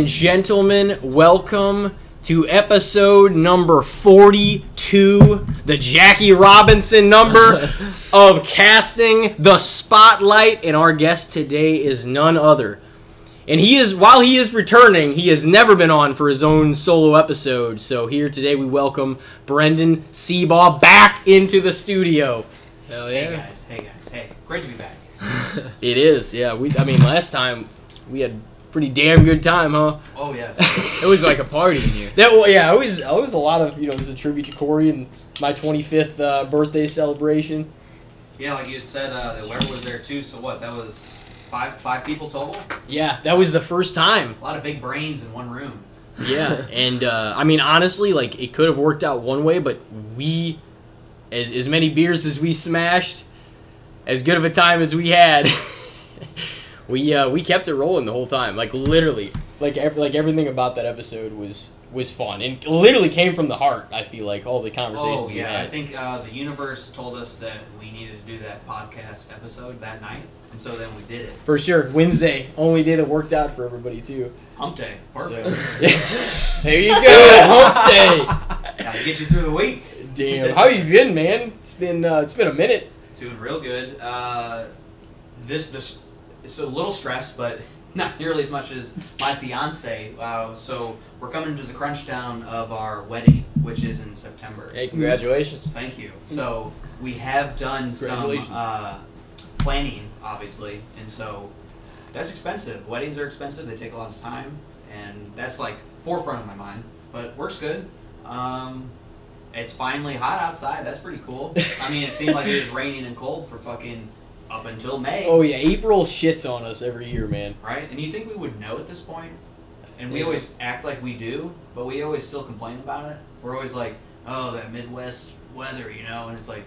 Ladies and gentlemen, welcome to episode number 42, the Jackie Robinson number of Casting the Spotlight. And our guest today is none other. And he is, while he is returning, he has never been on for his own solo episode. So here today we welcome Brendon Sebaugh back into the studio. Hell Hey guys, hey guys, hey. Great to be back. It is, yeah. We, I mean, last time we had pretty damn good time, huh? Oh yes. It was like a party in here. That well, yeah, it was it was a lot of you know, it was a tribute to Corey and my 25th uh, birthday celebration. yeah, like you had said, uh, the weather was there too. So what? That was five five people total. Yeah, that was the first time. A lot of big brains in one room. Yeah, and uh, I mean honestly, like it could have worked out one way, but we, as as many beers as we smashed, as good of a time as we had, we uh, we kept it rolling the whole time. Like literally, like ev- like everything about that episode was was fun and literally came from the heart. I feel like all the conversations Oh we yeah, I think uh, the universe told us that we needed to do that podcast episode that night, and so then we did it. For sure, Wednesday only day that worked out for everybody too. Hump day, perfect. So, There you go, hump day. Gotta get you through the week. Damn, how you been, man? It's been uh, it's been a minute. Doing real good. Uh, this this it's a little stress, but not nearly as much as my fiance. Uh, so we're coming to the crunch down of our wedding, which is in September. Hey, congratulations. Thank you. So we have done some uh, planning, obviously, and so that's expensive. Weddings are expensive; they take a lot of time, and that's like forefront of my mind. But works good. Um, it's finally hot outside. That's pretty cool. I mean, it seemed like it was raining and cold for fucking up until May, Oh yeah, April shits on us every year, man. right? And you think we would know at this point? And we Yeah. always act like we do, but we always still complain about it. We're always like, "Oh, that Midwest weather," you know, and it's like,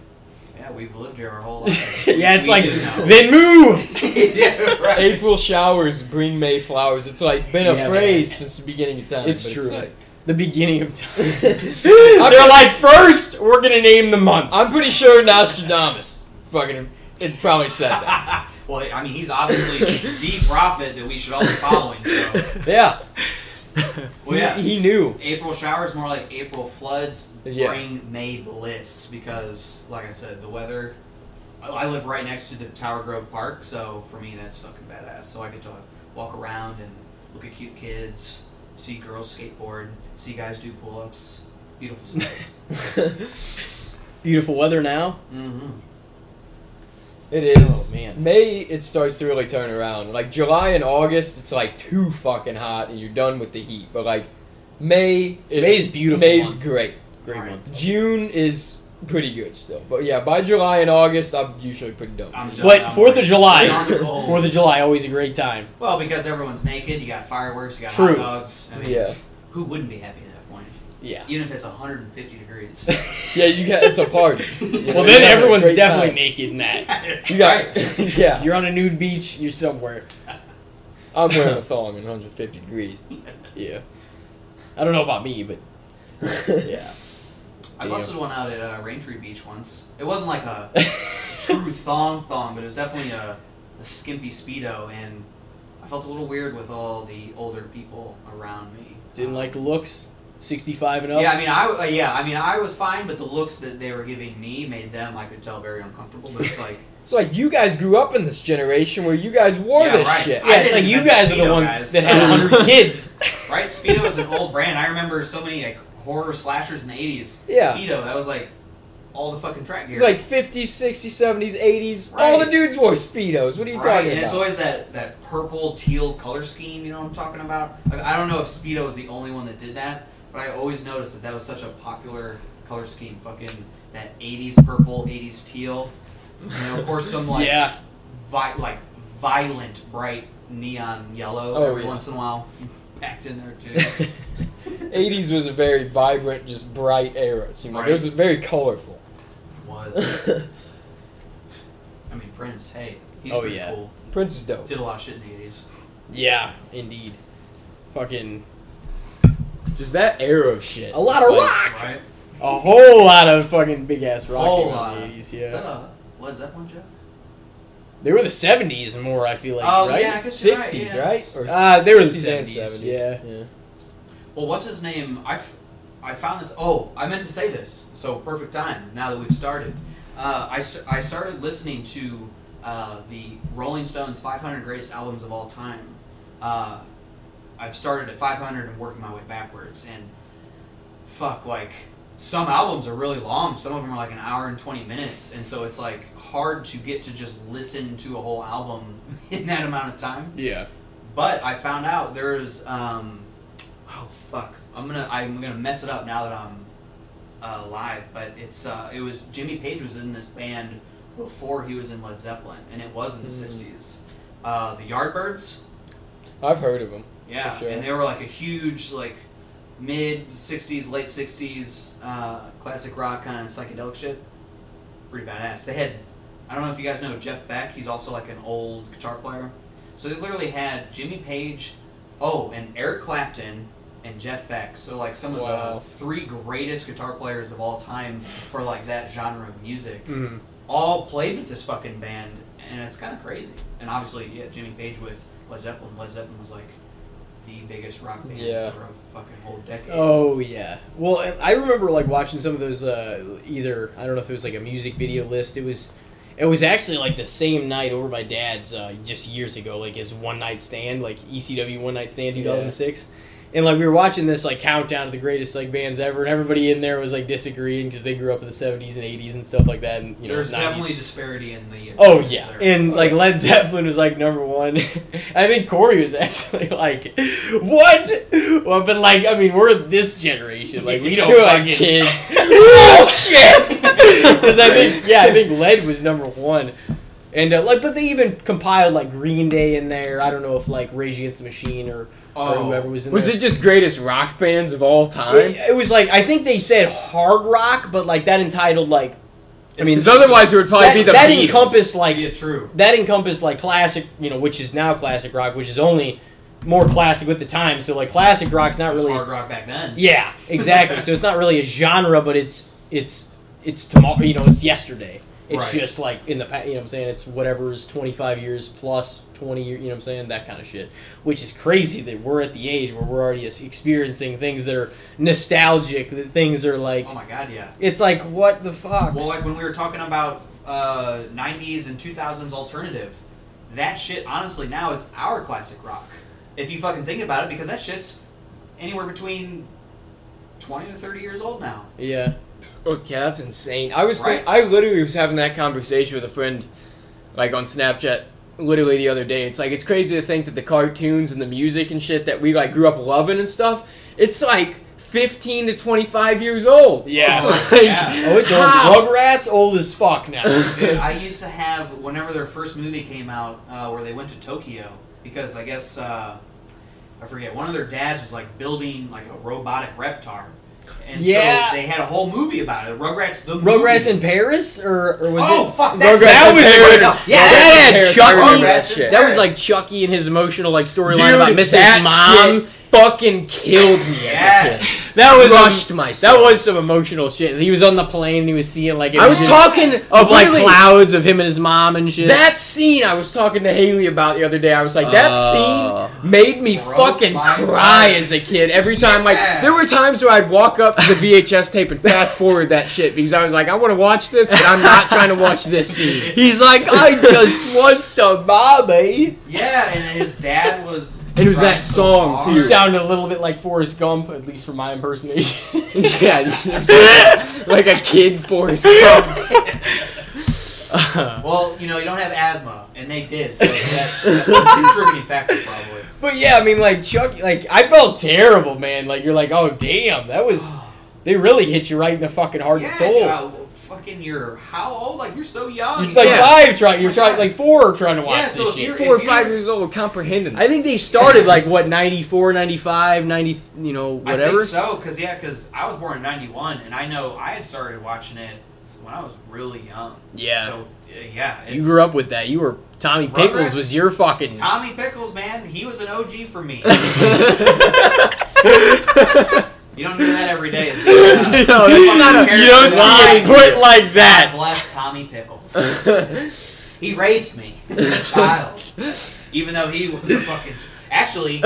yeah, we've lived here our whole lives. yeah, it's We like do then move. yeah, right. April showers bring May flowers. It's like been a Yeah, phrase since the beginning of time. It's but true. like- The beginning of time. They're like, first we're gonna name the months. I'm pretty sure Nostradamus fucking it probably said that. well, I mean, he's obviously the prophet that we should all be following. So, Yeah. well, yeah. he, he knew. April showers more like April floods Yeah. bring May bliss because, like I said, the weather. I live right next to the Tower Grove Park, so for me that's fucking badass. So I get to walk around and look at cute kids, see girls skateboard, see guys do pull-ups. Beautiful. Beautiful weather now. mm-hmm. It is. Oh, man. May it starts to really turn around. Like July and August, it's like too fucking hot and you're done with the heat. But like May is May's beautiful May's month. great. Great Right. month. June is pretty good still. But yeah, by July and August, I'm usually pretty done. I'm done. the heat. But Fourth of July, On the goal. Fourth of July, always a great time. Well, because everyone's naked, you got fireworks, you got True. hot dogs. I mean, Yeah. who wouldn't be happy at that point? Yeah. Even if it's 150 degrees. Yeah, you got it's a party. You know, Well, then everyone's definitely time. naked in that. You got Right. yeah. You're on a nude beach. You're somewhere. I'm wearing a thong in 150 degrees. Yeah. I don't know about me, but yeah. I Damn. busted one out at uh, Raintree Beach once. It wasn't like a true thong thong, but it was definitely a, a skimpy speedo, and I felt a little weird with all the older people around me. Didn't Um, like the looks. 65 and up. Yeah, I mean, I w- uh, yeah, I mean, I was fine, but the looks that they were giving me made them, I could tell, very uncomfortable. But it's like, It's like you guys grew up in this generation where you guys wore Yeah, this right. shit. I Yeah, it's like you guys the are the ones guys. that had 100 kids. right? Speedo is an old brand. I remember so many like horror slashers in the '80s. Yeah. Speedo, that was like all the fucking track gear. It's like 50s, 60s, 70s, 80s. All the dudes wore Speedos. What are you right, talking and it's always that that purple teal color scheme. You know what I'm talking about? Like, I don't know if Speedo was the only one that did that, but I always noticed that that was such a popular color scheme. Fucking that '80s purple, '80s teal, and of course some like yeah. vi- like violent bright neon yellow Oh, every yeah. once in a while packed in there too. 80s was a very vibrant, just bright era. It seemed like it was very colorful. was I mean Prince? Hey, he's Oh, pretty yeah. cool. Prince is dope. Did a lot of shit in the '80s. Yeah, indeed. Fucking Just that era of shit. a lot of like- rock. Right? A whole lot of fucking big ass rock Whole in lot. the 80s, Is that a Led Zeppelin joke? They were the '70s more. I feel like. Oh, right? yeah, I guess you're right, 60s, yeah. right? Or Uh, they were the 70s, yeah. yeah. Well, what's his name? I, f- I found this. Oh, I meant to say this. So perfect time. Now that we've started, uh, I, s- I started listening to uh, the Rolling Stones 500 greatest albums of all time. Uh, I've started at 500 and working my way backwards, and fuck, like some albums are really long. Some of them are like an hour and 20 minutes, and so it's like hard to get to just listen to a whole album in that amount of time. Yeah. But I found out there's um, oh fuck, I'm gonna I'm gonna mess it up now that I'm uh, live. But it's uh, it was Jimmy Page was in this band before he was in Led Zeppelin, and it was in the Mm. '60s. Uh, the Yardbirds, I've heard of them. Yeah, sure. and they were like a huge like mid '60s, late '60s uh, classic rock kind of psychedelic shit. Pretty badass. They had I don't know if you guys know Jeff Beck. He's also like an old guitar player. So they literally had Jimmy Page, oh, and Eric Clapton and Jeff Beck. So like some of the three greatest guitar players of all time for like that genre of music Mhm. all played with this fucking band, and it's kind of crazy. And obviously, yeah, Jimmy Page with Led Zeppelin. Led Zeppelin was like the biggest rock band Yeah. for a fucking whole decade. Oh yeah. Well, I remember like watching some of those. Uh, either I don't know if it was like a music video list. It was. It was actually like the same night over my dad's uh, just years ago, like his one night stand, like ECW one night stand, two thousand six. And like we were watching this like countdown of the greatest like bands ever, and everybody in there was like disagreeing because they grew up in the seventies and eighties and stuff like that. And you know, There's 90s. definitely disparity in the. Oh yeah, there. and like Led Zeppelin was like number one. I think Corey was actually like, "What?" Well, but like, I mean, we're this generation. Like, we don't fucking kids. oh shit! Because I think, yeah, I think Led was number one, and uh, like, but they even compiled like Green Day in there. I don't know if like Rage Against the Machine or Oh. whoever was in Was there. it just greatest rock bands of all time? It, it was like I think they said hard rock, but like that entitled like. I mean, just- otherwise it would probably that, be the that Beatles. encompassed like yeah, true. that encompassed like classic, you know, which is now classic rock, which is only more classic with the time. So like classic rock's It not was really. hard rock back then. Yeah, exactly. so it's not really a genre, but it's it's it's tomorrow. You know, it's yesterday. It's Right. just like in the past. You know, what I'm saying it's whatever is 25 years plus 20 years. You know, what I'm saying that kind of shit. Which is crazy that we're at the age where we're already experiencing things that are nostalgic. That things are like. Oh my god, yeah. It's like what the fuck. Well, like when we were talking about uh, 90s and 2000s alternative, that shit honestly now is our classic rock. If you fucking think about it, because that shit's anywhere between 20 to 30 years old now. yeah. Okay, that's insane. I was Right. think, I literally was having that conversation with a friend, like on Snapchat, literally the other day. It's like it's crazy to think that the cartoons and the music and shit that we like grew up loving and stuff. It's like fifteen to twenty five years old. Yeah. It's like, Yeah. Oh, it's old. Rugrats old as fuck now. Dude, I used to have whenever their first movie came out, uh, where they went to Tokyo, because I guess uh, I forget one of their dads was like building like a robotic reptar, and Yeah. so they had a whole movie about it. Rugrats the Rugrats movie. in Paris, or, or was oh it? fuck, that's Rugrats that was Paris. like- Yeah, that Rugrats in had Paris, Chucky. remember Rugrats in shit. That was like Chucky and his emotional like storyline about missing his mom. shit fucking killed me as a kid. That was Crushed um, myself. That was some emotional shit. He was on the plane and he was seeing like I was images talking of like literally- clouds of him and his mom and shit. That scene I was talking to Haley about the other day. I was like, that Uh. scene made me fucking cry heart. as a kid. Every time, like, there were times where I'd walk up to the VHS tape and fast forward that shit because I was like, I want to watch this, but I'm not trying to watch this scene. He's like, I just want some mommy. Yeah, and his dad was. And it was that song, hard. too. You sounded a little bit like Forrest Gump, at least for my impersonation. yeah, like a kid Forrest Gump. Well, you know, you don't have asthma, and they did, so that, that's a contributing factor, probably. But yeah, I mean, like Chuck, like I felt terrible, man. Like you're like, oh damn, that was. They really hit you right in the fucking heart yeah, and soul. Fucking, you're how old? Like, you're so young. You're like Yeah. five trying. You're oh trying like four trying to watch Yeah, so this if shit. you're- Four or five years old, comprehending. I think they started like what 94, 95, 90, you know, whatever. I whatever. think so, because, yeah, because I was born in 91, and I know I had started watching it when I was really young. Yeah. So, yeah. You grew up with that. You were Tommy Pickles was your fucking. Tommy Pickles, man, he was an OG for me. you don't hear that every day. Is it? No, that's not You don't see Line. it put like God that. bless Tommy Pickles. He raised me as a child, even though he was a fucking. Actually,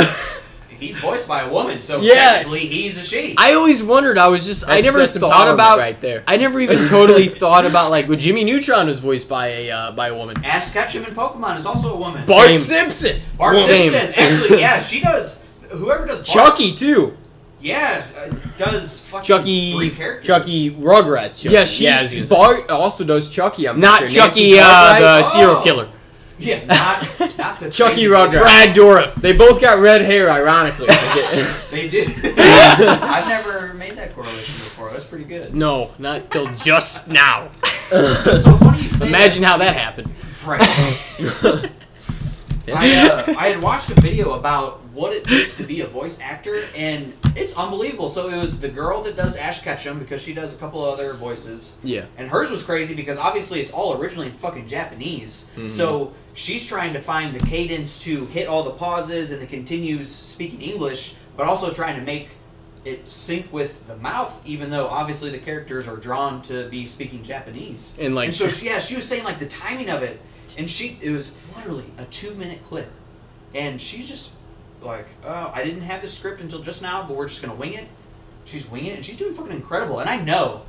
he's voiced by a woman, so Yeah. technically he's a she. I always wondered. I was just. I never thought about. right there. I never even totally thought about like. Well, Jimmy Neutron was voiced by a uh, by a woman. Ash Ketchum in Pokemon is also a woman. Bart Same. Simpson. Bart Same. Simpson, actually, yeah, she does. Whoever does Bart, Chucky too. Yeah, uh, does fucking Chucky. three characters. Chucky Rugrats. Chucky. Yeah, she. yeah. I was gonna say. Bart also does Chucky. I'm Not pretty sure. Nancy Chucky, uh, Cartwright. the serial Oh. killer. Yeah, not not the Chucky Rugrats. Brad Dourif. They both got red hair, ironically. They did. I've never made that correlation before. That's pretty good. No, not till just now. It's so funny you say Imagine how that happened. Right. I, uh, I had watched a video about what it takes to be a voice actor, and it's unbelievable. So it was the girl that does Ash Ketchum because she does a couple of other voices. Yeah. And hers was crazy because obviously it's all originally in fucking Japanese. Mm-hmm. So she's trying to find the cadence to hit all the pauses and the continues speaking English, but also trying to make it sync with the mouth, even though obviously the characters are drawn to be speaking Japanese. And, like- and so she, yeah, she was saying like the timing of it, and she it was literally a two minute clip, and she's just like, oh, I didn't have the script until just now, but we're just gonna wing it. She's winging it, and she's doing fucking incredible. And I know,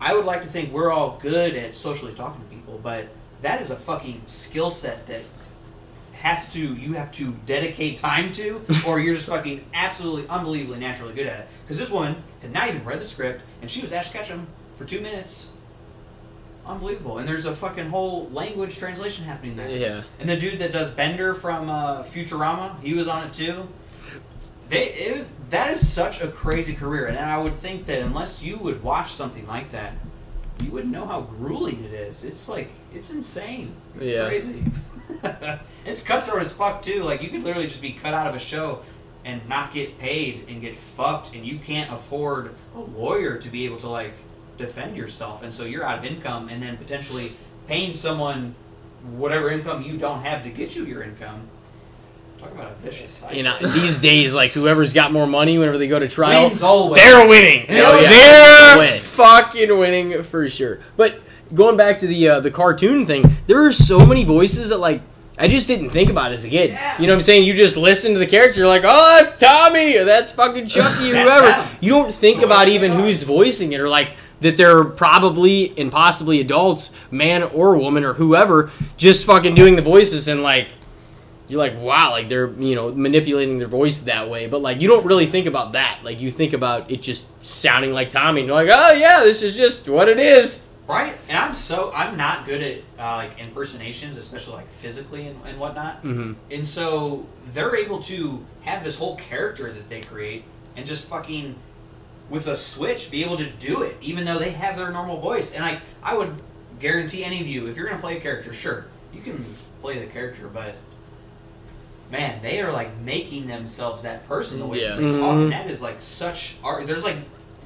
I would like to think we're all good at socially talking to people, but that is a fucking skill set that has to you have to dedicate time to, or you're just fucking absolutely unbelievably naturally good at it. Because this woman had not even read the script, and she was Ash Ketchum for two minutes. Unbelievable. And there's a fucking whole language translation happening there. yeah. And the dude that does Bender from uh, Futurama, he was on it too. They it, that is such a crazy career, and I would think that unless you would watch something like that, you wouldn't know how grueling it is. It's like it's insane, Yeah. crazy. it's cutthroat as fuck too. Like you could literally just be cut out of a show and not get paid and get fucked, and you can't afford a lawyer to be able to like defend yourself, and so you're out of income, and then potentially paying someone whatever income you don't have to get you your income. Talk about a vicious cycle. You know, these days, like whoever's got more money whenever they go to trial, Wins always. they're winning. Hell yeah. They're Win. fucking winning for sure. But going back to the uh, the cartoon thing, there are so many voices that like I just didn't think about as a kid. Yeah. You know what I'm saying? You just listen to the character, you're like, oh, that's Tommy, or that's fucking Chucky, or whoever. them. You don't think about even who's voicing it, or like that they're probably and possibly adults, man or woman or whoever, just fucking doing the voices and like you're like, wow, like they're you know manipulating their voice that way, but like you don't really think about that. Like you think about it just sounding like Tommy, and you're like, oh yeah, this is just what it is. Right? And I'm so I'm not good at uh, like impersonations, especially like physically and, and whatnot. Mhm. And so they're able to have this whole character that they create and just fucking with a switch be able to do it, even though they have their normal voice. And I I would guarantee any of you, if you're gonna play a character, sure, you can play the character, but man, they are like making themselves that person the way Yeah. they talk, and that is like such art. There's like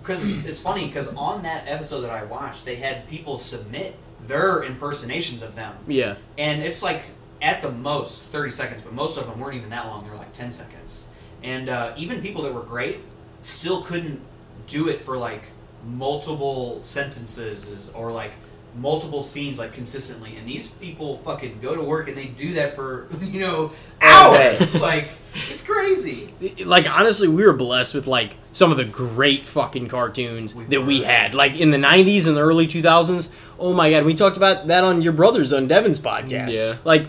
because it's funny because on that episode that I watched, they had people submit their impersonations of them, Yeah, and it's like at the most 30 seconds, but most of them weren't even that long. They were like 10 seconds, and uh, even people that were great still couldn't do it for like multiple sentences or like multiple scenes like consistently and these people fucking go to work and they do that for you know hours like it's crazy like honestly, we were blessed with like some of the great fucking cartoons We that we had, like in the '90s and the early 2000s. Oh my god, we talked about that on your brothers on Devin's podcast. Yeah. like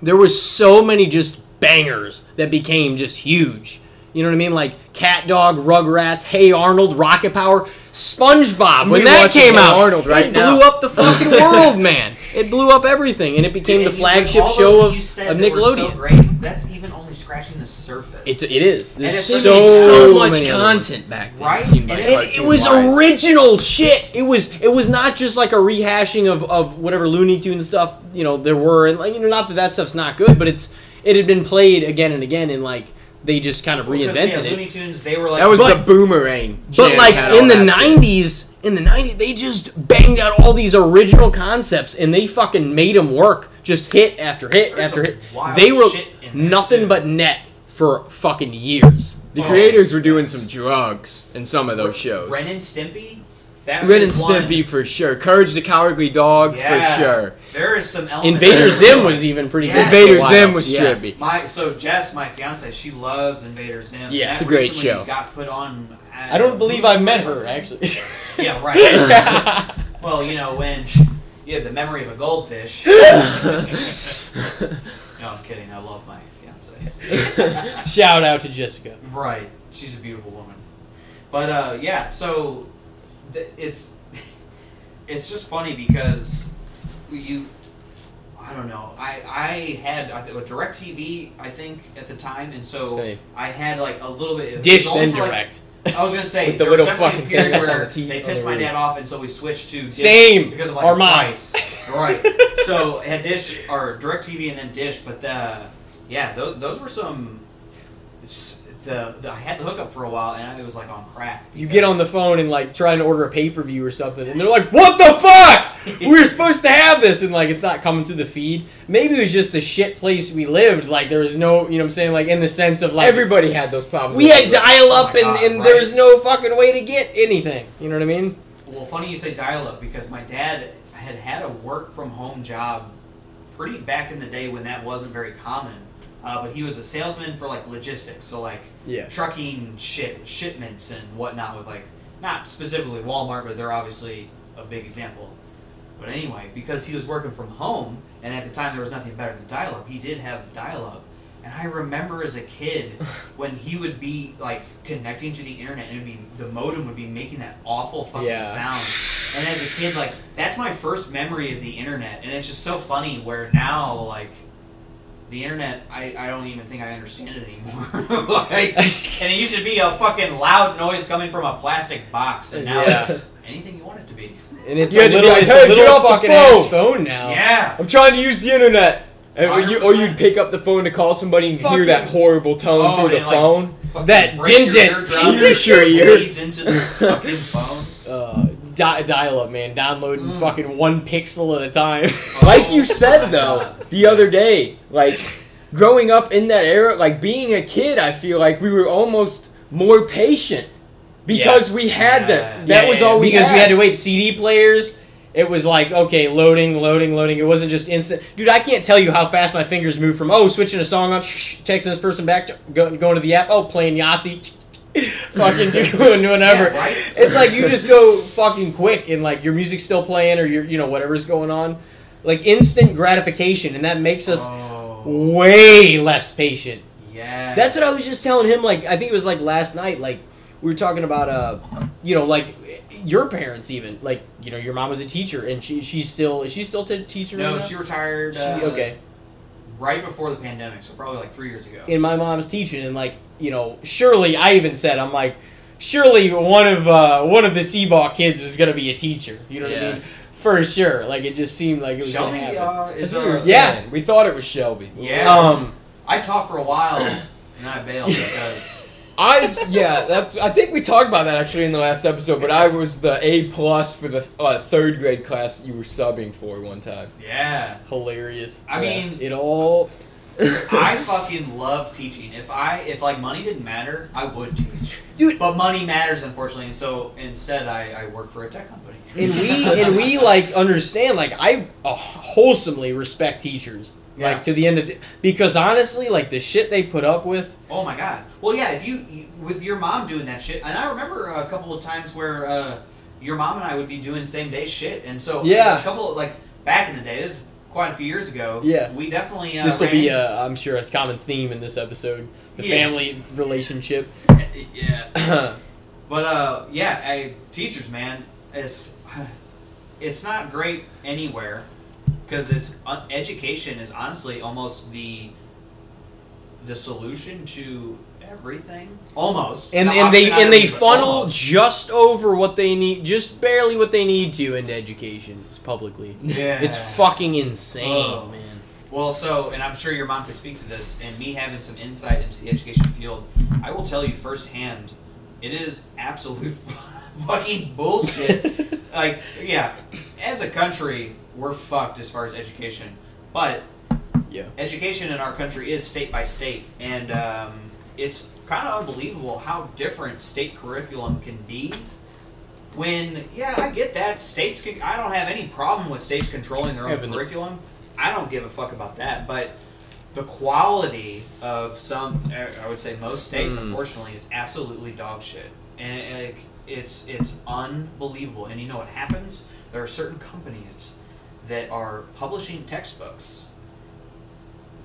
there was so many just bangers that became just huge. You know what I mean? Like Cat Dog, Rugrats, Hey Arnold, Rocket Power, SpongeBob. When that came out, Arnold right it now. blew up the fucking world, man. It blew up everything, and it became And the flagship show of, of Nickelodeon. so that's even only scratching the surface It's, it is. There's so, so much many other ones. content back then. Right? It like It, it was wise. original shit. It was it was not just like a rehashing of, of whatever Looney Tunes stuff you know there were, and like you know not that that stuff's not good, but it's it had been played again and again, and like they just kind of Because, reinvented yeah, it. Looney Tunes they were like That was But- the boomerang. But like in the that shit. '90s, in the '90s, they just banged out all these original concepts, and they fucking made them work. Just hit after hit There's after hit. They were shit in nothing but net for fucking years. The Oh, creators were doing some drugs in some of those shows. Ren and Stimpy That Ren and is one. Stimpy for sure. Courage the Cowardly Dog Yeah. for sure. There is some elements. Invader Zim was even pretty Yeah. good. Invader for Zim was Yeah. trippy. My so Jess, my fiance, she loves Invader Zim. Yeah, That it's a great show. Got put on. I don't believe I met her actually. Yeah, right. well, you know when you have the memory of a goldfish. no, I'm kidding. I love my fiance. Shout out to Jessica. Right. She's a beautiful woman. But uh, yeah, so th- it's it's just funny because you I don't know. I I had I think DirecTV I think at the time and so Same. I had like a little bit it Dish then for, like- direct. I was gonna say the there was little definitely a fucking period where the they pissed my dad off and so we switched to Dish Same. because of like Our price. right. So I had Dish or DirecTV and then Dish, but the yeah, those those were some. S- The, the I had the hookup for a while and it was like on crack. You get on the phone and like trying to order a pay per view or something, and they're like, "What the fuck? we were supposed to have this," and like it's not coming through the feed. Maybe it was just the shit place we lived. Like there was no, you know, what I'm saying, like in the sense of like Everybody had those problems. we had dial Oh up my and, God, and right. there was no fucking way to get anything. You know what I mean? Well, funny you say dial up because my dad had had a work from home job pretty back in the day when that wasn't very common. Uh, but he was a salesman for like logistics, so like Yeah. trucking shit shipments and whatnot with like not specifically Walmart, but they're obviously a big example. But anyway, because he was working from home, and at the time there was nothing better than dial up, he did have dial up. And I remember as a kid when he would be like connecting to the internet and it'd be the modem would be making that awful fucking Yeah. sound. And as a kid, like that's my first memory of the internet, and it's just so funny where now like the internet, I, I don't even think I understand it anymore. like, and it used to be a fucking loud noise coming from a plastic box, and now Yeah. it's anything you want it to be. And it's You a had be little, like, it's "Hey, a get little off the fucking phone." ass phone now. Yeah. I'm trying to use the internet. And you, or you'd pick up the phone to call somebody and hear that horrible tone Oh, through the and, like, phone. That breaks didn't- your pierce your ear. bleeds into the fucking phone. Uh, di- dial up, man. Downloading Mm. fucking one pixel at a time. like you Oh said though God. the other day like growing up in that era like being a kid i feel like we were almost more patient because we had that that Yeah. was all we because had. we had to wait CD players. It was like okay, loading, loading, loading. It wasn't just instant. Dude, I can't tell you how fast my fingers moved from oh, switching a song up, texting this person back, to, go, going to the app, oh, playing Yahtzee, fucking doing whatever. Yeah, right? It's like you just go fucking quick and like your music's still playing or your you know whatever's going on, like instant gratification, and that makes us Oh, way less patient. Yeah, That's what I was just telling him. Like I think it was like last night. Like we were talking about, uh, you know, like your parents even. Like you know, your mom was a teacher, and she she's still is she still a teacher? No, right she retired. She- uh, okay. Right before the pandemic, so probably like three years ago. And my mom's teaching, and like you know, surely I even said I'm like, surely one of uh, one of the Sebaugh kids was gonna be a teacher. You know what I mean? For sure. Like it just seemed like it was Shelby gonna happen. uh, That's is what we were uh, Yeah. we thought it was shelby Yeah. um. I taught for a while, and then I bailed because i s- yeah that's i think we talked about that actually in the last episode but i was the a plus for the uh, third grade class you were subbing for one time yeah. Hilarious. I Yeah. mean, It all. I fucking love teaching. If I if like money didn't matter, I would teach. Dude. But money matters, unfortunately, and so instead I, I work for a tech company. and we and we like understand like I uh, wholesomely respect teachers Yeah. like to the end of because honestly like the shit they put up with Oh my god. Well, yeah. If you, you with your mom doing that shit, and I remember a couple of times where uh, your mom and I would be doing same day shit, and so Yeah. a couple of, like back in the day. This is quite a few years ago. Yeah. we definitely. Uh, this will be uh, I'm sure a common theme in this episode the Yeah. family relationship yeah. But uh, yeah, I, teachers, man, it's it's not great anywhere because it's uh, education is honestly almost the the solution to everything. Almost, and Not- and they and they funnel almost. just over what they need just barely what they need to into education publicly Yeah, it's fucking insane Oh. man Well, so, and I'm sure your mom could speak to this, and me having some insight into the education field, I will tell you firsthand, it is absolute fucking bullshit. like, yeah, as a country, we're fucked as far as education, but yeah education in our country is state by state, and um, it's kind of unbelievable how different state curriculum can be when yeah, I get that states. Can, I don't have any problem with states controlling their own the- curriculum. I don't give a fuck about that. But the quality of some, I would say most states, Mm. unfortunately, is absolutely dog shit, and it, it's it's unbelievable. And you know what happens? There are certain companies that are publishing textbooks.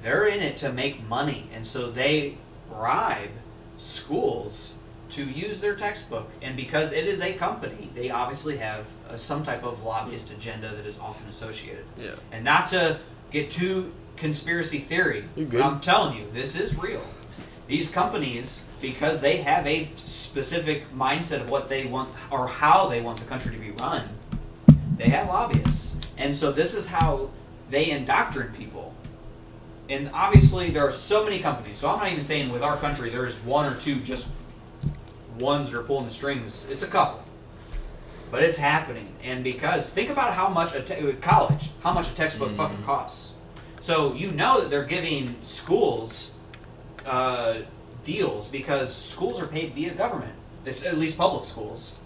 They're in it to make money, and so they bribe schools to use their textbook. And because it is a company, they obviously have uh, some type of lobbyist agenda that is often associated. Yeah. And not to get too conspiracy theory, but. I'm telling you, this is real. These companies, because they have a specific mindset of what they want or how they want the country to be run, they have lobbyists. And so this is how they indoctrinate people. And obviously, there are so many companies. So I'm not even saying with our country there's one or two just ones that are pulling the strings. It's a couple. But it's happening. And because, think about how much a te- college, how much a textbook fucking costs. So you know that they're giving schools uh, deals because schools are paid via government. It's at least public schools.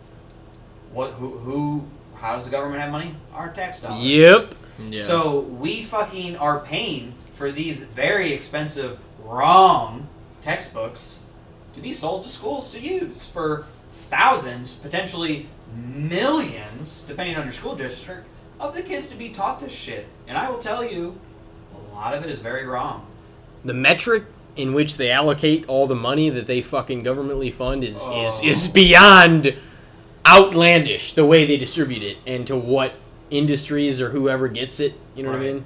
What? Who? Who? How does the government have money? Our tax dollars. Yep. Yeah. So we fucking are paying for these very expensive, wrong textbooks to be sold to schools to use for thousands, potentially millions, depending on your school district, of the kids to be taught this shit. And I will tell you, a lot of it is very wrong. The metric in which they allocate all the money that they fucking governmentally fund is is, Oh. is beyond outlandish the way they distribute it and to what industries or whoever gets it. You know what I mean?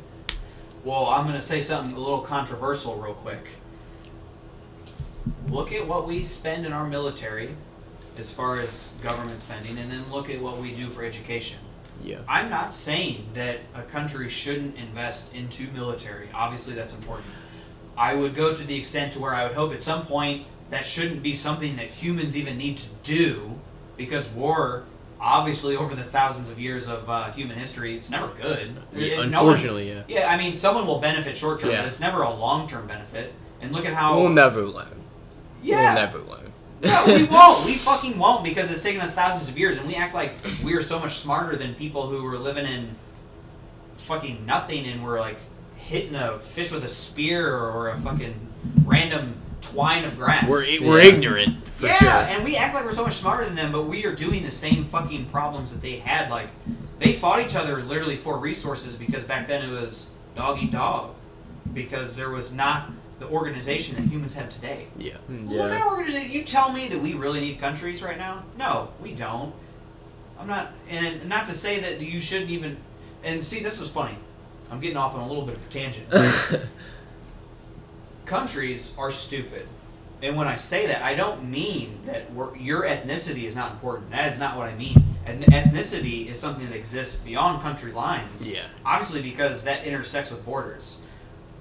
Well, I'm going to say something a little controversial real quick. Look at what we spend in our military as far as government spending, and then look at what we do for education. Yeah. I'm not saying that a country shouldn't invest into military. Obviously, that's important. I would go to the extent to where I would hope at some point that shouldn't be something that humans even need to do, because war, obviously, over the thousands of years of uh, human history, it's never good. Yeah, And no one- unfortunately, yeah. yeah, I mean, someone will benefit short term, Yeah. but it's never a long term benefit. And look at how. we'll never learn. yeah. We'll never learn. No, we won't. We fucking won't because it's taken us thousands of years, and we act like we are so much smarter than people who are living in fucking nothing, and we're like hitting a fish with a spear or a fucking random twine of grass. We're we're ignorant. Yeah, sure. and we act like we're so much smarter than them, but we are doing the same fucking problems that they had. Like, they fought each other literally for resources because back then it was dog eat dog, because there was not the organization that humans have today. Yeah. Hmm, Look at our organization. You tell me that we really need countries right now? No, we don't. I'm not, and not to say that you shouldn't even. And see, this is funny. I'm getting off on a little bit of a tangent. countries are stupid. And when I say that, I don't mean that we're, your ethnicity is not important. That is not what I mean. Eth- Ethnicity is something that exists beyond country lines. Yeah. Obviously, because that intersects with borders.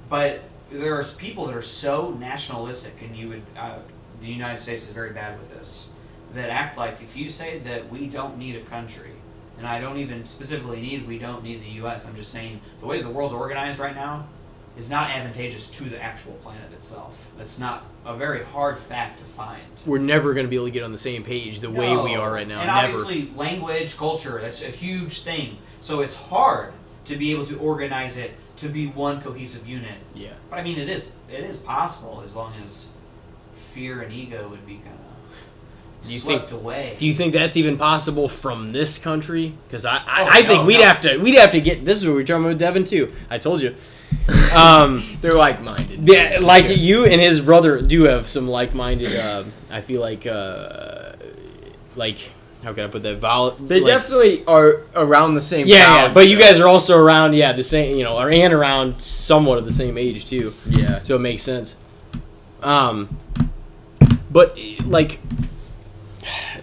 But there's people that are so nationalistic, and you would, uh, the United States is very bad with this, that act like if you say that we don't need a country, and I don't even specifically need, we don't need the U.S., I'm just saying the way the world's organized right now is not advantageous to the actual planet itself. That's not a very hard fact to find. We're never going to be able to get on the same page the way we are right now. And never. obviously, language, culture, that's a huge thing. So it's hard to be able to organize it to be one cohesive unit. yeah. But I mean, it is it is possible as long as fear and ego would be kind of Do you swept think- away. Do you think that's even possible from this country? Because I, I, Oh, I no, think we'd no. have to we'd have to get this is what we're talking about with Devin too. I told you. Um, They're like-minded. yeah, like you and his brother do have some like-minded. Uh, I feel like uh, like how can I put that? Vol- They like- definitely are around the same. Yeah, yeah, but you guys are also around, yeah, the same, you know, are and around somewhat of the same age too. Yeah. so it makes sense. Um, but like,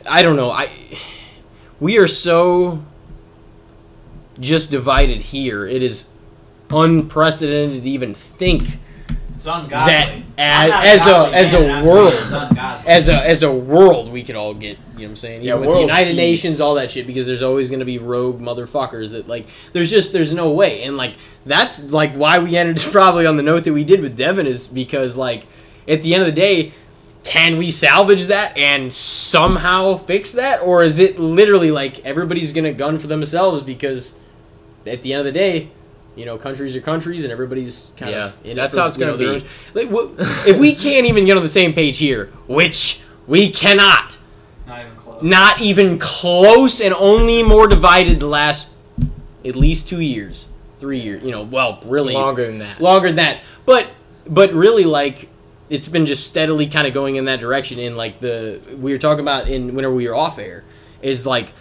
I don't know. I we are so just divided here. It is unprecedented to even think it's ungodly. that I'm as not as a godly as man, a I'm saying world as a as a world we could all get you know what I'm saying? Yeah, Even with the United peace. Nations all that shit because there's always going to be rogue motherfuckers that like there's just there's no way. And like that's like why we ended probably on the note that we did with Devin is because like at the end of the day can we salvage that and somehow fix that? Or is it literally like everybody's gonna gun for themselves because at the end of the day you know countries are countries and everybody's kind Yeah, of in it that's for, how it's you know, gonna their be. own- like, wh- if we can't even get on the same page here which we cannot Not even close. not even close and only more divided the last at least two years three years you know well really Longer than that. longer than that but but really like it's been just steadily kind of going in that direction in like the we were talking about in whenever we were off air is like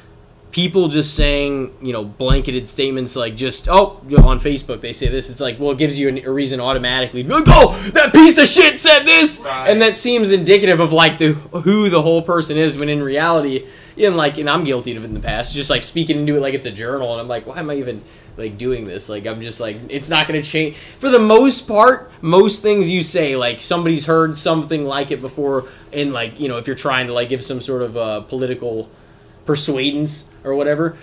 people just saying you know blanketed statements like just oh you know, on facebook they say this. It's like well it gives you a reason automatically to oh that piece of shit said this. Right. and that seems indicative of like the who the whole person is when in reality and like and i'm guilty of it in the past just like speaking into it like it's a journal and i'm like why am i even like doing this? Like i'm just like it's not going to change for the most part most things you say like somebody's heard something like it before and like you know if you're trying to like give some sort of uh, political persuadance or whatever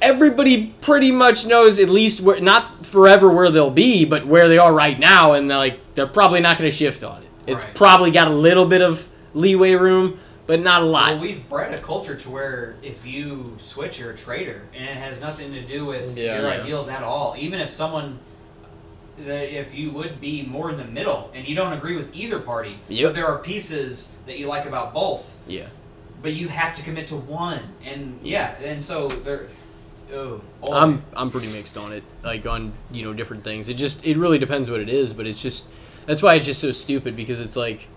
everybody pretty much knows at least where not forever where they'll be but where they are right now and they're like they're probably not going to shift on it it's Right. probably got a little bit of leeway room but not a lot Well, we've bred a culture to where if you switch, you're a traitor, and it has nothing to do with Yeah. your Yeah. ideals at all. Even if someone, that if you would be more in the middle and you don't agree with either party, Yep. but there are pieces that you like about both, yeah but you have to commit to one, and yeah, and so there. Oh, boy. I'm I'm pretty mixed on it, like on you know different things. It just it really depends what it is, but it's just that's why it's just so stupid because it's like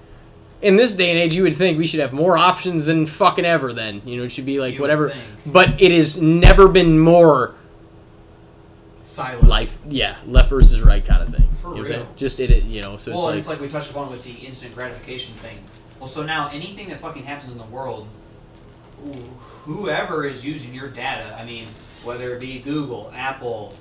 in this day and age you would think we should have more options than fucking ever. Then you know it should be like You whatever, but it has never been more silent. life yeah left versus right kind of thing. For you know real. Just it, it you know so well, it's it's like, like we touched upon with the instant gratification thing. Well, so now anything that fucking happens in the world, whoever is using your data, I mean, whether it be Google, Apple,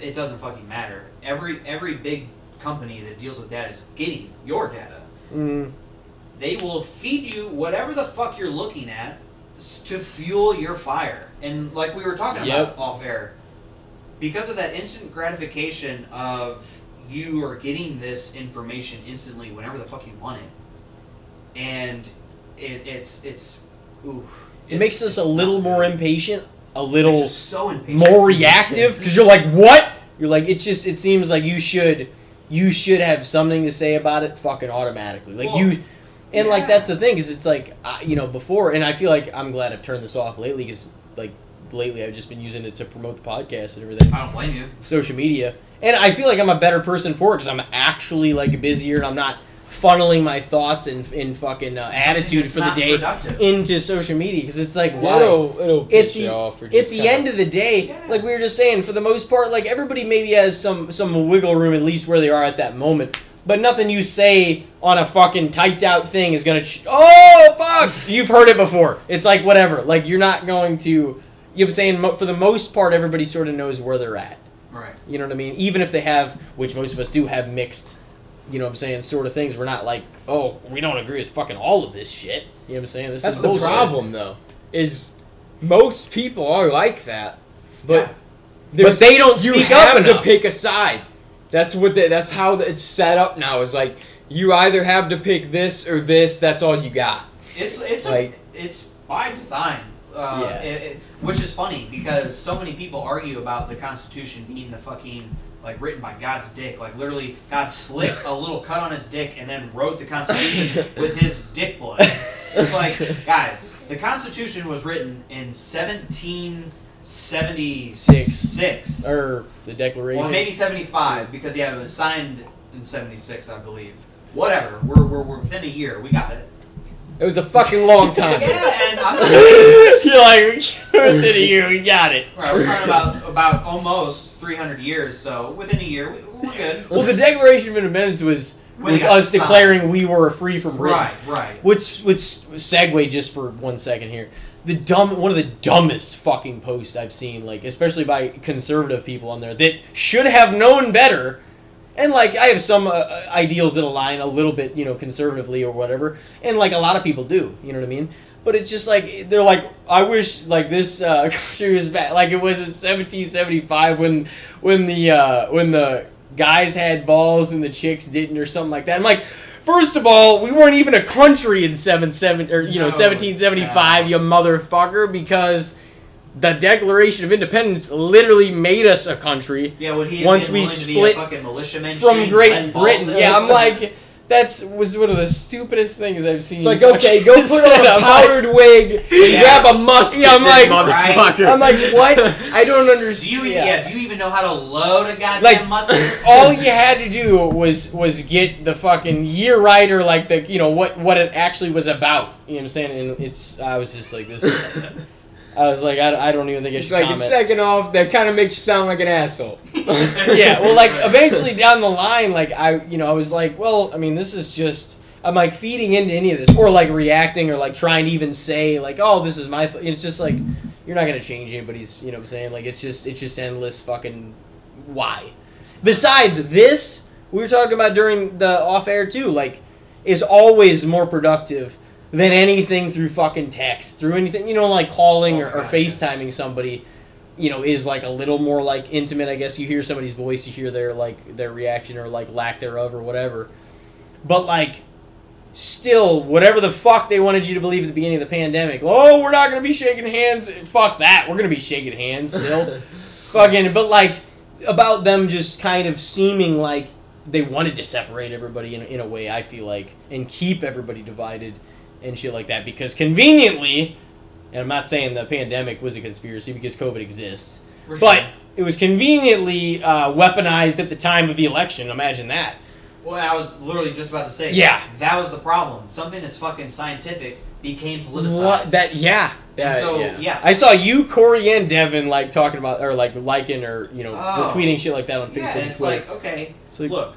it doesn't fucking matter. Every every big company that deals with data is getting your data. mm, They will feed you whatever the fuck you're looking at to fuel your fire. And like we were talking Yep. about off air, because of that instant gratification of you are getting this information instantly whenever the fuck you want it, and it, it's it's oof. it makes us a little more impatient, a little so impatient. more reactive because you're like what you're like it's just it seems like you should you should have something to say about it fucking automatically like Well, you and like that's the thing because it's like uh, you know before and i feel like i'm glad i've turned this off lately because like lately i've just been using it to promote the podcast and everything I don't blame you. social media and i feel like i'm a better person for it because i'm actually like busier and i'm not funneling my thoughts and in fucking uh, attitude for the day productive. into social media because it's like why It'll, it'll at the, you off. At the kinda- end of the day, Yeah. like we were just saying, for the most part, like everybody maybe has some some wiggle room at least where they are at that moment. But nothing you say on a fucking typed out thing is gonna. Ch- oh fuck! You've heard it before. It's like whatever. Like you're not going to. You know what I'm saying? Mo- For the most part, everybody sort of knows where they're at. Right. You know what I mean? Even if they have, which most of us do, have mixed. You know what I'm saying? Sort of things. We're not like, oh, we don't agree with fucking all of this shit. You know what I'm saying? This That's is the bullshit. problem, though. Is most people are like that, but Yeah. there's- they don't You speak have up to pick a side. That's what. The, that's how it's set up now. Is like you either have to pick this or this. That's all you got. It's it's Like- a, it's by design. Uh, Yeah. it, it, which is funny because so many people argue about the Constitution being the fucking like written by God's dick. Like literally, God slit a little cut on his dick and then wrote the Constitution with his dick blood. It's like, guys, the Constitution was written in 1776. Or er, the Declaration. Or maybe 75, because yeah, it was signed in 76, I believe. Whatever. We're, we're, we're within a year. We got it. It was a fucking long time. Yeah, and I'm You're like, within a year, we got it. Right, we're talking about about almost 300 years, so within a year, we, we're good. Well, the Declaration of Independence was When was got us signed. declaring we were free from Britain. Right, right. Which, which segue just for one second here. The dumb, one of the dumbest fucking posts I've seen, like especially by conservative people on there that should have known better. And like I have some uh, ideals that align a little bit, you know, conservatively or whatever, and like a lot of people do, you know what I mean. But it's just like they're like, I wish like this uh, country was back, like it was in 1775 when when the uh, when the guys had balls and the chicks didn't or something like that. I'm like, First of all, we weren't even a country in seven seven or you know seventeen seventy five, no. you motherfucker, because the Declaration of Independence literally made us a country Yeah, would he Once been we willing to split be a fucking militiaman from Great Britain. Yeah. I'm like, that's was one of the stupidest things I've seen. It's like, okay, go put on a I'm like- powdered wig and Yeah. grab a musket. Yeah, I'm like- motherfucker. I'm like, what? I don't do understand. you yeah. do you even know how to load a goddamn Like, musket? all you had to do was was get the fucking year right or like the you know what what it actually was about. You know what I'm saying? And it's I was just like this. I was like I, I don't even think I It's should like, comment. second off, that kind of makes you sound like an asshole. yeah, well, like eventually down the line, like I, you know, I was like, well, I mean, this is just. I'm like feeding into any of this, or like reacting, or like trying to even say like, oh, this is my. Th-. It's just like you're not gonna change anybody's. You know what I'm saying? Like it's just it's just endless fucking why. Besides this, we were talking about during the off air too. Like, is always more productive than anything through fucking text, through anything. You know, like calling or, or Oh, yes. FaceTiming somebody you know is like a little more like intimate i guess. You hear somebody's voice you hear their like their reaction or like lack thereof or whatever. But like still whatever the fuck they wanted you to believe at the beginning of the pandemic oh we're not gonna be shaking hands. Fuck that. We're gonna be shaking hands still. Fucking but like about them just kind of seeming like they wanted to separate everybody in, in a way i feel like and keep everybody divided and shit like that because conveniently and i'm not saying the pandemic was a conspiracy because covid exists For but it was conveniently uh, weaponized at the time of the election imagine that Well, I was literally just about to say. Yeah. That was the problem. Something that's fucking scientific became politicized. What that yeah. And That- so, yeah. I saw you, Corey, and Devin like talking about or like liking or you know Oh. retweeting shit like that on Facebook. Yeah, and it's like, okay, like- look,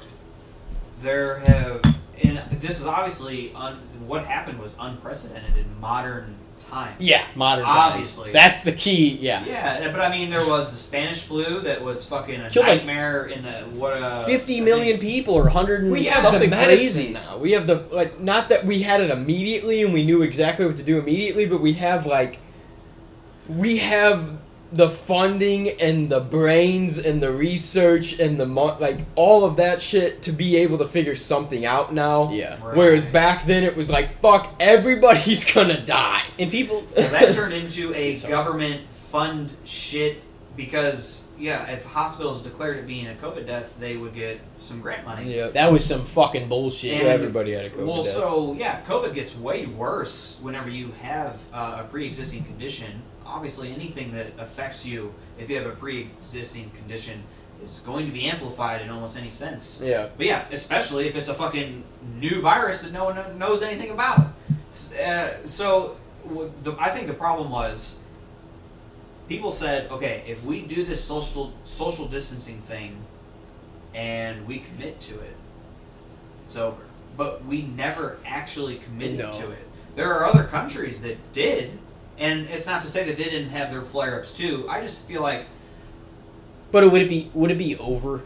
there have, and this is obviously, un, what happened was unprecedented in modern times. yeah, modern times. Obviously. that's the key. Yeah, Yeah, but I mean, there was the Spanish flu that was fucking a Killed, like, nightmare in the what? Uh, fifty million people or hundred and We have something the medicine crazy. now. We have the like not that we had it immediately and we knew exactly what to do immediately, but we have like we have the funding and the brains and the research and the mo- like all of that shit to be able to figure something out now. Yeah, Right. Whereas back then it was like fuck everybody's gonna die. and people. Well, that turned into a government fund shit because yeah, if hospitals declared it being a COVID death, they would get some grant money. Yeah. That was some fucking bullshit. And- So everybody had a COVID Well, death. so yeah, COVID gets way worse whenever you have uh, a pre-existing condition. Obviously, anything that affects you, if you have a pre-existing condition, is going to be amplified in almost any sense. yeah. But yeah, especially if it's a fucking new virus that no one knows anything about. Uh, so, the, I think the problem was people said, okay, if we do this social social distancing thing and we commit to it, it's over. But we never actually committed No. to it. There are other countries that did, and it's not to say that they didn't have their flare-ups too. I just feel like But it would it be would it be over?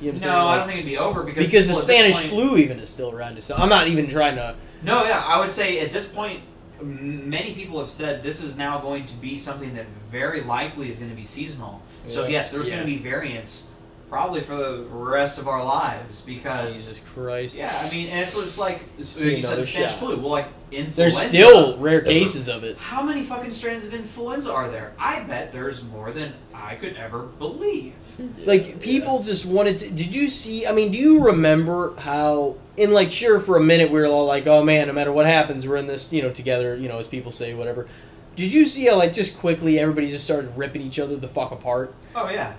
You know what I'm no, saying? I don't think it'd be over because because the people at this Spanish point- flu even is still around. So I'm not even trying to. No, yeah, I would say at this point, many people have said this is now going to be something that very likely is going to be seasonal. So yes, there's Yeah. going to be variants probably for the rest of our lives because Jesus Christ. yeah, I mean, and it's just like it's, Be you said another Spanish shot. flu. Well, like influenza. There's still rare cases of it. How many fucking strands of influenza are there? I bet there's more than I could ever believe. Like people just wanted to. Did you see? I mean, do you remember how? In like, sure, for a minute we were all like, "Oh man, no matter what happens, we're in this, you know, together." You know, as people say, whatever. Did you see how like just quickly everybody just started ripping each other the fuck apart? Oh yeah.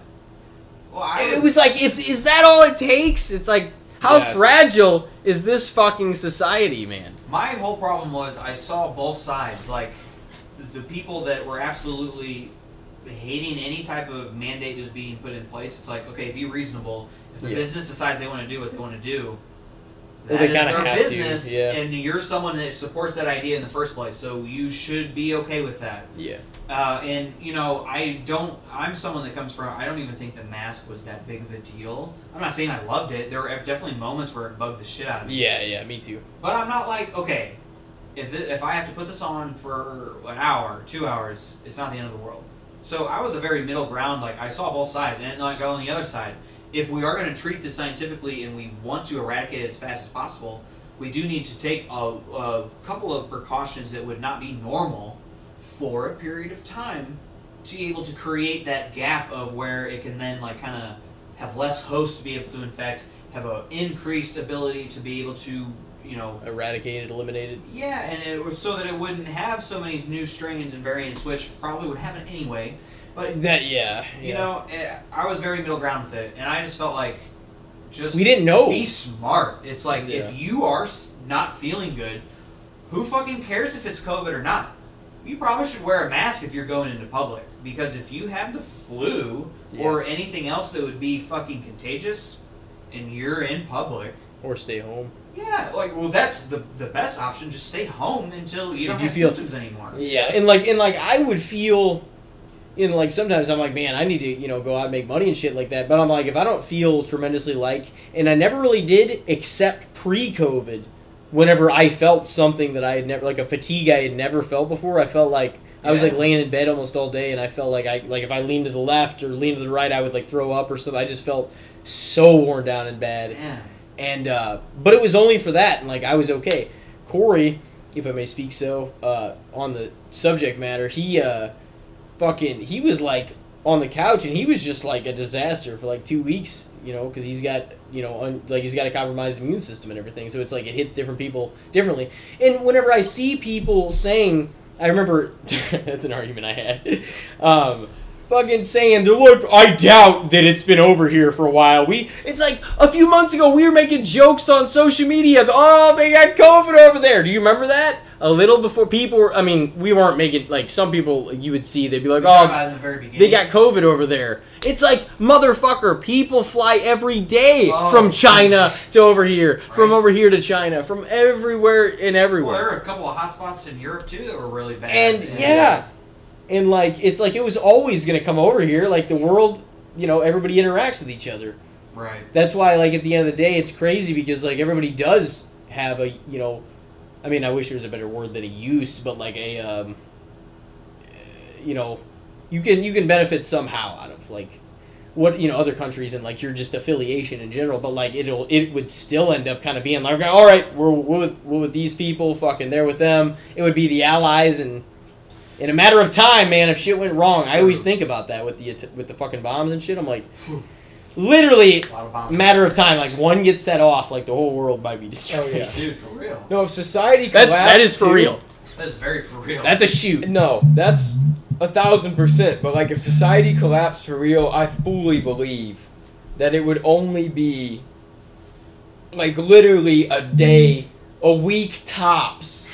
Well, I it was like, if is that all it takes? It's like, how Yes. fragile is this fucking society, man? My whole problem was I saw both sides. Like the, the people that were absolutely hating any type of mandate that was being put in place. It's like, okay, be reasonable. If the Yeah. business decides they want to do what they want to do, Well, that they is their business, yeah. and you're someone that supports that idea in the first place. So you should be okay with that. Yeah. Uh, and you know, I don't. I'm someone that comes from. I don't even think the mask was that big of a deal. I'm not saying I loved it. There were definitely moments where it bugged the shit out of me. Yeah, yeah, me too. But I'm not like, okay, if thi- if I have to put this on for an hour, two hours, it's not the end of the world. So I was a very middle ground. Like I saw both sides, and like on the other side, if we are going to treat this scientifically and we want to eradicate it as fast as possible, we do need to take a, a couple of precautions that would not be normal for a period of time to be able to create that gap of where it can then like kind of have less hosts to be able to infect, have an increased ability to be able to you know eradicate Eradicated, eliminated. yeah, and it was so that it wouldn't have so many new strains and variants, which probably would happen anyway. But That yeah. you yeah. know, eh, I was very middle ground with it, and I just felt like just we didn't know. be smart. It's like Yeah. if you are not feeling good, who fucking cares if it's COVID or not? You probably should wear a mask if you're going into public because if you have the flu or anything else that would be fucking contagious, and you're in public. Or stay home. Yeah, like well, that's the the best option. Just stay home until you don't you have feel- symptoms anymore. Yeah, and like and like I would feel in like sometimes I'm like, man, I need to, you know, go out and make money and shit like that. But I'm like, if I don't feel tremendously like and I never really did except pre COVID, whenever I felt something that I had never like a fatigue I had never felt before, I felt like I was Yeah. like laying in bed almost all day and I felt like I like if I leaned to the left or leaned to the right I would like throw up or something. I just felt so worn down and bad Damn. and uh, but it was only for that, and like I was okay. Corey, if I may speak so, uh, on the subject matter, he uh, fucking he was like on the couch, and he was just like a disaster for like two weeks, you know, because he's got you know un- like he's got a compromised immune system and everything, so it's like it hits different people differently. And whenever I see people saying, I remember that's an argument I had. Um, fucking saying, look, I doubt that it's been over here for a while. We, it's like a few months ago, we were making jokes on social media. Oh, they got COVID over there. Do you remember that? A little before people were, I mean, we weren't making, like, some people you would see, they'd be like, oh, the they got COVID over there. It's like, motherfucker, people fly every day Oh. from China to over here, from over here to China, from everywhere and Well, everywhere. there were a couple of hotspots in Europe too that were really bad. and yeah and like it's like it was always going to come over here like the world you know everybody interacts with each other right. that's why like at the end of the day it's crazy because like everybody does have a you know i mean i wish there was a better word than a use but like a um you know you can you can benefit somehow out of like what you know other countries and like your just affiliation in general but like it'll it would still end up kind of being like all right we're, we're, with, we're with these people fucking they're with them. It would be the allies and in a matter of time man if shit went wrong i always think about that with the with the fucking bombs and shit i'm like literally A lot of bombs. matter of time like one gets set off like the whole world might be oh, destroyed Oh, yeah. Dude, for real. No, if society that's collapsed that is for too- real That's very for real. that's a shoot No, that's a thousand percent. But like, if society collapsed for real, I fully believe that it would only be like literally a day, a week tops.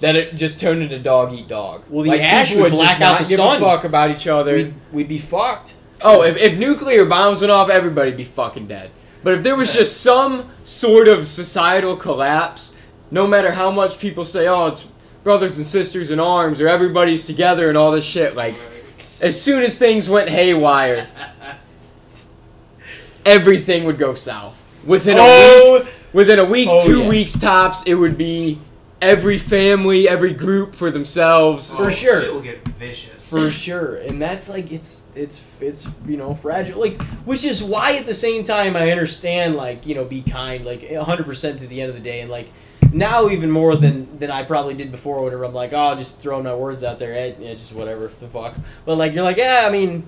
That it just turned into dog eat dog. Well, the like, ash people would would black just out not the give sun. a fuck about each other. we'd, we'd be fucked Oh, if, if nuclear bombs went off, everybody'd be fucking dead. But if there was just some sort of societal collapse, no matter how much people say, oh, it's brothers and sisters in arms, or everybody's together and all this shit, like, as soon as things went haywire, everything would go south. Within a oh! week, oh within a week, Oh, two yeah. weeks tops, it would be every family, every group for themselves. For Oh, sure. Shit will get vicious. for sure and that's like it's it's it's you know fragile like which is why at the same time i understand like you know be kind like 100% to the end of the day and like now even more than than i probably did before whenever i'm like oh just throwing my words out there eh, yeah, just whatever the fuck but like you're like yeah i mean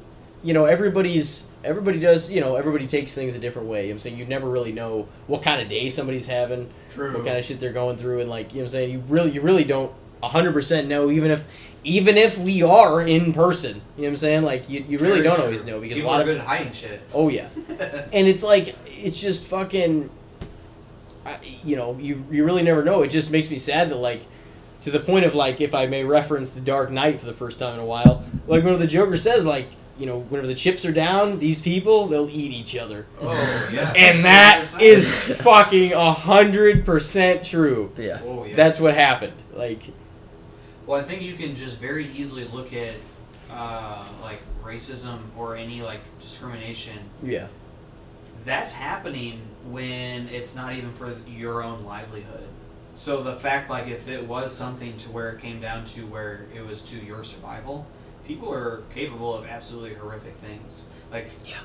you know everybody's everybody does you know everybody takes things a different way. I'm saying? You never really know what kind of day somebody's having True. what kind of shit they're going through and like you know what I'm saying? You really you really don't 100% know even if even if we are in person. You know what I'm saying? Like you, you really Very don't true. always know because People a lot are of good at hiding shit. oh yeah. And it's like it's just fucking I, you know you you really never know. It just makes me sad that like to the point of like if I may reference the Dark Knight for the first time in a while like when the Joker says like you know whenever the chips are down these people they'll eat each other Oh yeah. and that is fucking a hundred percent true Yeah. Oh yeah. that's what happened like Well, I think you can just very easily look at uh, like racism or any like discrimination. yeah That's happening when it's not even for your own livelihood. So the fact, like, if it was something to where it came down to where it was to your survival, people are capable of absolutely horrific things. Like, yeah,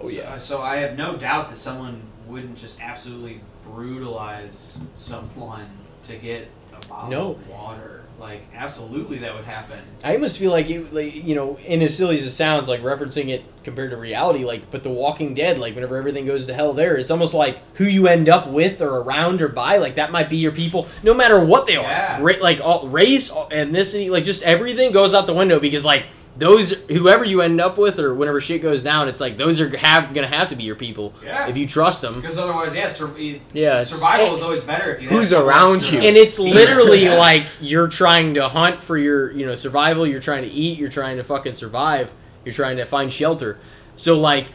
oh so, yeah so I have no doubt that someone wouldn't just absolutely brutalize someone to get a bottle No. of water. Like, absolutely, that would happen. I almost feel like it, like you know, in as silly as it sounds, like referencing it compared to reality, like but The Walking Dead, like whenever everything goes to hell, there, it's almost like who you end up with or around or by, like that might be your people, no matter what they are, Yeah. Ra- like all, race, ethnicity, like just everything goes out the window because like those whoever you end up with or whenever shit goes down, it's like those are have gonna have to be your people Yeah. if you trust them. Because otherwise, yeah, sur- Yeah, survival is always better if you have Who's a around you? and it's literally Yeah. like you're trying to hunt for your you know survival you're trying to eat you're trying to fucking survive you're trying to find shelter so like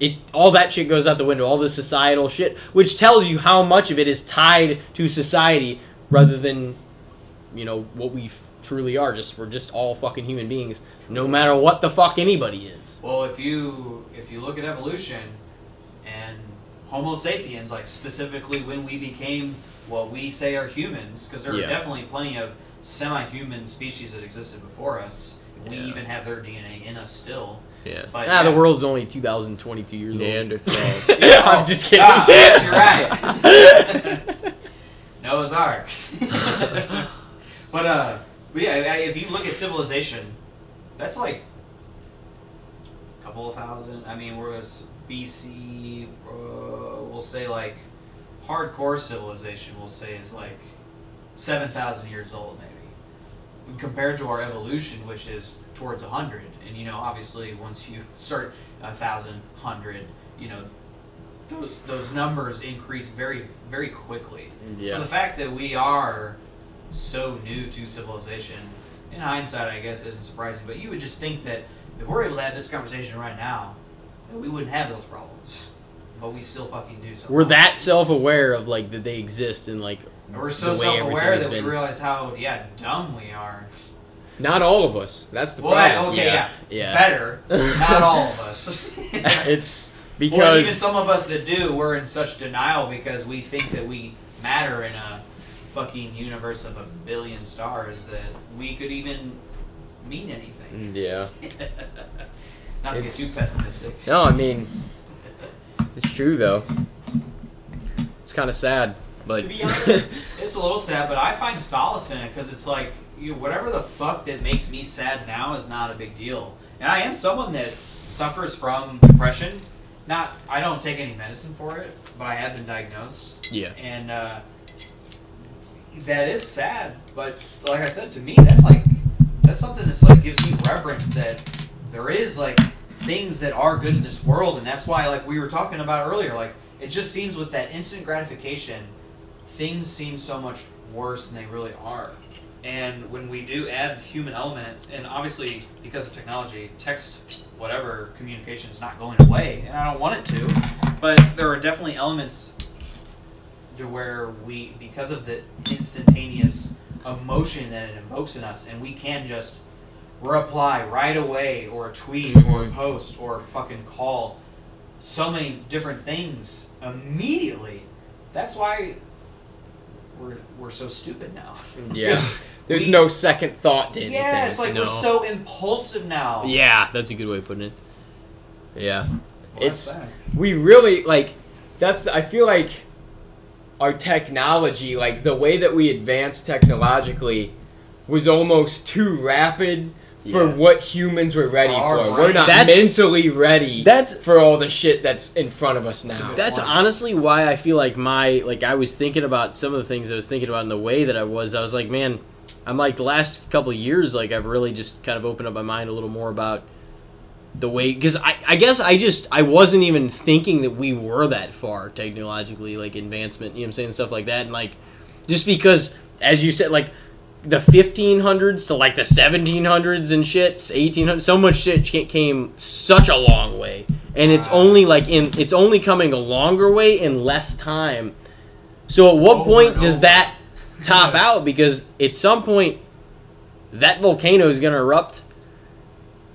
it all that shit goes out the window all the societal shit which tells you how much of it is tied to society rather than you know what we f- truly are just we're just all fucking human beings no matter what the fuck anybody is Well, if you if you look at evolution and Homo sapiens, like specifically when we became what we say are humans, because there Yeah. are definitely plenty of semi-human species that existed before us. We Yeah. even have their DNA in us still. Yeah. But ah the yeah. world's only 2022 years old Neanderthals. Yeah, i'm just kidding ah, yes, you're right. Noah's Ark. but uh, but yeah, if you look at civilization, that's like a couple of thousand. I mean, we're BC. Uh, we'll say like hardcore civilization. We'll say is like seven thousand years old, maybe, compared to our evolution, which is towards a hundred. And you know, obviously, once you start a thousand, hundred, you know, those those numbers increase very very quickly. Yeah. So the fact that we are so new to civilization, in hindsight, I guess, isn't surprising. But you would just think that if we're able to have this conversation right now, that we wouldn't have those problems. But we still fucking do. Somehow. we're that self-aware of like that they exist and like And we're so self-aware that we realize how yeah dumb we are. Not all of us. That's the Well, problem. okay, yeah, Yeah. better. Not all of us. it's Well, even Because some of us that do, we're in such denial because we think that we matter in a fucking universe of a billion stars that we could even mean anything. yeah. Not to get too pessimistic. No, I mean it's true though. It's kind of sad, but To be honest, it's a little sad, but I find solace in it because it's like you, whatever the fuck that makes me sad now is not a big deal. And I am someone that suffers from depression. Not, I don't take any medicine for it, but I have been diagnosed. Yeah. And uh, that is sad, but like I said, to me, that's like that's something that's like gives me reverence that there is like things that are good in this world, and that's why like we were talking about earlier, like it just seems with that instant gratification, things seem so much worse than they really are. And when we do add human element, and obviously because of technology, text whatever communication is not going away, and I don't want it to, but there are definitely elements to where we, because of the instantaneous emotion that it invokes in us, and we can just reply right away, or tweet, or Mhm. post, or fucking call so many different things immediately. That's why we're, we're so stupid now. yeah. There's We- no second thought to anything. Yeah, it's like no. we're so impulsive now. Yeah, that's a good way of putting it. yeah. Well, it's we really like that's I feel like our technology, like the way that we advanced technologically was almost too rapid for Yeah. what humans were ready For our for. We're not That's- mentally ready That's for all the shit that's in front of us now. That's point. honestly why I feel like my like I was thinking about some of the things I was thinking about in the way that I was. I was like, man, I'm like the last couple of years, like I've really just kind of opened up my mind a little more about the way because I, I guess I just I wasn't even thinking that we were that far technologically, like advancement, you know what I'm saying, stuff like that, and like just because as you said, like the 1500s to like the 1700s and shits 1800s, so much shit came such a long way, and it's only like in it's only coming a longer way in less time. So at what point point and does that top out? Because at some point, that volcano is gonna erupt.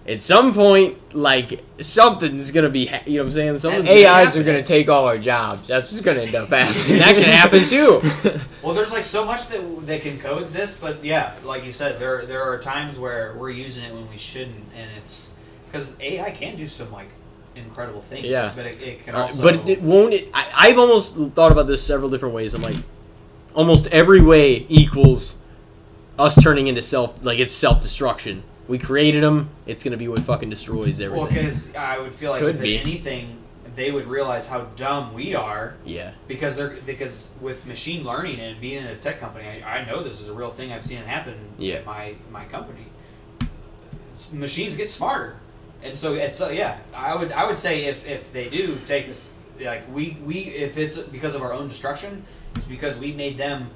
At some point, like something's gonna be, ha- you know what I'm saying? Something's gonna AIs are gonna take all our jobs. That's what's gonna end up happening. That can happen too. Well, there's like so much that that can coexist, but yeah, like you said, there there are times where we're using it when we shouldn't, and it's because AI can do some like incredible things. Yeah. But it, it can Uh, also. but it won't. It, I, I've almost thought about this several different ways. I'm like, almost every way equals us turning into self. Like it's self destruction. We created them. It's gonna be what fucking destroys everything. well, because I would feel like Could if be. anything, they would realize how dumb we are yeah. because they're because with machine learning and being in a tech company, I, I know this is a real thing. I've seen it happen Yeah. at my my company. Machines get smarter, and so it's uh, yeah. I would I would say if if they do take us like we we if it's because of our own destruction, it's because we made them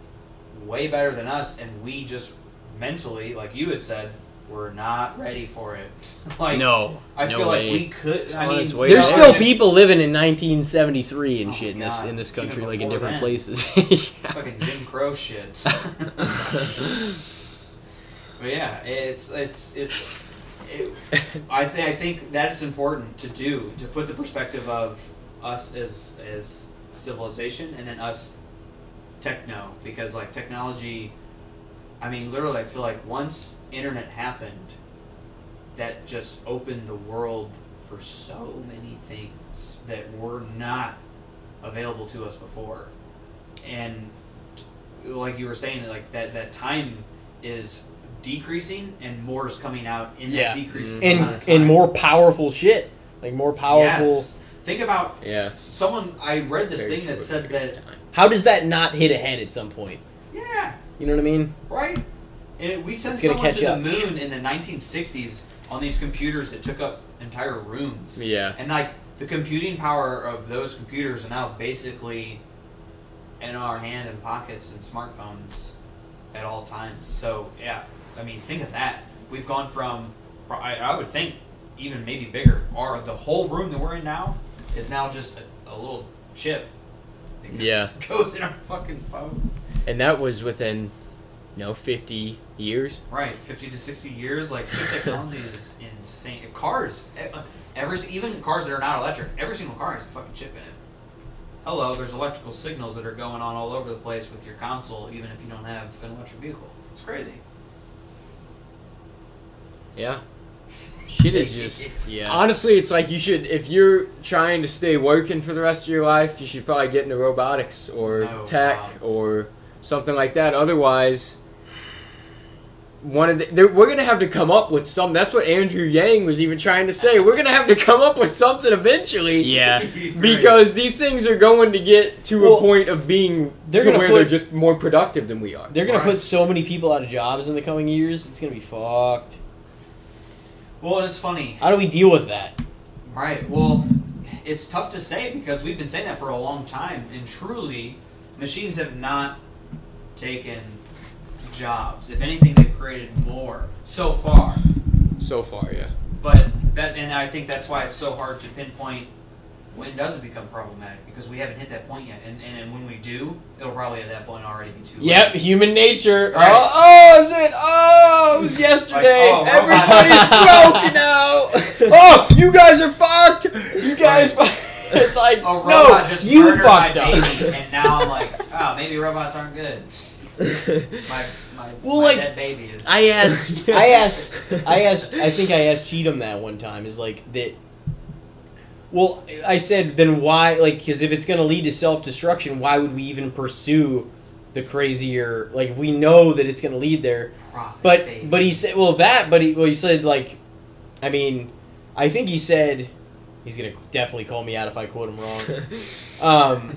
way better than us, and we just mentally, like you had said, we're not ready for it. like no. I no feel way. like we could. It's I mean, its way There's Yeah. still people living in 1973 and Oh shit in this in this country, like in different then. places. yeah. fucking Jim Crow shit. but yeah, it's it's it's. It, I think I think that's important to do to put the perspective of us as as civilization and then us techno because like technology. I mean, literally, I feel like once internet happened, that just opened the world for so many things that were not available to us before, and like you were saying, like that that time is decreasing and more is coming out in Yeah. that decreasing Mhm. amount and of time. and more powerful shit, like more powerful. Yes. Think about Yeah. someone. I read this Very thing that said that. time. How does that not hit ahead at some point? Yeah. You know what I mean? Right. And we sent someone to the up. moon in the 1960s on these computers that took up entire rooms. Yeah. And like the computing power of those computers are now basically in our hand and pockets and smartphones at all times. So yeah, I mean, think of that. We've gone from, I, I would think, even maybe bigger. Or the whole room that we're in now is now just a, a little chip. That goes, Yeah. Goes in our fucking phone. And that was within, you know, 50 years. Right, fifty to sixty years. Like chip technology is insane. Cars, e- uh, every even cars that are not electric, every single car has a fucking chip in it. Hello, there's electrical signals that are going on all over the place with your console, even if you don't have an electric vehicle. It's crazy. Yeah. Shit is just. Yeah. Honestly, it's like you should, if you're trying to stay working for the rest of your life, you should probably get into robotics or Oh, tech wow. or something like that. Otherwise, one of the, we're gonna have to come up with some. That's what Andrew Yang was even trying to say. We're gonna have to come up with something eventually. yeah. Because these things are going to get to Well, a point of being they're to gonna where put- they're just more productive than we are. They're gonna Right. put so many people out of jobs in the coming years. It's gonna be fucked. Well, it's funny, How do we deal with that? right? Well, it's tough to say because we've been saying that for a long time, and truly, machines have not taken jobs. If anything, they've created more so far. So far, yeah. But that, and I think that's why it's so hard to pinpoint when does it become problematic because we haven't hit that point yet, and, and, and when we do, it'll probably at that point already be too late. Yep, human nature. Right. Oh, oh, is it? Oh, it was oh, yesterday. oh, Everybody's broken out. oh, you guys are fucked. You guys. Right. Fucked. It's like A robot no, just you murdered my up. baby, and now I'm like, oh, maybe robots aren't good. My my, Well, my like, dead baby is. I asked, I asked, I asked, I think I asked Cheatham that one time. Is like that. Well, I said then why? Like, because if it's going to lead to self destruction, why would we even pursue the crazier? Like, we know that it's going to lead there. Profit, But baby. but he said well that but he well he said like, I mean, I think he said he's gonna definitely call me out if I quote him wrong. Um,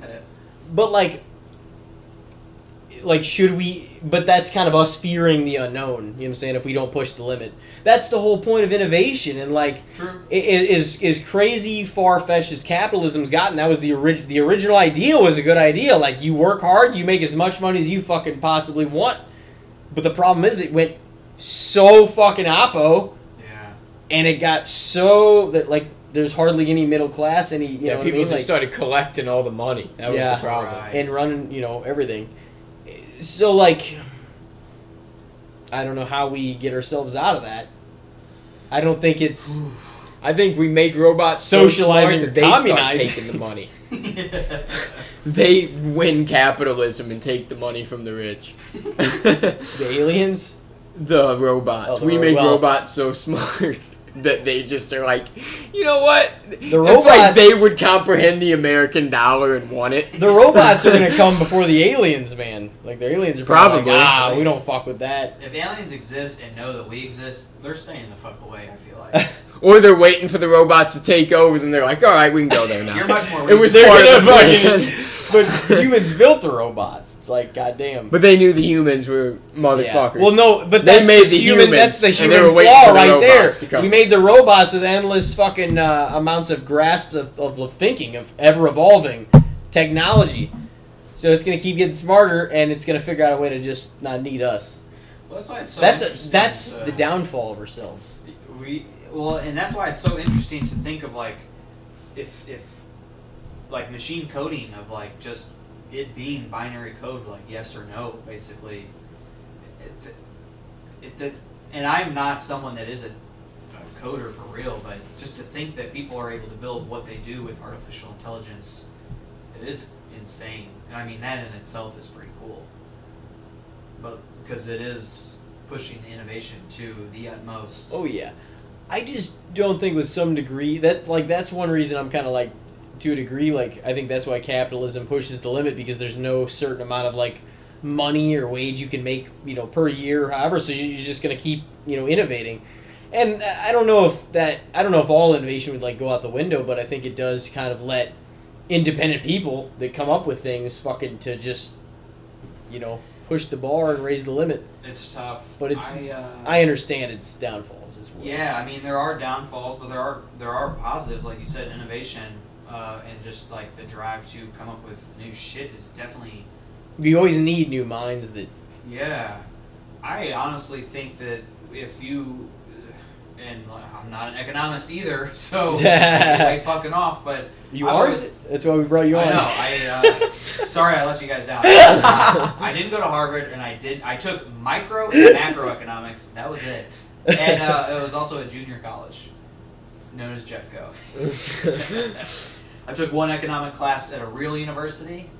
but like like should we but that's kind of us fearing the unknown you know what i'm saying if we don't push the limit that's the whole point of innovation and like True. is is crazy far-fetched as capitalism's gotten that was the orig- the original idea was a good idea like you work hard you make as much money as you fucking possibly want but the problem is it went so fucking oppo Yeah. and it got so that like there's hardly any middle class any you yeah, know what I people mean? just Like- started collecting all the money. That was Yeah. the problem. Right. and running, you know, everything. So like I don't know how we get ourselves out of that. I don't think it's I think we make robots so Socializing smart or that they start taking the money. They win capitalism and take the money from the rich. the aliens. the robots. Oh, the we ro- make well- robots so smart. That they just are like, you know what? The It's like they would comprehend the American dollar and want it. The robots are gonna come before the aliens, man. Like the aliens are probably, Probably. like, ah, we don't fuck with that. If aliens exist and know that we exist, they're staying the fuck away. I feel like Or they're waiting for the robots to take over, then they're like, all right, we can go there now. you're much more. it was They're part gonna of the fucking. but humans built the robots. It's like goddamn. But they knew the humans were Yeah. motherfuckers. Well, no, but They made the, the human. humans, That's the and they human were waiting flaw the right there. robots to come. You made the robots with endless fucking uh, amounts of grasp of, of thinking, of ever evolving technology. So it's gonna keep getting smarter, and it's gonna figure out a way to just not need us. Well, that's why it's so. that's interesting that's to- the downfall of ourselves. We well, and that's why it's so interesting to think of like, if if, like machine coding of like just it being binary code, like yes or no, basically. It, it, the, and I'm not someone that is a, a coder for real, but just to think that people are able to build what they do with artificial intelligence, it is insane. And I mean that in itself is pretty cool. But because it is pushing the innovation to the utmost. Oh yeah, I just don't think with some degree that like that's one reason I'm kind of like to a degree like I think that's why capitalism pushes the limit because there's no certain amount of like money or wage you can make you know per year or however so you're just gonna keep you know innovating. And I don't know if that I don't know if all innovation would like go out the window, but I think it does kind of let independent people that come up with things fucking to just you know push the bar and raise the limit. It's tough. But it's- I, uh, I understand its downfalls as well. yeah, I mean there are downfalls, but there are there are positives, like you said, innovation, uh, and just like the drive to come up with new shit is definitely You always need new minds that yeah. I honestly think that if you and I'm not an economist either, so I'm way fucking off, but you I've are. always- That's why we brought you I on. know. I uh, sorry I let you guys down. Uh, I didn't go to Harvard, and I did. I took micro and macroeconomics. That was it. And uh, it was also a junior college, known as Jeffco. I took one economic class at a real university,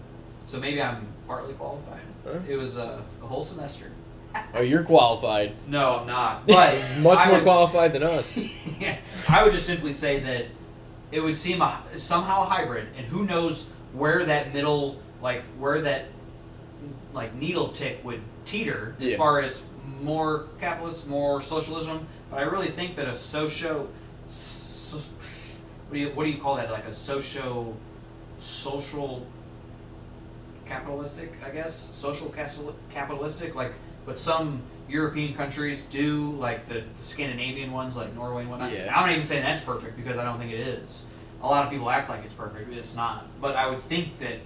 so maybe I'm partly qualified. Huh? It was uh, a whole semester. oh, you're qualified. No, I'm not. But Much I more would- qualified than us. yeah, I would just simply say that it would seem a, somehow a hybrid, and who knows where that middle, like where that like needle tick would teeter as Yeah. far as more capitalist, more socialism. But I really think that a socio, so, what do you what do you call that? Like a socio, social capitalistic, I guess, social capitalistic, like what some European countries do, like the, the Scandinavian ones, like Norway and whatnot. Yeah. I'm not even saying that's perfect because I don't think it is. A lot of people act like it's perfect, but it's not. But I would think that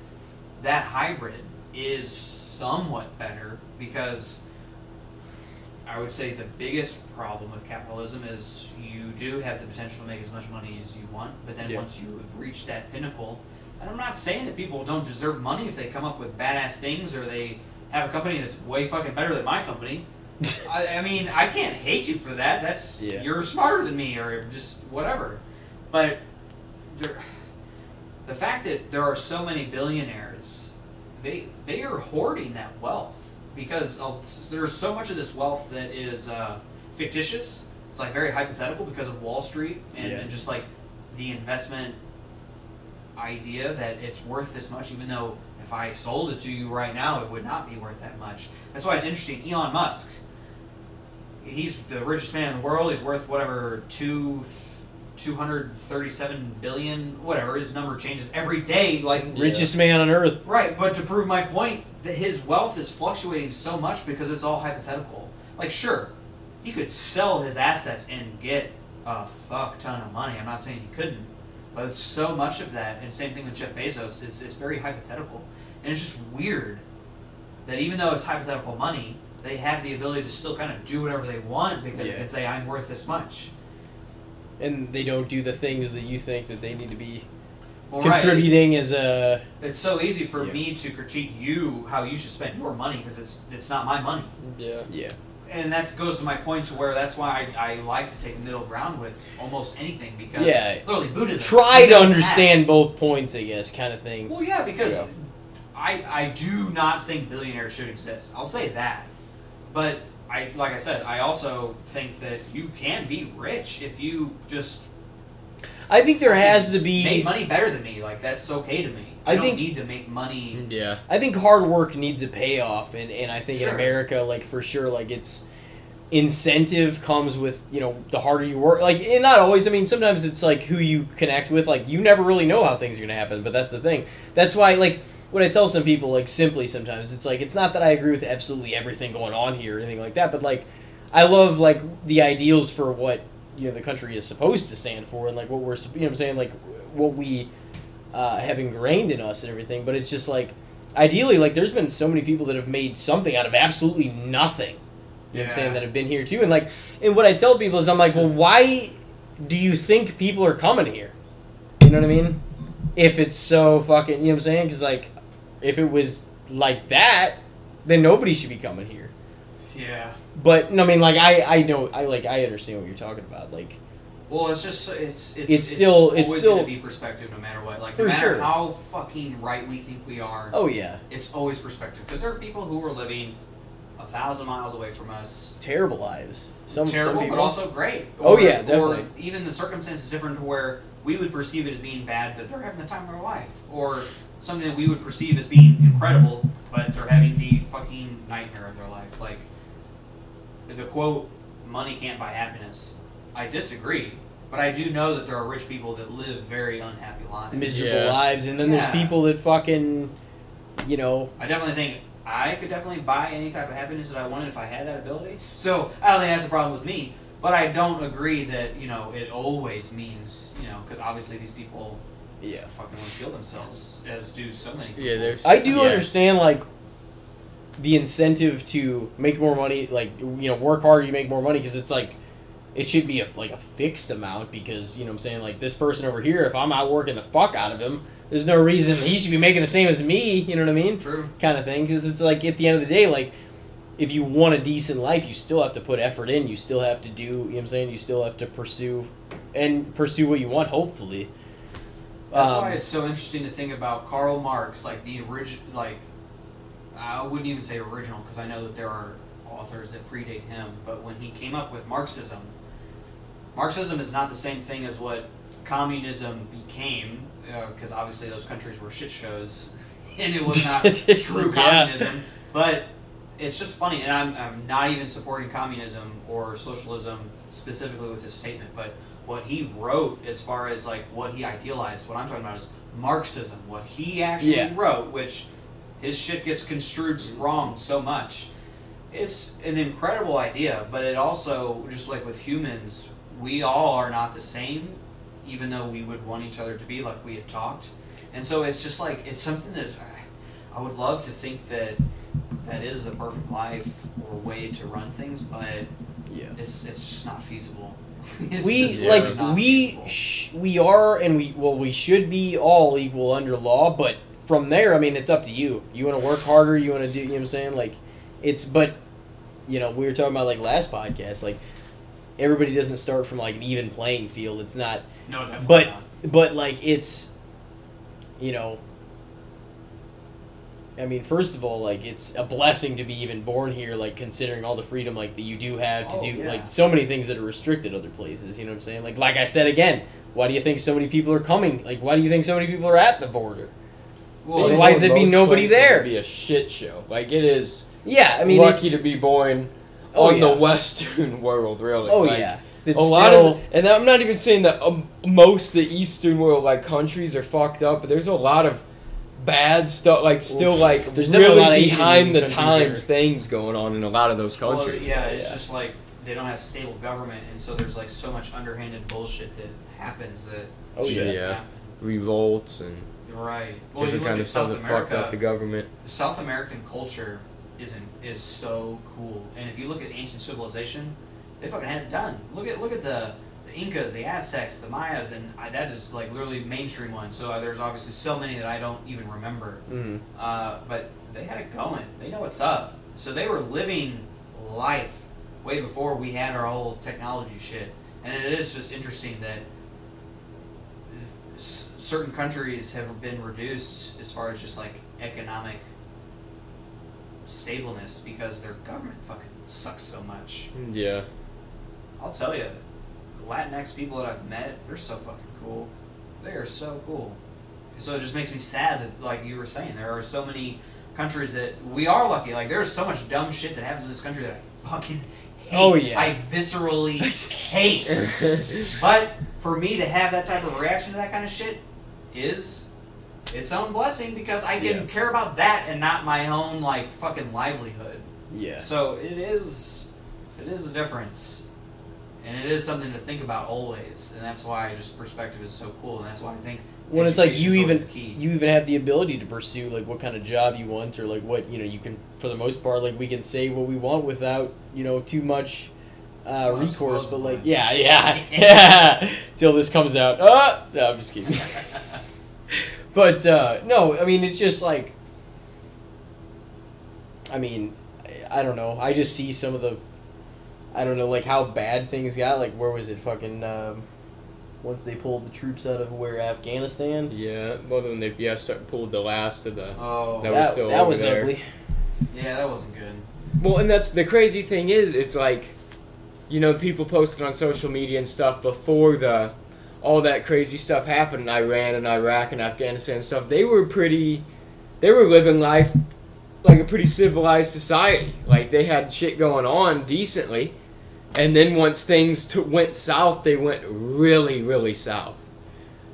that hybrid is somewhat better because I would say the biggest problem with capitalism is you do have the potential to make as much money as you want, but then Yeah. once you have reached that pinnacle, and I'm not saying that people don't deserve money if they come up with badass things or they have a company that's way fucking better than my company. I, I mean, I can't hate you for that. That's Yeah. you're smarter than me, or just whatever. But there, the fact that there are so many billionaires, they they are hoarding that wealth because of, there's so much of this wealth that is uh, fictitious. It's like very hypothetical because of Wall Street and, Yeah. and just like the investment idea that it's worth this much, even though I sold it to you right now, it would not be worth that much. That's why it's interesting. Elon Musk, he's the richest man in the world. He's worth whatever two, two hundred thirty-seven billion, whatever. His number changes every day. Like Richest man on earth. Right, but to prove my point, that his wealth is fluctuating so much because it's all hypothetical. Like, sure, he could sell his assets and get a fuck ton of money. I'm not saying he couldn't, but so much of that, and same thing with Jeff Bezos. is it's very hypothetical, and it's just weird that even though it's hypothetical money, they have the ability to still kind of do whatever they want because Yeah. they can say I'm worth this much. And they don't do the things that you think that they need to be Well, right, contributing as a. It's so easy for Yeah. me to critique you how you should spend your money because it's it's not my money. Yeah. Yeah. and that goes to my point to where that's why I, I like to take middle ground with almost anything because Yeah. literally Buddhism. Try to understand have- both points, I guess, kind of thing. Well, yeah, because Yeah. I I do not think billionaires should exist. I'll say that, but I like I said, I also think that you can be rich if you just I think there has to be. make money better than me. Like that's okay to me. I, I don't think- need to make money. Yeah. I think hard work needs a payoff, and, and I think in America, like for sure, like it's incentive comes with you know the harder you work. Like and not always. I mean, sometimes it's like who you connect with. Like you never really know how things are gonna happen, but that's the thing. That's why like when I tell some people like simply sometimes it's like it's not that I agree with absolutely everything going on here or anything like that, but like I love like the ideals for what you know the country is supposed to stand for and like what we're you know what I'm saying like what we uh, have ingrained in us and everything. But it's just like ideally like there's been so many people that have made something out of absolutely nothing. You know what I'm saying that have been here too and like and what I tell people is I'm like well why do you think people are coming here? You know what I mean? If it's so fucking you know what I'm saying because like if it was like that then nobody should be coming here. Yeah. But no, I mean, like I, I know, I like, I understand what you're talking about. Like, Well, it's just it's it's It's still- it's always still- gonna be perspective no matter what. Like no matter sure. how fucking right we think we are, oh yeah, it's always perspective because there are people who are living a thousand miles away from us. terrible lives. Some terrible, some but also great. Oh, Or- yeah, Or definitely. even the circumstances different to where we would perceive it as being bad, but they're having the time of their life, or something that we would perceive as being incredible, but they're having the fucking nightmare of their life. Like the quote, "Money can't buy happiness." I disagree, but I do know that there are rich people that live very unhappy lives. miserable Yeah. lives, and then there's people that fucking, you know, I definitely think I could definitely buy any type of happiness that I wanted if I had that ability. So I don't think that's a problem with me. But I don't agree that you know it always means you know because obviously these people yeah. fucking want to kill themselves as do so many people. Yeah, there's- I do Yeah. understand like the incentive to make more money, like you know, work hard, you make more money, because it's like it should be a like a fixed amount because you know what I'm saying like this person over here, if I'm out working the fuck out of him, there's no reason he should be making the same as me. You know what I mean? True. kind of thing because it's like at the end of the day like if you want a decent life you still have to put effort in you still have to do you know what i'm saying you still have to pursue and pursue what you want hopefully That's Um, why it's so interesting to think about Karl Marx, like the original, like I wouldn't even say original because I know that there are authors that predate him. But when he came up with Marxism, Marxism is not the same thing as what communism became, because obviously those countries were shit shows, and it was not true Yeah. communism. But it's just funny, and I'm, I'm not even supporting communism or socialism specifically with this statement, but what he wrote as far as like what he idealized, what I'm talking about is Marxism, what he actually Yeah. wrote, which his shit gets construed mm-hmm. wrong so much. It's an incredible idea, but it also, just like with humans, we all are not the same, even though we would want each other to be like we had talked. And so it's just like, it's something that I would love to think that that is the perfect life or way to run things, but yeah it's, it's just not feasible. We Yeah. like we sh- we are and we well we should be all equal under law but from there i mean it's up to you you want to work harder you want to do you know what i'm saying like it's but you know we were talking about like last podcast like everybody doesn't start from like an even playing field it's not no, definitely but not. but like it's you know i mean first of all like it's a blessing to be even born here like considering all the freedom like that you do have to Oh, do yeah. like so many things that are restricted other places you know what i'm saying like like i said again why do you think so many people are coming like why do you think so many people are at the border Well, Otherwise Well, there'd be nobody there. It'd be a shit show. Like it is yeah i mean lucky it's, to be born Oh, on the. Western world, really. oh Like, yeah it's a lot still, of, and I'm not even saying that um, most of the Eastern world like countries are fucked up, but there's a lot of bad stuff, like still like There's definitely a lot of really behind the times that things going on in a lot of those Well, countries. yeah, it's just like they don't have stable government, and so there's like so much underhanded bullshit that happens that. Oh, yeah. Yeah. happen. revolts and You're right. Well, you different look kind at of stuff South that fucked America. up the government. The South American culture is in, is so cool, and if you look at ancient civilization, they fucking had it done. Look at look at the, the Incas, the Aztecs, the Mayas, and I, that is like literally mainstream ones. So uh, there's obviously so many that I don't even remember. Mhm. Uh, but they had it going. They know what's up. So they were living life way before we had our whole technology shit. And it is just interesting that s- certain countries have been reduced as far as just like economic stableness because their government fucking sucks so much. Yeah. I'll tell you, Latinx people that I've met, they're so fucking cool. They are so cool. So it just makes me sad that, like you were saying, there are so many countries that we are lucky. Like there's so much dumb shit that happens in this country that I fucking hate. Oh, yeah. I viscerally hate. But for me to have that type of reaction to that kind of shit is its own blessing because I can Yeah. care about that and not my own like fucking livelihood. Yeah. So it is, it is a difference, and it is something to think about always, and that's why just perspective is so cool, and that's why I think when it's like you even key. you even have the ability to pursue like what kind of job you want or like what you know you can for the most part like we can say what we want without you know too much uh, Well, recourse but like yeah yeah yeah till this comes out. Uh, no I'm just kidding. But uh, no I mean it's just like I mean I don't know I just see some of the I don't know like how bad things got like where was it fucking um, once they pulled the troops out of where Afghanistan Yeah. Well, when they yeah start pulled the last of the. oh, That was still that over was there. ugly. yeah, that wasn't good. Well, and that's the crazy thing is, it's like, you know, people posted on social media and stuff before the, all that crazy stuff happened in Iran and Iraq and Afghanistan and stuff. They were pretty, they were living life like a pretty civilized society. Like they had shit going on decently, and then once things t- went south, they went really, really south.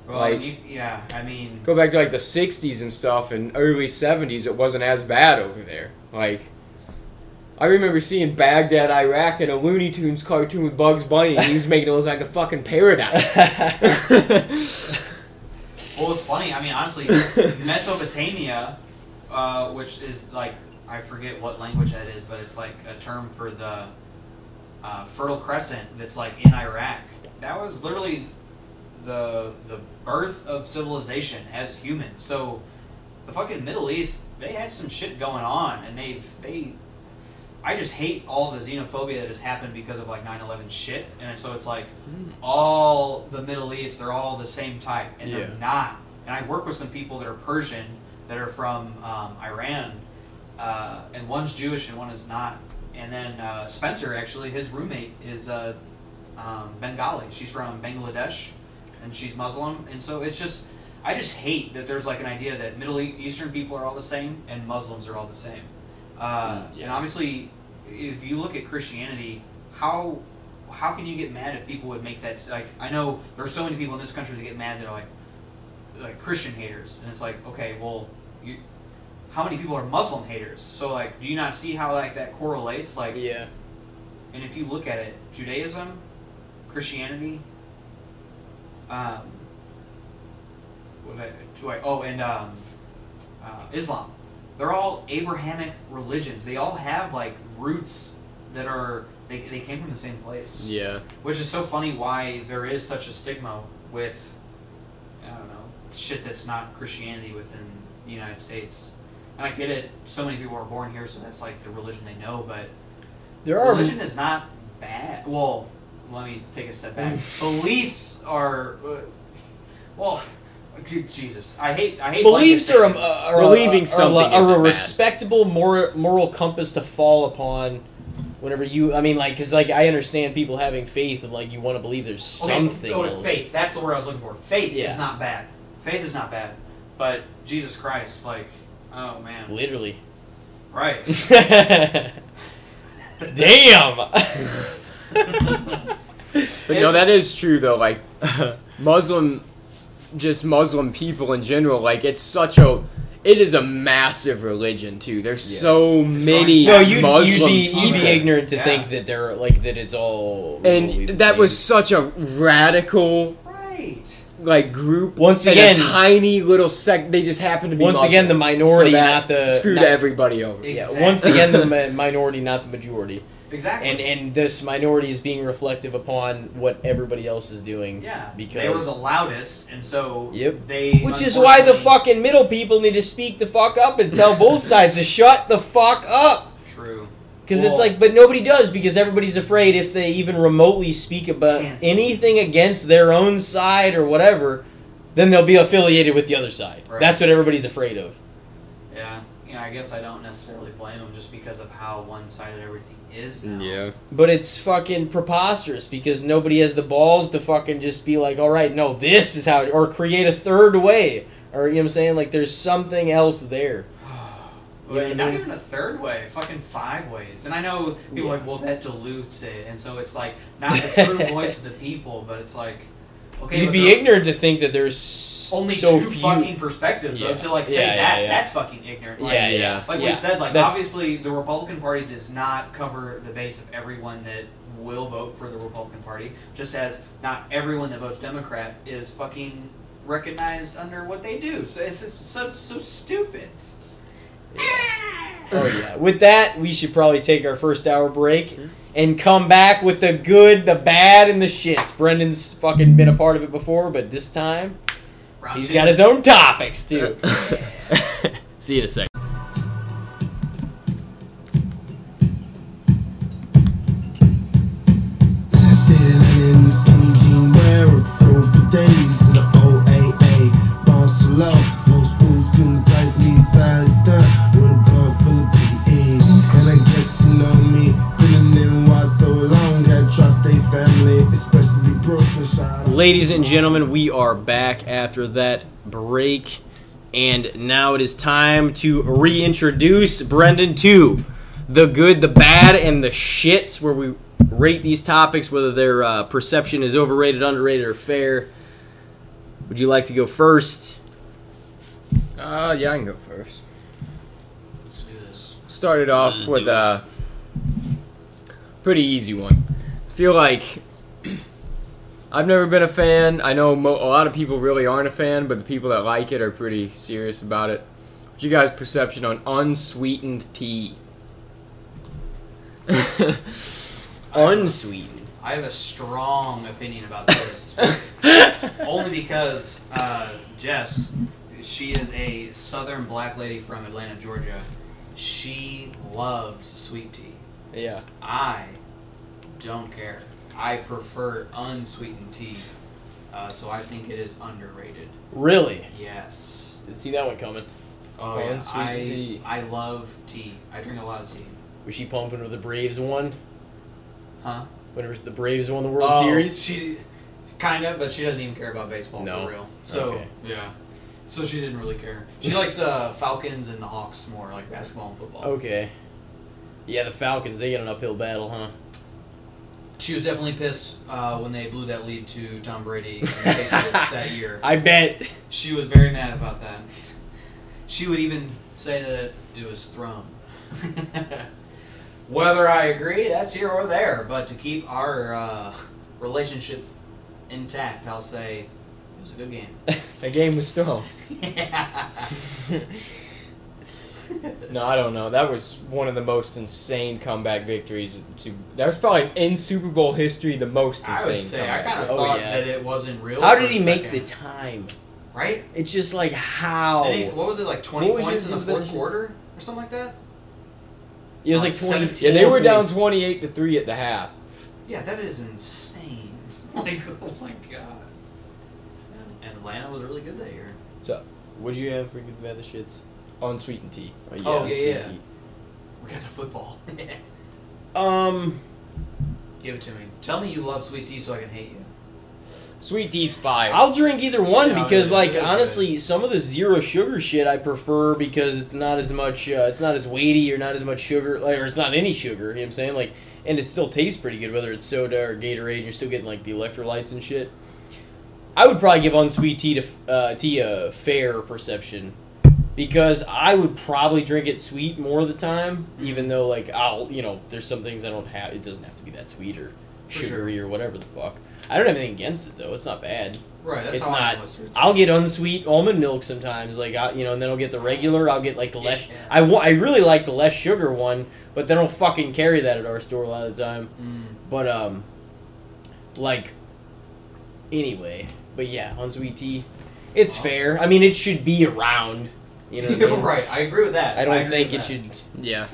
Well, Like- you, yeah, I mean, Go back to like the '60s and stuff, and early '70s, it wasn't as bad over there. Like, I remember seeing Baghdad, Iraq, in a Looney Tunes cartoon with Bugs Bunny, and he was making it look like a fucking paradise. well, it's funny. I mean, honestly, Mesopotamia, uh, which is like I forget what language that is, but it's like a term for the uh, Fertile Crescent that's like in Iraq. That was literally the the birth of civilization as humans. So the fucking Middle East, they had some shit going on, and they've they. I just hate all the xenophobia that has happened because of like 9/11 shit, and so it's like all the Middle East, they're all the same type, and they're Yeah. not. And I work with some people that are Persian, that are from um, Iran, uh, and one's Jewish and one is not. And then uh, Spencer, actually, his roommate is uh, um, Bengali. She's from Bangladesh, and she's Muslim. And so it's just, I just hate that there's like an idea that Middle Eastern people are all the same and Muslims are all the same. Uh, Mm, And obviously, if you look at Christianity, how how can you get mad if people would make that like? I know there are so many people in this country that get mad that are like like Christian haters, and it's like okay, well, you. How many people are Muslim haters? So like, do you not see how like that correlates? Like, yeah. and if you look at it, Judaism, Christianity, um, what did I, do I, oh, and um, uh, Islam. They're all Abrahamic religions. They all have like roots that are they, they came from the same place. yeah. Which is so funny why there is such a stigma with I don't know shit that's not Christianity within the United States. And I get it. So many people are born here, so that's like the religion they know. But There are religion is not bad. Well, let me take a step back. Beliefs are uh, well. Jesus, I hate I hate beliefs are a, statements. are a- Believing a- something are, isn't a respectable moral moral compass to fall upon. Whenever you, I mean, like, cause like I understand people having faith and like you want to believe there's Okay, something oh, else. faith. That's the word I was looking for. Faith Yeah. is not bad. Faith is not bad. But Jesus Christ, like, oh man, Literally. right? Damn. But no, that is true though. Like Muslim, just Muslim people in general. Like it's such a, it is a massive religion too. There's Yeah. so It's many no, you'd, Muslim you'd be you'd be ignorant to Yeah. think that they're like that it's all and that same. was such a radical right. Like group. Once again- a tiny little sect. They just happen to be Once Muslim. again, the minority, so not the- screwed not- everybody over. Ex- yeah. Once again, the mi- minority, not the majority, Exactly. and and this minority is being reflective upon what everybody else is doing. yeah, because they were the loudest, and so Yep. they. Which is why the fucking middle people need to speak the fuck up and tell both sides to shut the fuck up. True. Because Well- it's like, but nobody does because everybody's afraid if they even remotely speak about Cancel. anything against their own side or whatever, then they'll be affiliated with the other side. Right. That's what everybody's afraid of. Yeah. You know, I guess I don't necessarily blame them just because of how one-sided everything is now. Yeah. But it's fucking preposterous because nobody has the balls to fucking just be like, all right, no, this is how, or create a third way. Or, you know what I'm saying? Like, there's something else there. Yeah, not I mean- even a third way, fucking five ways. And I know people are like, well, that dilutes it, and so it's like not the true voice of the people, but it's like, okay, You'd be ignorant to think that there's Only so two few. fucking perspectives, Yeah. though. To like say Yeah, yeah, that, yeah. that's fucking ignorant. Like, yeah, yeah. Like yeah. we said, like That's- obviously the Republican Party does not cover the base of everyone that will vote for the Republican Party, just as not everyone that votes Democrat is fucking recognized under what they do. So it's just so so stupid. Oh yeah. With that, we should probably take our first hour break and come back with the good, the bad, and the shits. Brendon's fucking been a part of it before, but this time Round he's two. got his own topics too. See you in a second. Ladies and gentlemen, we are back after that break, and now it is time to reintroduce Brendon to the good, the bad, and the shits, where we rate these topics, whether their uh, perception is overrated, underrated, or fair. Would you like to go first? Uh, yeah, I can go first. Let's do this. Started off with a pretty easy one. I feel like I've never been a fan. I know mo- a lot of people really aren't a fan, but the people that like it are pretty serious about it. What's your guys' perception on unsweetened tea? Unsweetened. I have a strong opinion about this. Only because uh, Jess, she is a southern black lady from Atlanta, Georgia. She loves sweet tea. Yeah. I don't care. I prefer unsweetened tea. Uh, so I think it is underrated. Really? Yes. Didn't see that one coming. Oh yeah. Unsweetened I tea. I love tea. I drink a lot of tea. Was she pumping with the Braves one? Huh? Whenever the Braves won the World Oh, Series? She kind of, but she doesn't even care about baseball No. for real. So Okay. yeah. So she didn't really care. She likes the Falcons and the Hawks more, like basketball and football. Okay. Yeah, the Falcons, they get an uphill battle, huh? She was definitely pissed uh, when they blew that lead to Tom Brady the that year. I bet. She was very mad about that. She would even say that it was thrown. Whether I agree, that's here or there. But to keep our uh, relationship intact, I'll say it was a good game. That game was strong. No, I don't know. That was one of the most insane comeback victories. To that was probably in Super Bowl history the most I insane. would say I kind of Oh, thought yeah. that it wasn't real. How did he make second. the time? right? It's just like how? He- what was it like? Twenty points in the fourth quarter or something like that? It was like like twenty. 17. Yeah, they were down twenty eight to three at the half. Yeah, that is insane. Like, oh my god. And Atlanta was really good that year. So, What'd you have for good bad the shits? Unsweetened tea. Oh, it's yeah, sweet yeah. tea. We got to football. Um, Give it to me. Tell me you love sweet tea so I can hate you. Sweet tea's fire. I'll drink either one Yeah, because, it is- like, it is honestly, some of the zero sugar shit I prefer because it's not as much, uh, it's not as weighty or not as much sugar, like, or it's not any sugar. You know what I'm saying? Like, and it still tastes pretty good, whether it's soda or Gatorade. And you're still getting like the electrolytes and shit. I would probably give unsweet tea to uh, tea a fair perception because I would probably drink it sweet more of the time, even though like I'll you know there's some things I don't have. It doesn't have to be that sweet or For sure. sugary or whatever the fuck. I don't have anything against it though. It's not bad. Right, that's It's how I not- am with sweet tea. I'll get unsweet almond milk sometimes, like I, you know, and then I'll get the regular. I'll get like the less. yeah. I wa- I really like the less sugar one, but they don't fucking carry that at our store a lot of the time. Mm. But um, like, anyway, but yeah, unsweet tea, it's Oh. fair. I mean, it should be around. You know, what I mean? right, I agree with that. I don't agree think with it should. yeah.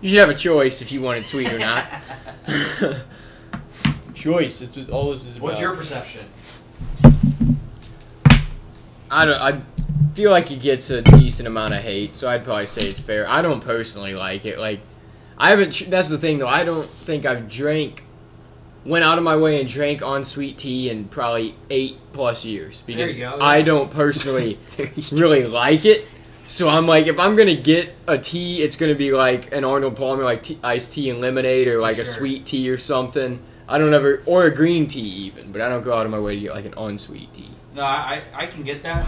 You should have a choice if you want it sweet or not. Choice. It's what all this is about. What's your perception? I don't. I feel like it gets a decent amount of hate, so I'd probably say it's fair. I don't personally like it. Like, I haven't. That's the thing, though. I don't think I've drank, went out of my way and drank on sweet tea in probably eight plus years because go, I don't personally really like it. So I'm like, if I'm gonna get a tea, it's gonna be like an Arnold Palmer, like tea, iced tea and lemonade, or like a sweet tea or something. I don't ever, or a green tea even, but I don't go out of my way to get like an unsweet tea. No, I, I I can get that,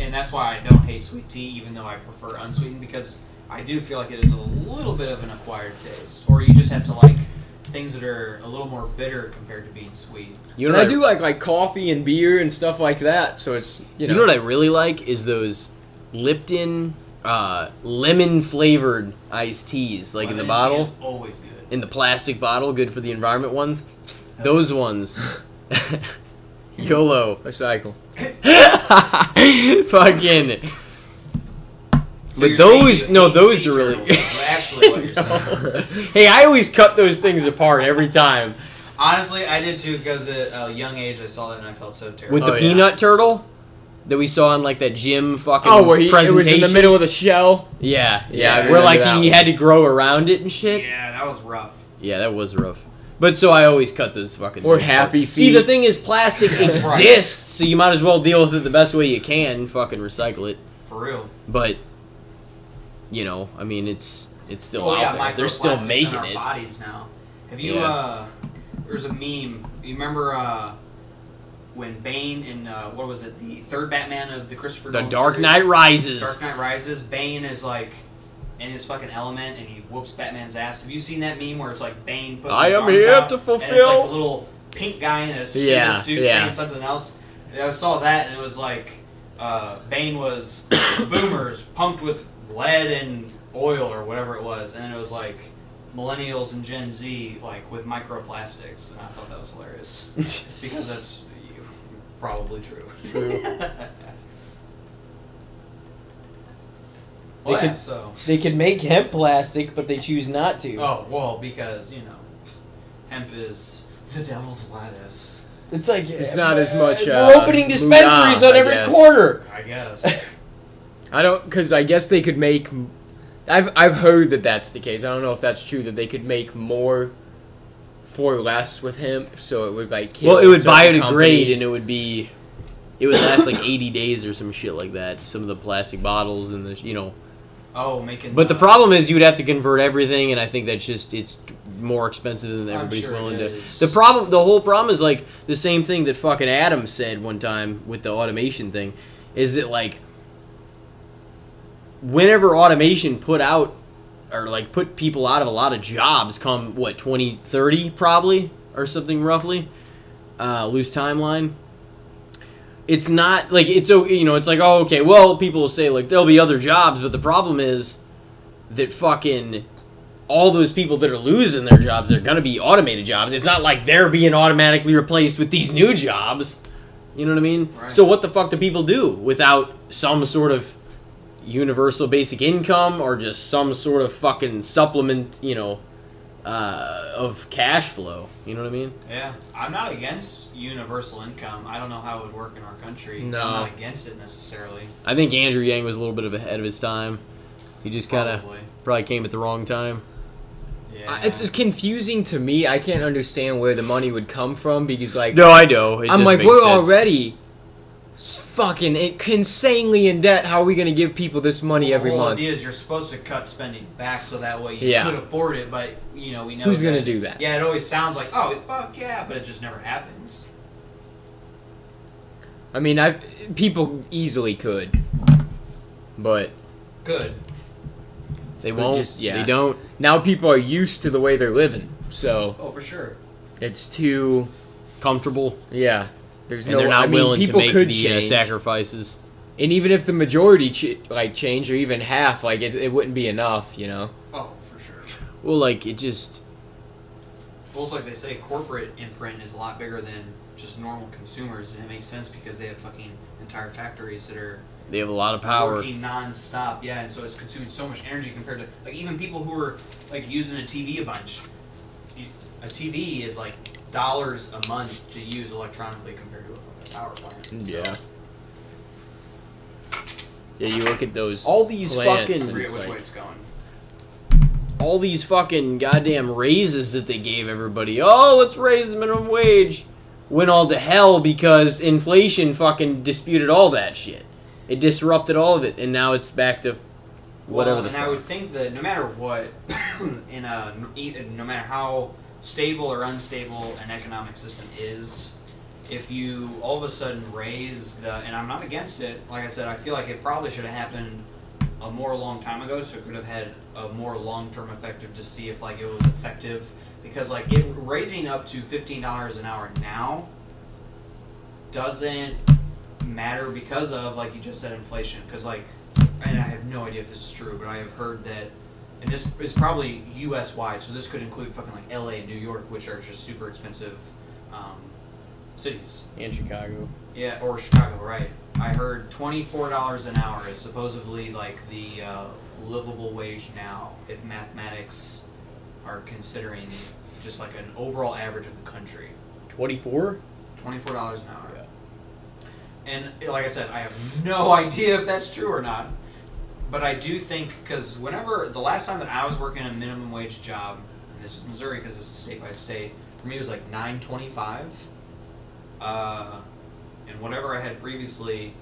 and that's why I don't hate sweet tea, even though I prefer unsweetened, because I do feel like it is a little bit of an acquired taste, or you just have to like things that are a little more bitter compared to being sweet. You And know I what do like like coffee and beer and stuff like that. So it's you You know, know what I really like is those Lipton uh, lemon flavored iced teas, like in the Lemon tea bottle, is always good. in the plastic bottle, good for the environment ones. Those ones, YOLO, recycle. fucking. So But those- no, those are really- turtles, actually what you're hey, I always cut those things apart every time. Honestly, I did too because at a young age I saw that and I felt so terrible. With the Oh, yeah. peanut turtle that we saw in like that gym fucking Oh, where he it was in the middle of the shell. Yeah, Yeah, yeah. I where like that he had to grow around it and shit. yeah, that was rough. Yeah, that was rough. But so I always cut those fucking. Or Happy apart. See, the thing is, plastic exists, so you might as well deal with it the best way you can. Fucking recycle it. For real. But, you know, I mean, it's it's still Well, out yeah, there. They're still microplastics in making our it. bodies now. Have you? Yeah. uh There's a meme. You remember uh when Bane in uh, what was it? The third Batman of the Christopher The Nolan Dark series? Knight Rises. Dark Knight Rises. Bane is like in his fucking element and he whoops Batman's ass. Have you seen that meme where it's like Bane putting I his am here out, to and it's like fulfill- a little pink guy in a steel Yeah, suit yeah. saying something else. And I saw that and it was like uh, Bane was boomers pumped with lead and oil or whatever it was, and it was like millennials and Gen Z like with microplastics, and I thought that was hilarious because that's probably true. True. well, They yeah, could- so. They could make hemp plastic, but they choose not to. Oh well, because you know, hemp is the devil's lettuce. It's like It's not as much, We're uh, opening dispensaries Mulan, on every guess. corner. I guess. I don't, because I guess they could make. I've I've heard that that's the case. I don't know if that's true that they could make more for less with hemp, so it would like. Well, it would certain biodegrade, companies. and it would be. It would last like 80 days or some shit like that. Some of the plastic bottles and the you know. Oh, making. But the problem is you would have to convert everything, and I think that's just it's more expensive than everybody's sure willing to. The problem, the whole problem is like the same thing that fucking Adam said one time with the automation thing, is that like whenever automation put out or like put people out of a lot of jobs come what 2030 probably or something roughly uh, loose timeline. It's not like it's you know it's like oh okay well people will say like there'll be other jobs but the problem is that fucking all those people that are losing their jobs they're gonna be automated jobs. It's not like they're being automatically replaced with these new jobs. You know what i mean? Right. so what the fuck do people do without some sort of universal basic income or just some sort of fucking supplement you know uh, of cash flow you know what i mean Yeah, I'm not against universal income. I don't know how it would work in our country. No. I'm not against it necessarily. I think Andrew Yang was a little bit of ahead of his time. He just kind of Probably. probably came at the wrong time. Yeah. I- It's just confusing to me. I can't understand where the money would come from because like No, I know. It I'm like make we're sense. already s- fucking insanely in debt. How are we gonna give people this money every the whole month? idea is you're supposed to cut spending back so that way you Yeah. could afford it, but you know we know Who's that- gonna do that? Yeah, it always sounds like oh fuck yeah, but it just never happens. I mean, I people easily could, but Good. They won't. just- yeah. They don't. now people are used to the way they're living, so Oh, for sure. it's too Comfortable, yeah. There's and no. they're not I mean, willing to people make could the uh, sacrifices. and even if the majority ch- like change or even half, like it, it wouldn't be enough, you know. Oh, for sure. Well, like it just. Well, it's like they say, corporate imprint is a lot bigger than just normal consumers, and it makes sense because they have fucking entire factories that are They have a lot of power. working non-stop. Yeah, and so it's consuming so much energy compared to like even people who are like using a TV a bunch. You, a TV is like dollars a month to use electronically power plant. So, Yeah. Yeah, you look at those. All these plants fucking. and forget it's which like- way it's going. all these fucking goddamn raises that they gave everybody. Oh, let's raise the minimum wage. Went all to hell because inflation fucking disputed all that shit. It disrupted all of it, and now it's back to whatever well, the and fuck. I would think that no matter what, in a no matter how stable or unstable an economic system is, if you all of a sudden raise the, and I'm not against it. Like I said, I feel like it probably should have happened a more long time ago, so it could have had a more long term effective to see if like it was effective. Because like it raising up to fifteen dollars an hour now doesn't matter because of like you just said inflation. Because like and I have no idea if this is true, but I have heard that, and this is probably U.S. wide, so this could include fucking like L.A. and New York, which are just super expensive um, cities. in Chicago. Yeah, or Chicago, right? I heard twenty four dollars an hour is supposedly like the uh, livable wage now, if mathematics are considering just like an overall average of the country. Twenty four. Twenty four dollars an hour. Yeah. And like I said, I have no idea if that's true or not. But I do think because whenever the last time that I was working a minimum wage job, and this is Missouri because it's a state by state, for me it was like nine twenty five. Uh, and whatever I had previously,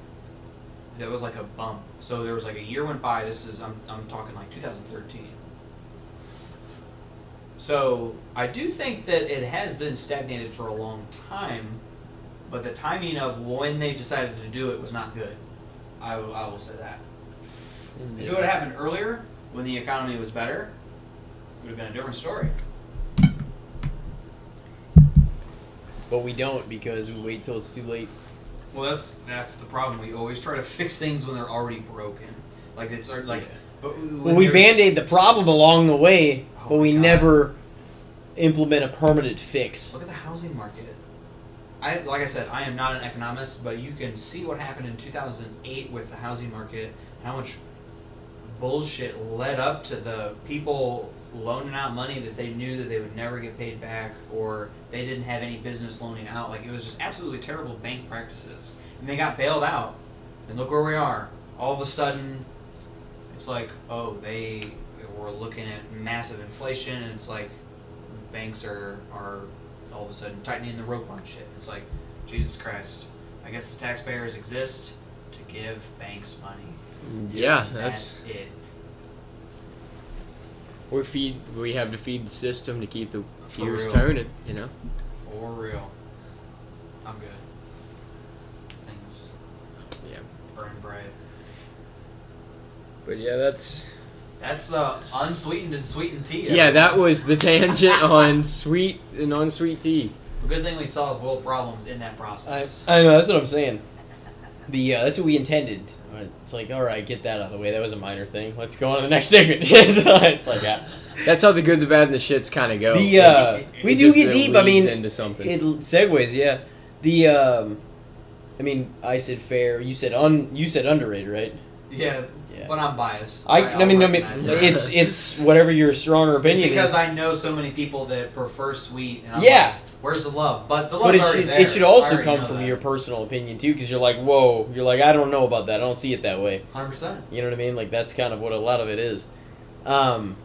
that was like a bump. So there was like a year went by. This is I'm I'm talking like 2013. So I do think that it has been stagnated for a long time, but the timing of when they decided to do it was not good. I, will- I will say that. If it would have happened earlier, when the economy was better, it would have been a different story. But we don't because we wait till it's too late. Well, that's that's the problem. We always try to fix things when they're already broken. Like it's like, Yeah. but Well, we band aid the problem along the way, Oh but we God. never implement a permanent fix. Look at the housing market. I like I said, I am not an economist, but you can see what happened in 2008 with the housing market. How much bullshit led up to the people loaning out money that they knew that they would never get paid back, or they didn't have any business loaning out. Like it was just absolutely terrible bank practices, and they got bailed out. And look where we are. All of a sudden, it's like, oh, they were looking at massive inflation, and it's like banks are are all of a sudden tightening the rope on shit. It's like, Jesus Christ. I guess the taxpayers exist to give banks money. Yeah, That's, that's it. We feed. We have to feed the system to keep the For gears real. turning. You know. For real. I'm good. Things Yeah. burn bright. But yeah, that's. That's uh, unsweetened and sweetened tea. Yeah, that was the tangent on sweet and unsweet tea. A good thing we solved world problems in that process. I know that's what I'm saying. The uh, that's what we intended. It's like, all right, get that out of the way. That was a minor thing. Let's go on to the next segment. it's like, uh, That's how the good, the bad, and the shits kind of go. The, uh, we do just, get deep, I mean, into something. it segues, yeah. The um, I mean, I said fair. You said un. You said underrated, right? yeah, Yeah. but I'm biased. I, I I'll mean, I mean, that. it's it's whatever your stronger It's opinion because is. I know so many people that prefer sweet. And I'm Yeah. like, Where's the love? But the but it already should there. it should also come from that. your personal opinion too, because you're like, whoa, you're like, I don't know about that. I don't see it that way. 100%. You know what I mean? Like that's kind of what a lot of it is. Um,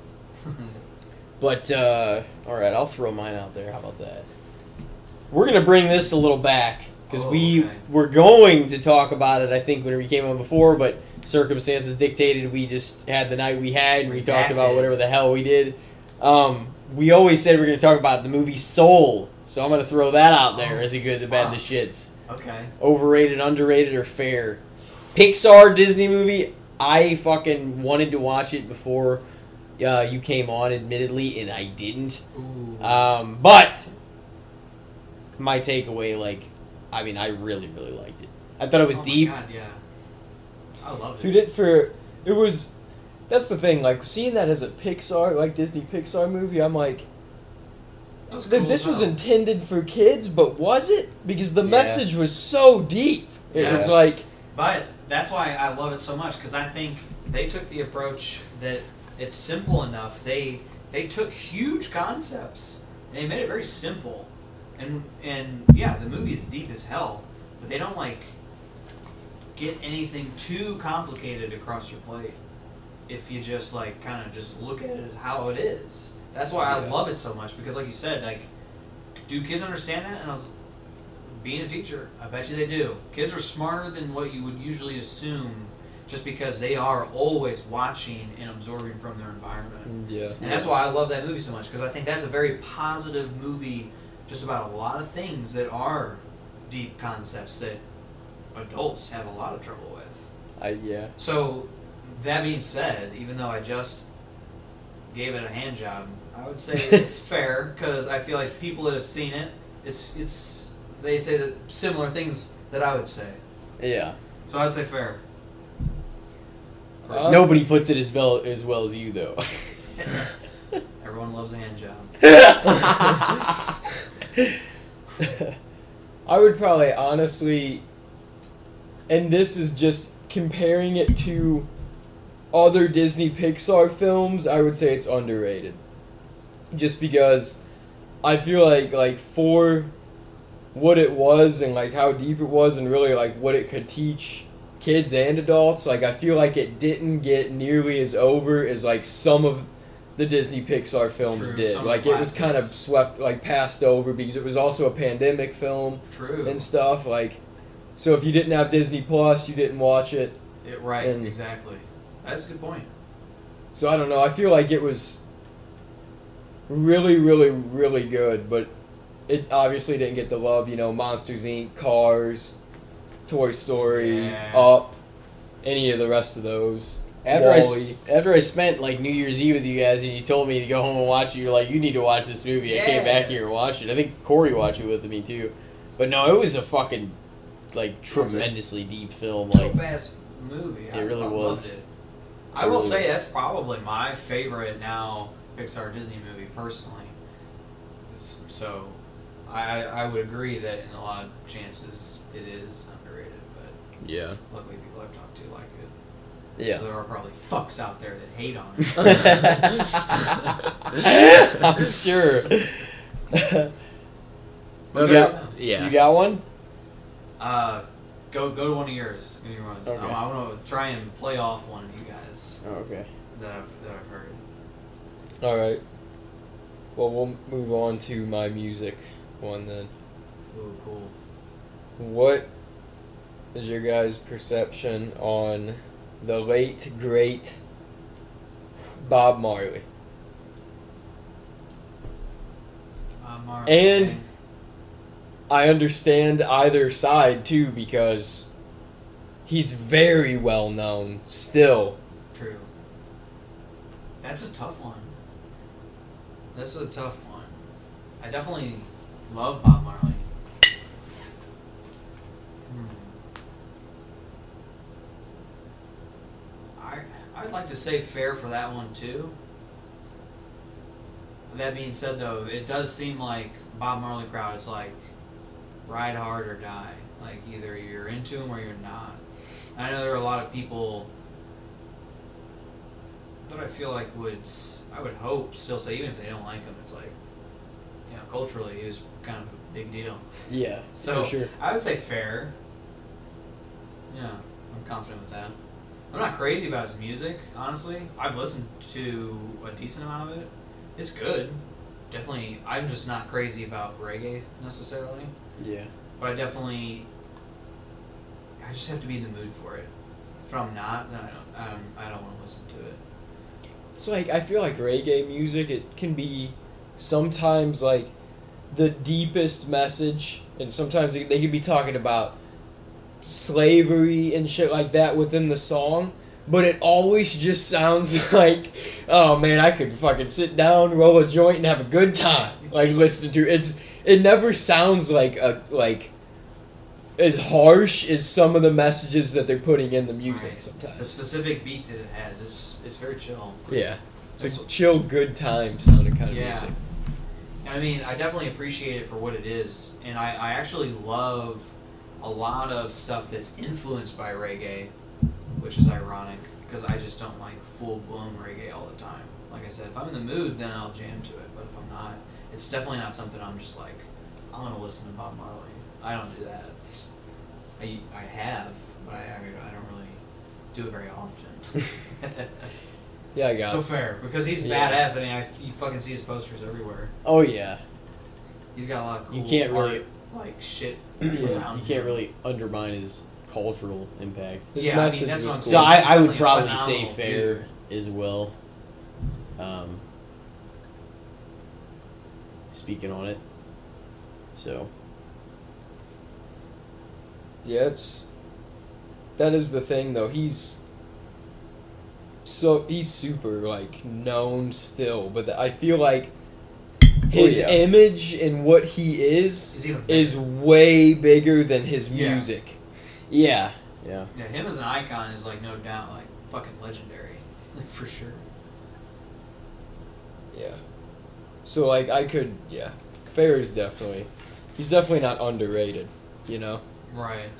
but uh, all right, I'll throw mine out there. How about that? We're gonna bring this a little back because Oh, we okay. were going to talk about it. I think when we came on before, but circumstances dictated we just had the night we had, and we talked about whatever the hell we did. Um, we always said we are gonna talk about the movie Soul, so I'm gonna throw that out there Oh, as a good, the bad, the shits okay. overrated, underrated, or fair. Pixar Disney movie. I fucking wanted to watch it before uh, you came on, admittedly, and I didn't. Ooh. Um, but my takeaway, like, I mean, I really, really liked it. I thought it was Oh my deep. God, yeah. I loved it. Dude, it for it was. That's the thing. Like seeing that as a Pixar, like Disney Pixar movie, I'm like, That cool this was intended for kids, but was it? Because the Yeah. message was so deep. It Yeah. was like, But that's why I love it so much because I think they took the approach that it's simple enough. They they took huge concepts and they made it very simple. And and yeah, the movie is deep as hell, but they don't like get anything too complicated across your plate. if you just like kind of just look at it how it is. That's why I Yeah. love it so much because, like you said, like, do kids understand that? And I was being a teacher, I bet you they do. Kids are smarter than what you would usually assume, just because they are always watching and absorbing from their environment. Mm, yeah. And that's why I love that movie so much because I think that's a very positive movie, just about a lot of things that are deep concepts that adults have a lot of trouble with. I yeah. So, that being said, even though I just gave it a hand job, I would say it's fair because I feel like people that have seen it, it's it's they say that similar things that I would say. Yeah. So I'd say fair. Uh, Nobody puts it as well as well as you though. Everyone loves a hand job. I would probably honestly, and this is just comparing it to other Disney Pixar films. I would say it's underrated, just because I feel like like for what it was and like how deep it was and really like what it could teach kids and adults. Like I feel like it didn't get nearly as over as like some of the Disney Pixar films True, did. some of the Like it was kind of swept like passed over because it was also a pandemic film True. and stuff. Like so if you didn't have Disney Plus, you didn't watch it. It, right, and- exactly. That's a good point. So I don't know. I feel like it was really, really, really good, but it obviously didn't get the love. You know, Monsters Inc., Cars, Toy Story, Yeah. Up, any of the rest of those. After I, after I spent like New Year's Eve with you guys and you told me to go home and watch it, you're like, you need to watch this movie. I came back here and watched it. I think Corey watched it with me too. But no, it was a fucking like tremendously deep film. Like Dope ass movie. I It really I was. Loved it. I will really say was. that's probably my favorite now Pixar Disney movie personally. So, I I would agree that in a lot of chances it is underrated, but yeah, luckily people I've talked to like it. yeah. So there are probably fucks out there that hate on it. I'm sure. But Yeah. good for them. yeah. You got one? Uh, go go to one of yours. Give me yours. Okay. I, I want to try and play off one of you guys Oh, okay. that I've that I've heard. All right. Well, we'll move on to my music one then. Ooh, cool. What is your guys' perception on the late great Bob Marley? Uh, Mar- And- I understand either side too because he's very well known still. True. That's a tough one. That's a tough one. I definitely love Bob Marley. Hmm. I I'd like to say fair for that one too. That being said, though, it does seem like Bob Marley crowd is like ride hard or die. Like either you're into him or you're not. I know there are a lot of people that I feel like would I would hope still say even if they don't like him, it's like you know culturally he was kind of a big deal. Yeah, So for sure. I would say fair. Yeah, I'm confident with that. I'm not crazy about his music, honestly. I've listened to a decent amount of it. It's good. Definitely, I'm just not crazy about reggae necessarily, Yeah. but I definitely, I just have to be in the mood for it. If I'm not, then I don't. Um, I don't want to listen to it. It's like I feel like reggae music it can be sometimes like the deepest message and sometimes they, they can be talking about slavery and shit like that within the song but it always just sounds like oh man I could fucking sit down roll a joint and have a good time like listening to it. it's it never sounds like a like as harsh as some of the messages that they're putting in the music Right. The specific beat that it has is it's very chill. yeah it's That's a chill good time sounding kind of Yeah. music I mean, I definitely appreciate it for what it is, and I, I actually love a lot of stuff that's influenced by reggae, which is ironic because I just don't like full blown reggae all the time. Like I said, if I'm in the mood, then I'll jam to it, but if I'm not, it's definitely not something I'm just like, I want to listen to Bob Marley. I don't do that. I, I have, but I, I, I don't really do it very often. Yeah, I got. So it. fair because he's Yeah. badass. I mean, I f you fucking see his posters everywhere. Oh yeah, He's got a lot of cool You can't really- like shit. Yeah, around you can't him. really undermine his cultural impact. His Yeah, I mean, message that's was what I'm cool. So I, I would probably say fair dude. as well. Um, speaking on it, so Yeah, it's that is the thing though. He's so he's super like known still, but I feel like oh, his yeah. image and what he is is way bigger than his Yeah. music. yeah, yeah. Yeah, him as an icon is like no doubt like fucking legendary, like for sure. Yeah. So like I could yeah. Fair is definitely he's definitely not underrated, you know. Right.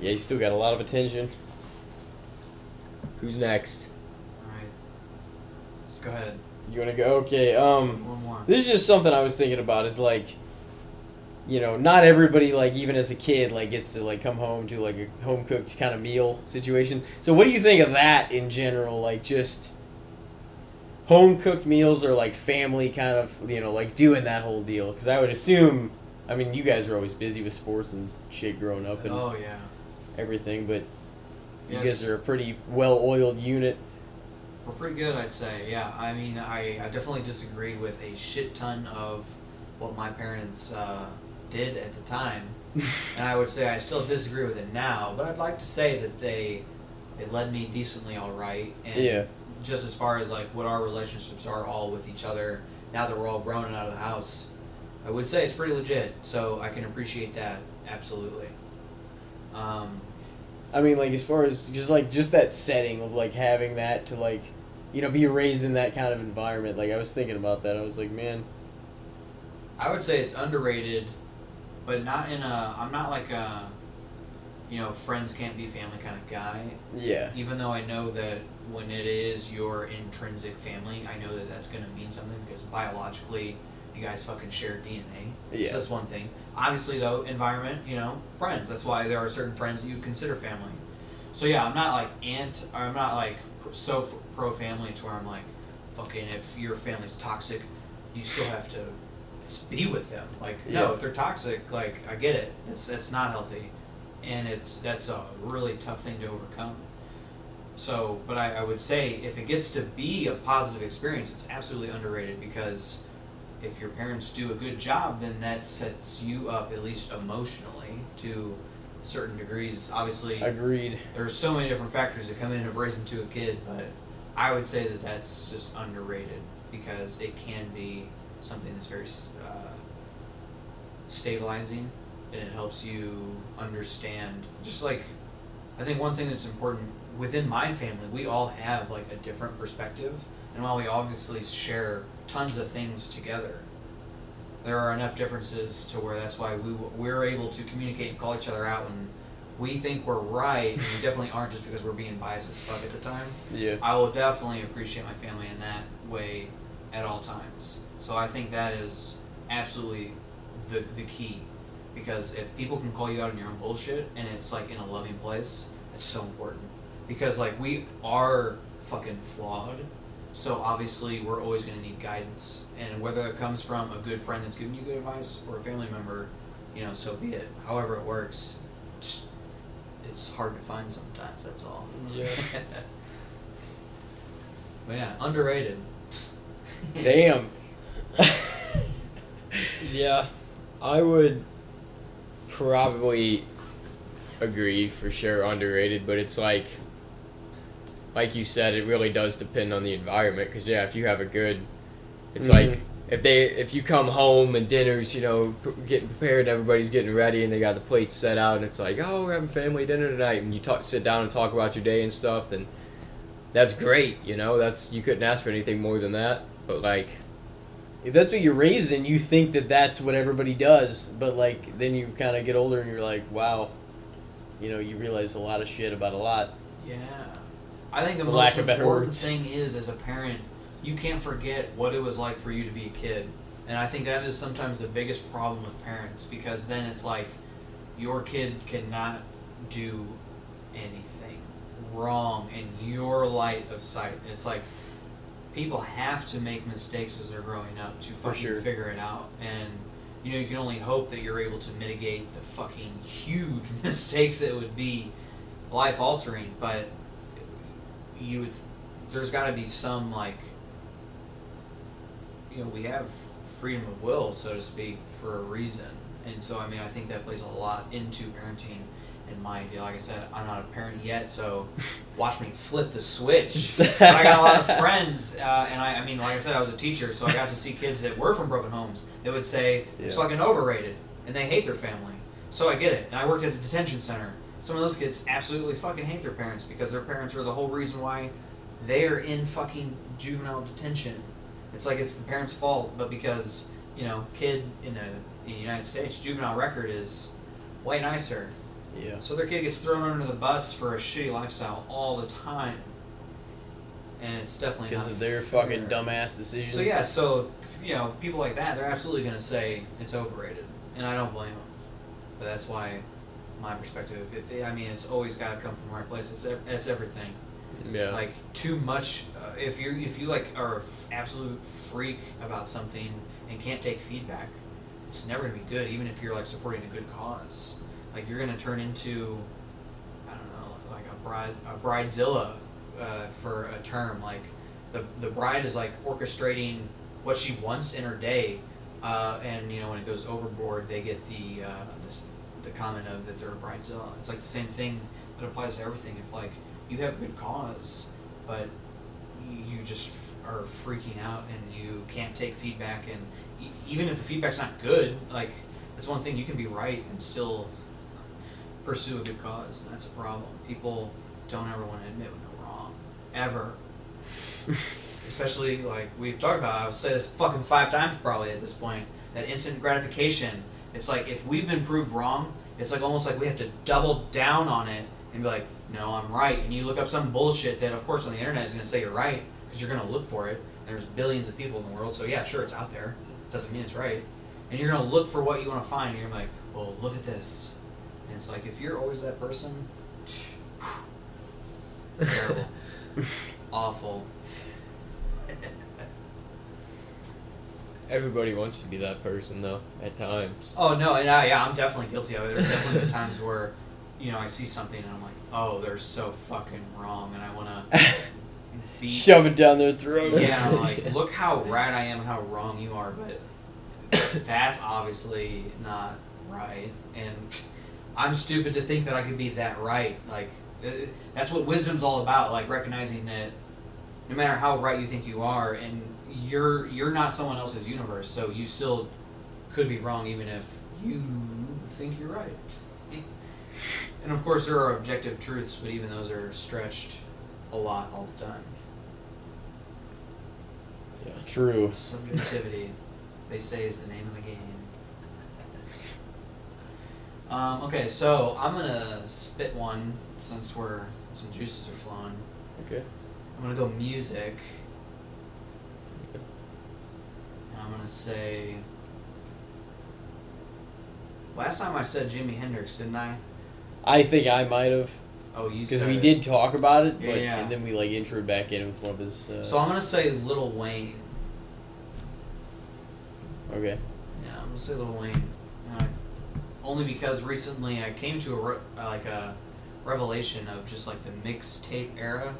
Yeah, he's still got a lot of attention. Who's next? All right. Let's go ahead. You wanna go? Okay. Um, One more. this is just something I was thinking about. Is like, you know, not everybody like even as a kid like gets to like come home to like a home cooked kind of meal situation. So what do you think of that in general? Like just home cooked meals or like family kind of you know like doing that whole deal? Because I would assume. I mean, you guys were always busy with sports and shit growing up and Oh yeah. everything, but you Yes. guys are a pretty well-oiled unit. We're pretty good, I'd say. Yeah, I mean, I, I definitely disagreed with a shit ton of what my parents uh, did at the time, and I would say I still disagree with it now. But I'd like to say that they they led me decently all right, and Yeah. just as far as like what our relationships are all with each other now that we're all grown and out of the house, I would say it's pretty legit. So I can appreciate that absolutely. Um, I mean, like as far as just like just that setting of like having that to like, you know, be raised in that kind of environment. Like I was thinking about that. I was like, man, I would say it's underrated, but not in a. I'm not like a, you know, friends can't be family kind of guy. yeah, Even though I know that when it is your intrinsic family, I know that that's gonna mean something because biologically, you guys fucking share DNA. Yeah. So that's one thing. Obviously, though, environment, you know, friends. That's why there are certain friends that you consider family. So yeah, I'm not like ant. Or I'm not like so f- pro family to where I'm like, fucking. If your family's toxic, you still have to be with them. Like no, if they're toxic, like I get it. That's that's not healthy, and it's that's a really tough thing to overcome. So, but I, I would say if it gets to be a positive experience, it's absolutely underrated because if your parents do a good job, then that sets you up at least emotionally to certain degrees. Obviously, agreed. there's so many different factors that come in of raising to a kid, but I would say that that's just underrated because it can be something that's very uh, stabilizing and it helps you understand. Just like I think one thing that's important within my family, we all have like a different perspective, and while we obviously share tons of things together, there are enough differences to where that's why we we're able to communicate and call each other out when we think we're right, and we definitely aren't just because we're being biased as fuck at the time. Yeah, I will definitely appreciate my family in that way at all times. So I think that is absolutely the the key. Because if people can call you out on your own bullshit and it's like in a loving place, it's so important. Because like we are fucking flawed. So obviously we're always gonna need guidance. And whether it comes from a good friend that's giving you good advice or a family member, you know, so be it. However it works, just it's hard to find sometimes, that's all. Yeah. But yeah, underrated. damn. Yeah, I would probably agree for sure underrated but it's like like you said it really does depend on the environment because yeah if you have a good it's Mhm. like if they if you come home and dinner's you know p- getting prepared everybody's getting ready and they got the plates set out and it's like oh we're having family dinner tonight and you talk sit down and talk about your day and stuff then that's great you know that's you couldn't ask for anything more than that but like If that's what you're raised in, you think that that's what everybody does, but like then you kind of get older and you're like, wow, you know, you realize a lot of shit about a lot. Yeah. I think the most lack of better important words. thing is, as a parent, you can't forget what it was like for you to be a kid. And I think that is sometimes the biggest problem with parents because then it's like your kid cannot do anything wrong in your light of sight. It's like people have to make mistakes as they're growing up to fucking sure. figure it out. And you know, you can only hope that you're able to mitigate the fucking huge mistakes that would be life altering, but you would there's got to be some like you know, we have freedom of will, so to speak, for a reason. And so, I mean, I think that plays a lot into parenting in my idea. Like I said, I'm not a parent yet, so watch me flip the switch. but I got a lot of friends, uh, and I, I mean, like I said, I was a teacher, so I got to see kids that were from broken homes that would say it's Yeah. fucking overrated, and they hate their family. So I get it. And I worked at a detention center. Some of those kids absolutely fucking hate their parents because their parents are the whole reason why they're in fucking juvenile detention. It's like it's the parents' fault, but because you know, kid in a in the United States, juvenile record is way nicer. Yeah. So their kid gets thrown under the bus for a shitty lifestyle all the time, and it's definitely Because of their fair. fucking dumbass decisions. So yeah, so you know, people like that, they're absolutely gonna say it's overrated, and I don't blame them. But that's why, my perspective, if it, I mean, it's always got to come from the right place. It's it's everything Yeah. like too much uh, if you if you like are an absolute freak about something and can't take feedback it's never to be good even if you're like supporting a good cause like you're to turn into i don't know like a bride a bridezilla uh, for a term like the the bride is like orchestrating what she wants in her day uh, and you know when it goes overboard they get the uh, the comment of that they're a bridezilla it's like the same thing that applies to everything if like you have a good cause, but you just f- are freaking out and you can't take feedback. And e- even if the feedback's not good, like that's one thing you can be right and still pursue a good cause. And that's a problem. People don't ever want to admit when they're wrong, ever. Especially like we've talked about. I've said this fucking five times probably at this point. That instant gratification. It's like if we've been proved wrong, it's like almost like we have to double down on it and be like, no, I'm right. And you look up some bullshit that, of course, on the internet is going to say you're right because you're going to look for it. There's billions of people in the world, so yeah, sure, it's out there. Doesn't mean it's right. And you're going to look for what you want to find. And you're like, well, look at this. And it's like if you're always that person, terrible, awful. Everybody wants to be that person though. At times. Oh no, and I, yeah, I'm definitely guilty of it. There's definitely been times where, you know, I see something and I'm like, oh, they're so fucking wrong, and I want to beat. Shove it down their throat. Yeah, I'm like look how right I am and how wrong you are, but that's obviously not right, and I'm stupid to think that I could be that right. Like uh, that's what wisdom's all about, like recognizing that no matter how right you think you are, and you're you're not someone else's universe, so you still could be wrong even if you think you're right. And of course, there are objective truths, but even those are stretched a lot all the time. Yeah, True. Subjectivity, they say, is the name of the game. Um, okay, so I'm gonna spit one since we're some juices are flowing. Okay. I'm gonna go music. And I'm gonna say. Last time I said Jimi Hendrix, didn't I? I think I might have Oh, you because we it. did talk about it, Yeah, but yeah. and then we like introed back in with one of his. Uh, So I'm gonna say Lil Wayne. okay. Yeah, I'm gonna say Lil Wayne. Uh, only because recently I came to a re- like a revelation of just like the mixtape era.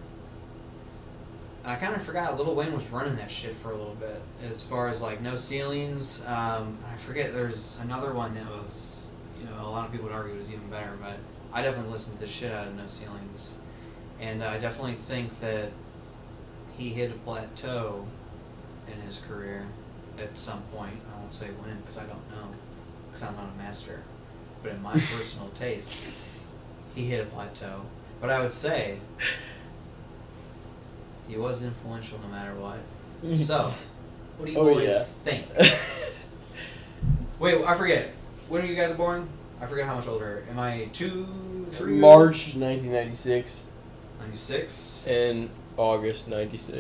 I kind of forgot Lil Wayne was running that shit for a little bit. As far as like No Ceilings, um, I forget. There's another one that was, you know, a lot of people would argue was even better, but I definitely listened to the shit out of No Ceilings, and I definitely think that he hit a plateau in his career at some point. I won't say when because I don't know, because I'm not a master. But in my personal taste, he hit a plateau. But I would say he was influential no matter what. So, what do you Oh, boys yeah. think? Wait, I forget. When are you guys born? I forget how much older. Am I two, three? years March nineteen ninety six. Ninety six. and August 96.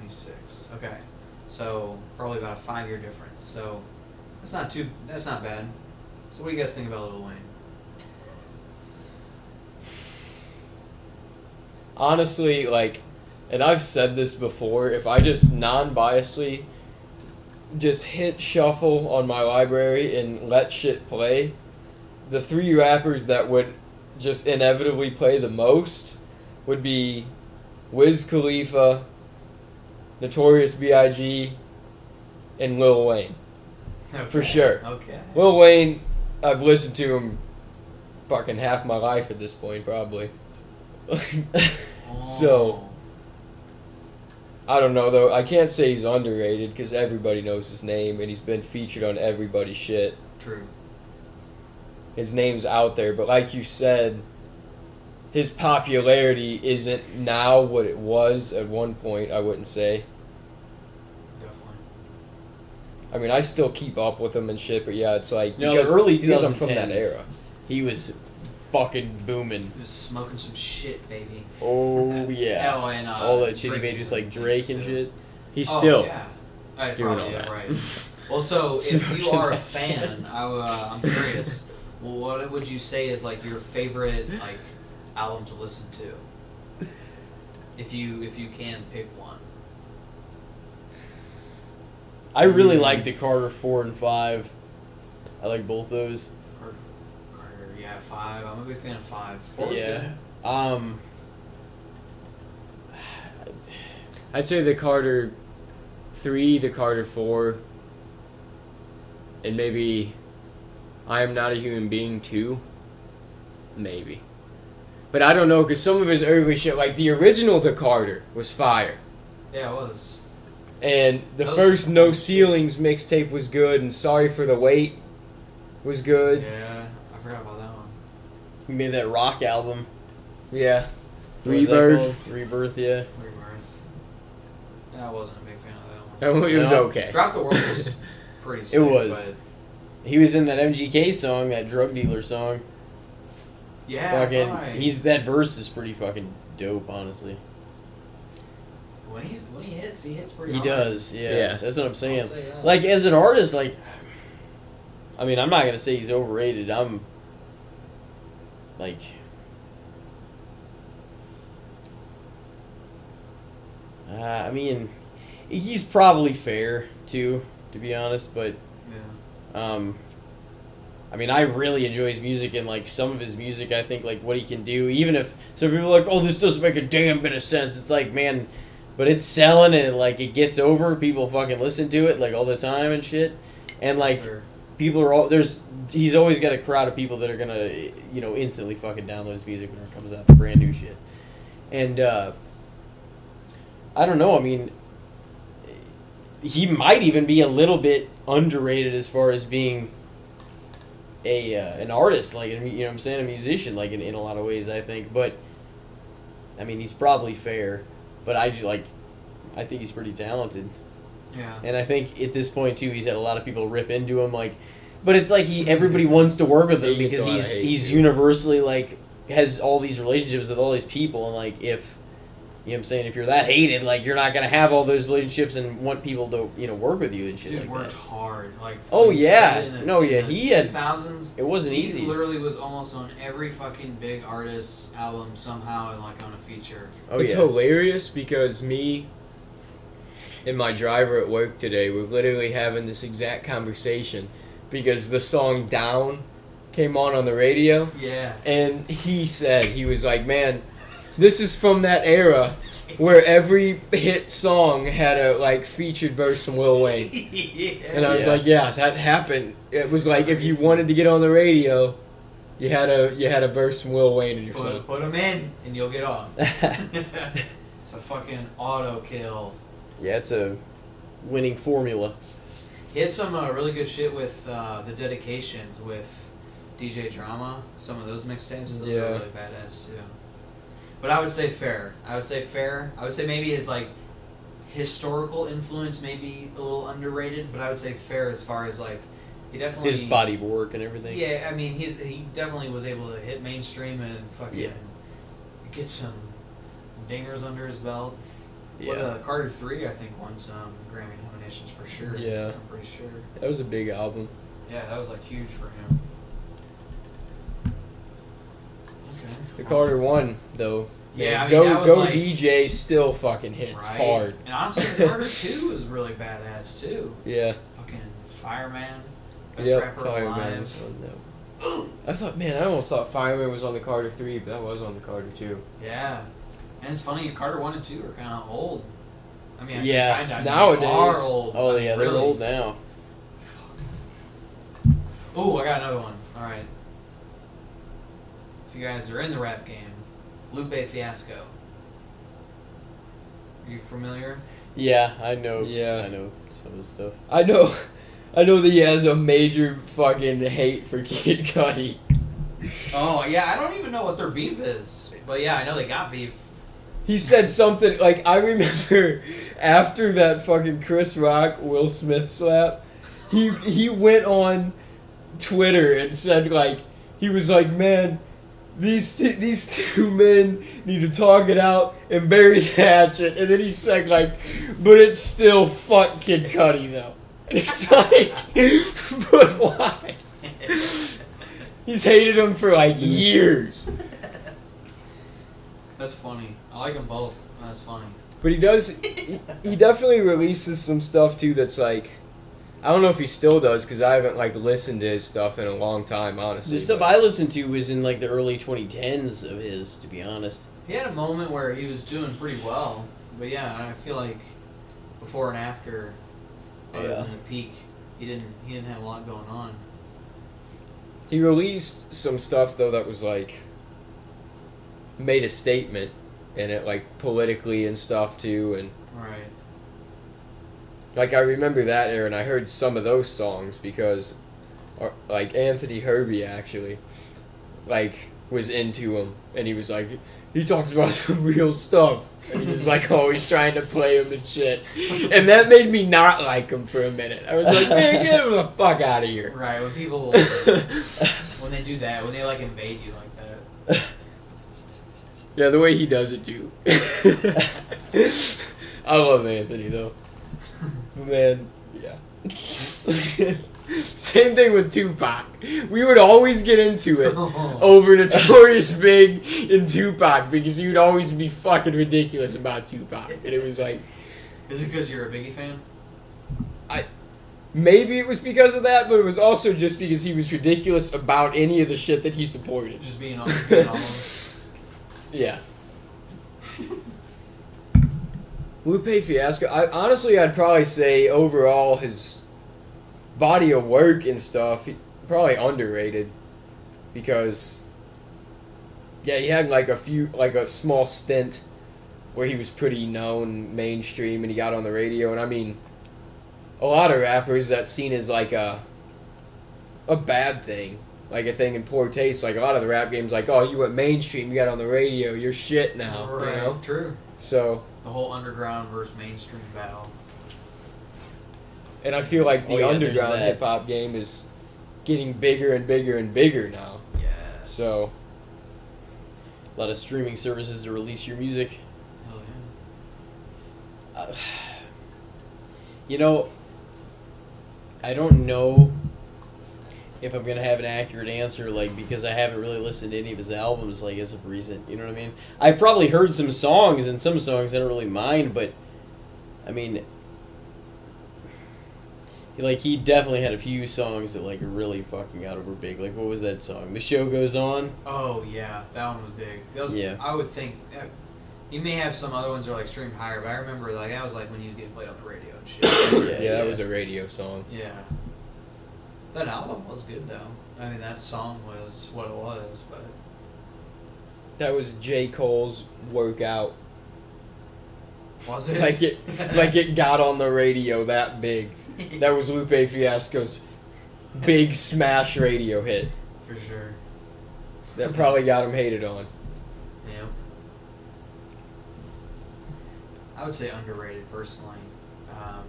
96. Okay. So, probably about a five year difference. So, that's not too, that's not bad. So, what do you guys think about Lil Wayne? honestly, like, and I've said this before, if I just non biasedly just hit shuffle on my library and let shit play, the three rappers that would just inevitably play the most would be Wiz Khalifa, Notorious B.I.G., and Lil Wayne. For sure. Okay. Lil Wayne, I've listened to him fucking half my life at this point, probably. so- Oh. I don't know though. I can't say he's underrated because everybody knows his name and he's been featured on everybody's shit. True. His name's out there, but like you said, his popularity isn't now what it was at one point. I wouldn't say. Definitely. I mean, I still keep up with him and shit, but yeah, it's like No, because, the early because I'm from that 2010s. era. He was fucking booming. He was smoking some shit, baby. Oh yeah. Oh, and uh, All that shit he made with like Drake and too. shit. He's Oh, still yeah. I doing probably, all yeah, that. right. Well, so if you are a fan. I, uh, I'm curious. Well, what would you say is like your favorite like album to listen to? If you if you can pick one. I really Mm. like the Carter four and five. I like both those. Carter, Carter, yeah, five. I'm a big fan of five. Four yeah. good. Um. I'd say the Carter three, the Carter four, and maybe I am not a human being two. Maybe, but I don't know because some of his early shit, like the original The Carter, was fire, Yeah, it was. and the Those- first No Ceilings mixtape was good, and Sorry for the Wait was good. Yeah, I forgot about that one. He made that rock album. Yeah, What Rebirth. Rebirth, yeah. Rebirth. Yeah, I wasn't a big fan of that one. That one- it was No. okay. Drop the World was pretty sick. It was. But He was in that MGK song, that drug dealer song. yeah, fucking, fine. he's that verse is pretty fucking dope, honestly. when he's when he hits, he hits pretty hard. He hard. does, yeah. Yeah. That's what I'm saying. say that. Like as an artist, like, I mean, I'm not gonna say he's overrated. I'm like, uh, I mean, he's probably fair too, to be honest. But yeah. um, I mean, I really enjoy his music and like some of his music. I think like what he can do, even if some people are like, oh, this doesn't make a damn bit of sense. It's like, man, but it's selling and like it gets over. People fucking listen to it like all the time and shit. And like Sure. people are all there's he's always got a crowd of people that are gonna you know instantly fucking download his music when it comes out brand new shit and uh i don't know i mean he might even be a little bit underrated as far as being a uh, an artist like you know what i'm saying a musician like in, in a lot of ways i think but i mean he's probably fair but i just like i think he's pretty talented Yeah. and I think at this point too, he's had a lot of people rip into him. Like, but it's like he everybody wants to work with him He because a lot of he's he's too. universally like has all these relationships with all these people, and like if you know what I'm saying, if you're that hated, like you're not gonna have all those relationships and want people to you know work with you and shit Dude like worked that. hard. Like Oh, yeah. the- No, yeah, he had- thousands. It wasn't he easy. literally was almost on every fucking big artist's album somehow and like on a feature. Oh it's yeah, hilarious because me and my driver at work today were literally having this exact conversation because the song Down came on on the radio Yeah. and he said he was like, "Man, this is from that era where every hit song had a like featured verse from Lil Wayne." yeah. And I was Yeah. like, "Yeah, that happened. It was like if you wanted to get on the radio, you had a you had a verse from Lil Wayne in your song." put, put them in and you'll get on. it's a fucking auto kill. yeah, it's a winning formula. He had some uh, really good shit with uh, the dedications with DJ Drama. Some of those mixtapes, those Yeah. are really badass too. But I would say fair. I would say fair. I would say maybe his like historical influence may be a little underrated, but I would say fair as far as like he definitely His body of work and everything. Yeah, I mean he he definitely was able to hit mainstream and fucking Yeah. get some dingers under his belt. yeah. What uh, Carter three I think won some Grammy for sure. Yeah. I'm pretty sure. That was a big album. Yeah, that was like huge for him. Okay. The Carter one though, Yeah, I mean, go go like- DJ still fucking hits Right. hard. And honestly, Carter 2 was really badass too. Yeah. Fucking Fireman. Best Yep, rapper Fireman alive. was on that. I thought, man, I almost thought Fireman was on the Carter three, but that was on the Carter two. Yeah. And it's funny, Carter 1 and 2 are kind of old. I mean, actually, Yeah, kinda, I mean, nowadays. They are old. Oh I mean, yeah, they're really. old now. Ooh, I got another one. Alright. If you guys are in the rap game, Lupe Fiasco. Are you familiar? Yeah, I know. Yeah. I know some of the stuff. I know, I know that he has a major fucking hate for Kid Cudi. Oh, yeah, I don't even know what their beef is. But yeah, I know they got beef. He said something like I remember after that fucking Chris Rock Will Smith slap, he he went on Twitter and said like he was like, man, these two, these two men need to talk it out and bury the hatchet, and then he said like, but it's still fuck Kid Cudi though. And it's like, but why? He's hated him for like years. That's funny. I like them both. That's funny. But he does. He, he definitely releases some stuff too. That's like, I don't know if he still does because I haven't like listened to his stuff in a long time. Honestly, The stuff but- I listened to was in like the early 2010s of his, to be honest. He had a moment where he was doing pretty well. But yeah, I feel like before and after, other Yeah. than the peak, he didn't he didn't have a lot going on. he released some stuff though that was like made a statement in it, like politically and stuff too, and Right. like I remember that era, and I heard some of those songs because, uh, like Anthony Herbie actually, like was into him, and he was like, he talks about some real stuff, and he was like always trying to play him and shit, and that made me not like him for a minute. I was like, man, get him the fuck out of here. Right. When people when they do that, when they like invade you like that. Yeah, the way he does it too. I love Anthony though. Man, yeah. Same thing with Tupac. We would always get into it over Notorious Big and Tupac because you'd always be fucking ridiculous about Tupac. And it was like, Is it because you're a Biggie fan? I maybe it was because of that, but it was also just because he was ridiculous about any of the shit that he supported. Just being on, being on? Yeah. Lupe Fiasco. I honestly, I'd probably say overall his body of work and stuff probably underrated because yeah, he had like a few like a small stint where he was pretty known mainstream and he got on the radio and I mean a lot of rappers that seen as like a a bad thing like a thing in poor taste. Like a lot of the rap games, like, oh, you went mainstream, you got on the radio, you're shit now. right. You know? True. So, The whole underground versus mainstream battle. and I feel like the Oh, yeah, underground hip hop game is getting bigger and bigger and bigger now. Yes. So, A lot of streaming services to release your music. Hell yeah. Uh, you know, I don't know if I'm gonna have an accurate answer, like because I haven't really listened to any of his albums, like as of recent. You know what I mean? I've probably heard some songs, and some songs I don't really mind, but I mean, like he definitely had a few songs that like really fucking got over big. Like what was that song? The show goes on. Oh yeah, that one was big. That was, Yeah. I would think. Uh, you may have some other ones that are like streamed higher, but I remember like that was like when he was getting played on the radio and shit. yeah, Yeah, that was a radio song. yeah. That album was good though. I mean, that song was what it was, but That was J. Cole's workout. was it Like it, like it got on the radio that big. That was Lupe Fiasco's big smash radio hit. for sure. That probably got him hated on. Yeah. I would say underrated personally, um,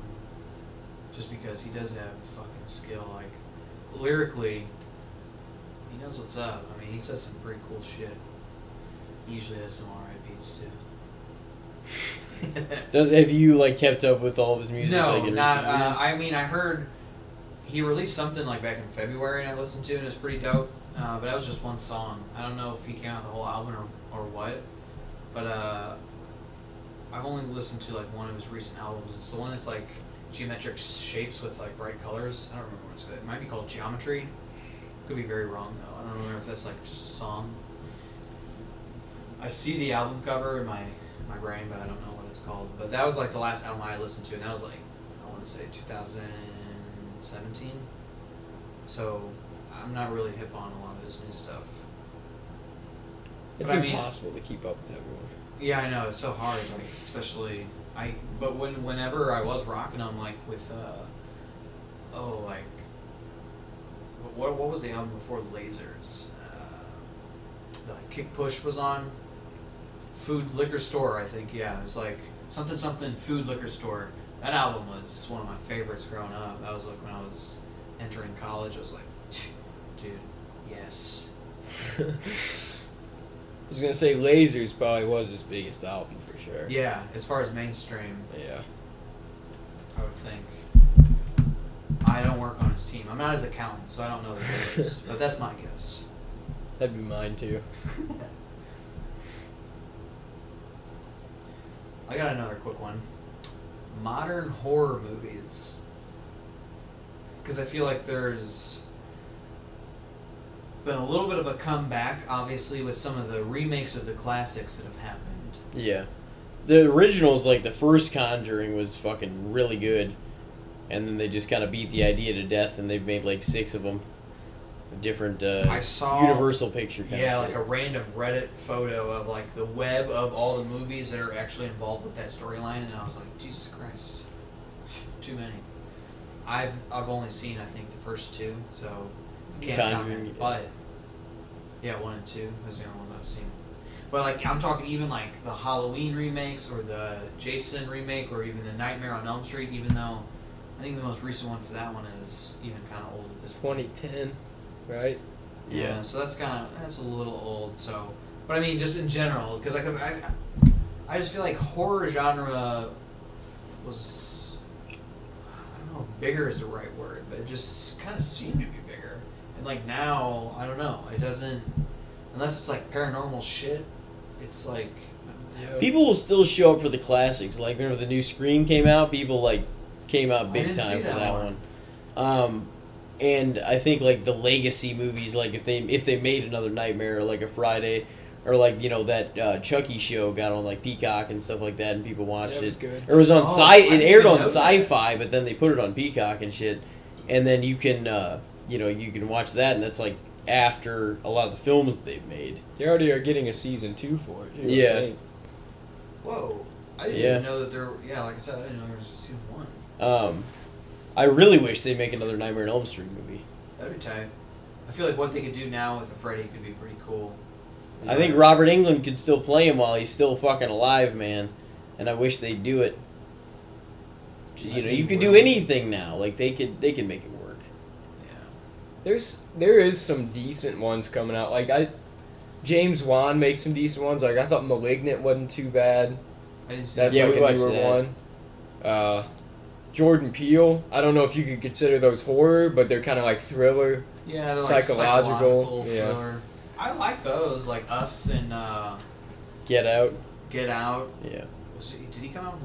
just because he does have fucking skill. Like lyrically, he knows what's up. I mean, he says some pretty cool shit. He usually has some alright beats too. Have you like kept up with all of his music? no, like, not. Uh. I mean, I heard he released something like back in February, and I listened to, it, and it's pretty dope. Uh, but that was just one song. I don't know if he came out the whole album or, or what. but uh, I've only listened to like one of his recent albums. It's the one that's like geometric shapes with like bright colors. I don't remember what it's called. It might be called Geometry. Could be very wrong though. I don't remember if that's like just a song. I see the album cover in my my brain, but I don't know what it's called. But that was like the last album I listened to, and that was like I want to say 2017. So I'm not really hip on a lot of this new stuff. It's But I mean- impossible to keep up with everyone. Yeah, I know it's so hard, like especially I. But when whenever I was rocking them, like with uh, oh like, what what was the album before Lasers? Uh, the Kick Push was on. Food liquor store, I think. Yeah, it was like something something food liquor store. That album was one of my favorites growing up. That was like when I was entering college. I was like, dude, yes. I was gonna say Lasers probably was his biggest album for sure. Yeah, as far as mainstream. Yeah. I would think. I don't work on his team. I'm not his accountant, so I don't know the players, but that's my guess. That'd be mine too. I got another quick one. Modern horror movies. Because I feel like there's been a little bit of a comeback, obviously, with some of the remakes of the classics that have happened. Yeah. The originals, like the first Conjuring, was fucking really good, and then they just kind of beat the idea to death, and they've made like six of them, different uh, I saw Universal picture. Yeah, like a random Reddit photo of like the web of all the movies that are actually involved with that storyline, and I was like, Jesus Christ, too many. I've I've only seen I think the first two, so I can't Conjuring, comment. But yeah, one and two is the only ones I've seen. But like I'm talking even like the Halloween remakes or the Jason remake or even the Nightmare on Elm Street. Even though I think the most recent one for that one is even kind of old at this point. 2010, right? Yeah, Yeah. so that's kind of that's a little old. So, but I mean, just in general, because I, could- I, I just feel like horror genre was I don't know if bigger is the right word, but it just kind of seemed to be bigger. And like now, I don't know. It doesn't unless it's like paranormal shit. It's like Yeah. People will still show up for the classics. Like whenever the new Scream came out, people like came out big time see for that that one. one. Um, and I think like the legacy movies, like if they if they made another Nightmare or like a Friday, or like you know that uh, Chucky show got on like Peacock and stuff like that, and people watched Yeah, it was it. good. Or it was on Oh, sci. I It aired on. Sci-Fi, but then they put it on Peacock and shit. And then you can uh, you know you can watch that, and that's like after a lot of the films they've made. They already are getting a season two for it. too, Yeah. think. whoa. I didn't Yeah. even know that there. Yeah, like I said, I didn't know there was a season one. Um, I really wish they make another Nightmare on Elm Street movie. That'd be tight. I feel like what they could do now with the Freddy could be pretty cool. I think Robert Englund could still play him while he's still fucking alive, man. And I wish they'd do it. You know, you could do anything now. Like they could, they could make it work. Yeah. There's there is some decent ones coming out. Like I, James Wan makes some decent ones. Like I thought *Malignant* wasn't too bad. I didn't see That's Yeah, like we a newer that. one. Uh, Jordan Peele. I don't know if you could consider those horror, but they're kind of like thriller. Yeah, they're like Psychological, psychological yeah. thriller. I like those, like Us and uh, Get out. Get Out. Yeah. Was he, did he come out?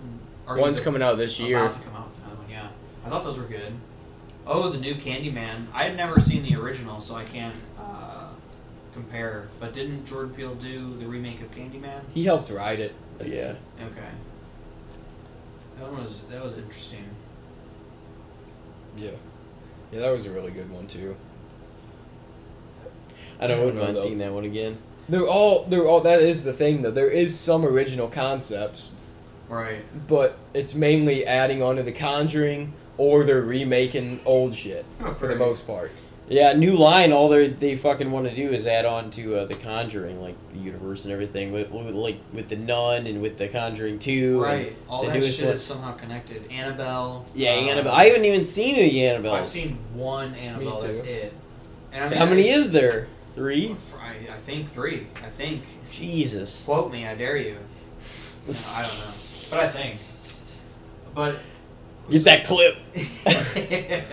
Or One's coming out this year. About to come out with another one. Yeah, I thought those were good. Oh, the new Candyman. I had never seen the original, so I can't uh, compare. But didn't Jordan Peele do the remake of Candyman? He helped write it. Yeah. Okay. That one was that was interesting. Yeah. Yeah, that was a really good one too. I don't, I don't mind though. seeing that one again. They're all they're all that is the thing though. There is some original concepts, Right. but it's mainly adding on to the Conjuring or they're remaking old shit for the most part. Yeah, new line. All they they fucking want to do is add on to uh, the Conjuring, like the universe and everything, with, with like with the Nun and with the Conjuring Two. Right. All the that shit one. is somehow connected. Annabelle. Yeah, uh, Annabelle. I haven't even seen any Annabelle. I've seen one Annabelle. That's it. And I mean, How many is there? Three. I, I think three. I think. Jesus. Quote me, I dare you. No, I don't know, but I think. But Get that clip.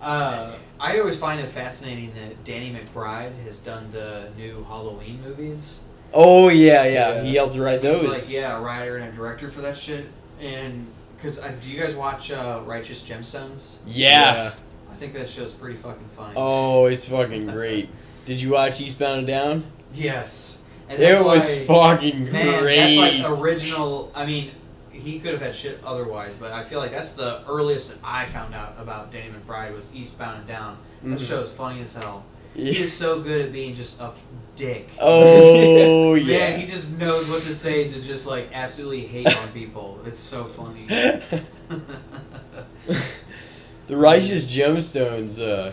uh, I always find it fascinating that Danny McBride has done the new Halloween movies, Oh yeah, yeah. Yeah. He helped write He's those. like yeah, a writer and a director for that shit. And because uh, do you guys watch uh, Righteous Gemstones? yeah. I think that show's pretty fucking funny. Oh, it's fucking great. Did you watch Eastbound and Down? yes, and that's It was why, fucking man, great. that's like original. I mean, he could have had shit otherwise, but I feel like that's the earliest that I found out about Danny McBride was Eastbound and Down. That Mhm. show is funny as hell. He Yeah. is so good at being just a f- dick. Oh yeah. Man, he just knows what to say to just like absolutely hate on people. It's so funny. the Righteous Gemstones, uh,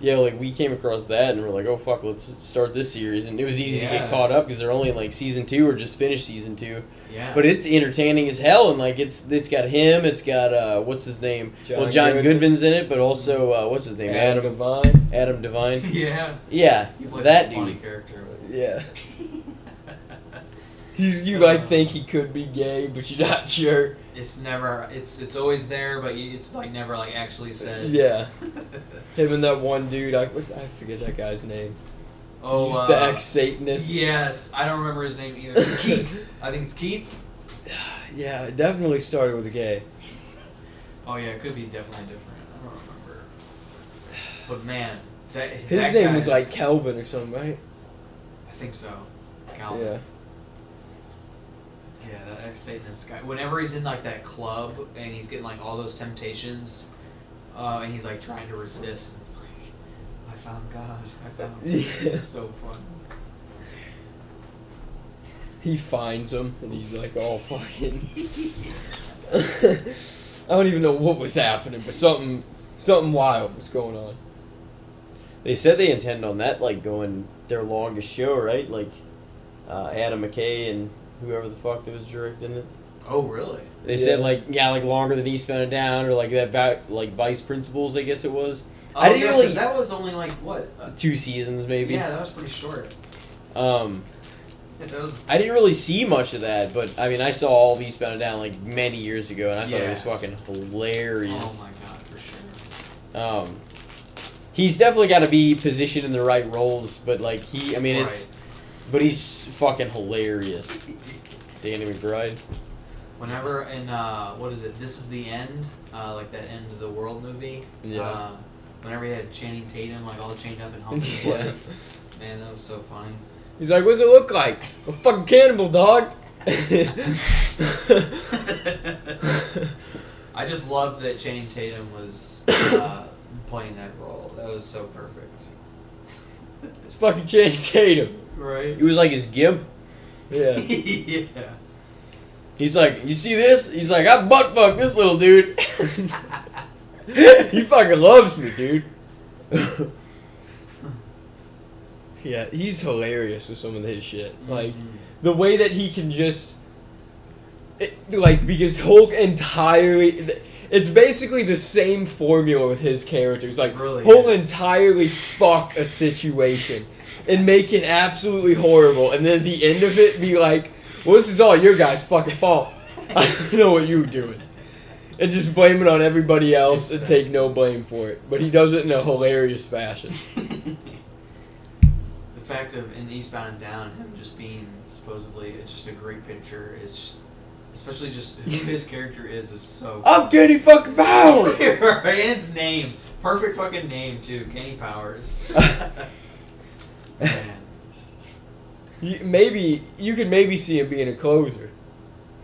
yeah, like we came across that and we're like, oh fuck, let's start this series, and it was easy to get caught up because they're only in like season two or just finished season two. Yeah. But it's entertaining as hell, and like it's it's got him, it's got uh, what's his name? John well, John Goodman. Goodman's in it, but also uh, what's his name? Adam Adam Devine. Adam Devine. yeah. Yeah, He plays that a funny dude. character. Yeah. He's you like think he could be gay, but you're not sure. It's never. It's it's always there, but you, it's like never like actually said. Yeah. Him and that one dude, I, I forget that guy's name. Oh, He's uh, the ex Satanist. Yes, I don't remember his name either. Keith. I think it's Keith. Yeah, it definitely started with a K. Oh yeah, it could be definitely different. I don't remember. But man, that His that name was is- like Kelvin or something, right? I think so. Calvin. Yeah. Yeah, that ex Satanist guy. Whenever he's in like that club and he's getting like all those temptations, uh, and he's like trying to resist, and it's like, I found God. I found. God." Yeah. It's so fun. He finds him and he's like, oh fucking. I don't even know what was happening, but something, something wild was going on. They said they intend on that like going their longest show, right? Like uh, Adam McKay and whoever the fuck that was directing it. Oh really? They said like yeah, like longer than Eastbound and Down or like that va- like Vice Principals, I guess it was. Oh, I didn't yeah, really- That was only like what? Uh, Two seasons maybe. yeah, that was pretty short. Um, was. I didn't really see much of that, but I mean, I saw all of Eastbound Down like many years ago, and I thought it was fucking hilarious. Oh my god, for sure. Um, he's definitely got to be positioned in the right roles, but like he, I mean, it's, but he's fucking hilarious. Danny McBride. Whenever in uh, what is it? This is the end, uh, like that end of the world movie. Yeah. Uh, whenever he had Channing Tatum like all chained up and humped his leg, man, that was so funny. He's like, what's it look like? A fucking cannibal, dog. I just loved that Channing Tatum was uh, playing that role. That was so perfect. it's fucking Channing Tatum. Right. He was like his gimp. Yeah. yeah. He's like, you see this? He's like, I butt fuck this little dude. he fucking loves me, dude. yeah, he's hilarious with some of his shit. Like Mhm. the way that he can just, it, like, because Hulk entirely. It's basically the same formula with his characters. Like, really Hulk is. entirely fuck a situation and make it absolutely horrible, and then at the end of it, be like, "Well, this is all your guys' fucking fault. I don't know what you were doing." And just blame it on everybody else and take no blame for it. But he does it in a hilarious fashion. the fact of in Eastbound and Down, him just being supposedly it's just a great picture is just, especially just who his character is, is so. I'm Kenny fucking Powers. right, and his name, perfect fucking name too, Kenny Powers. Man, You, maybe you could maybe see him being a closer,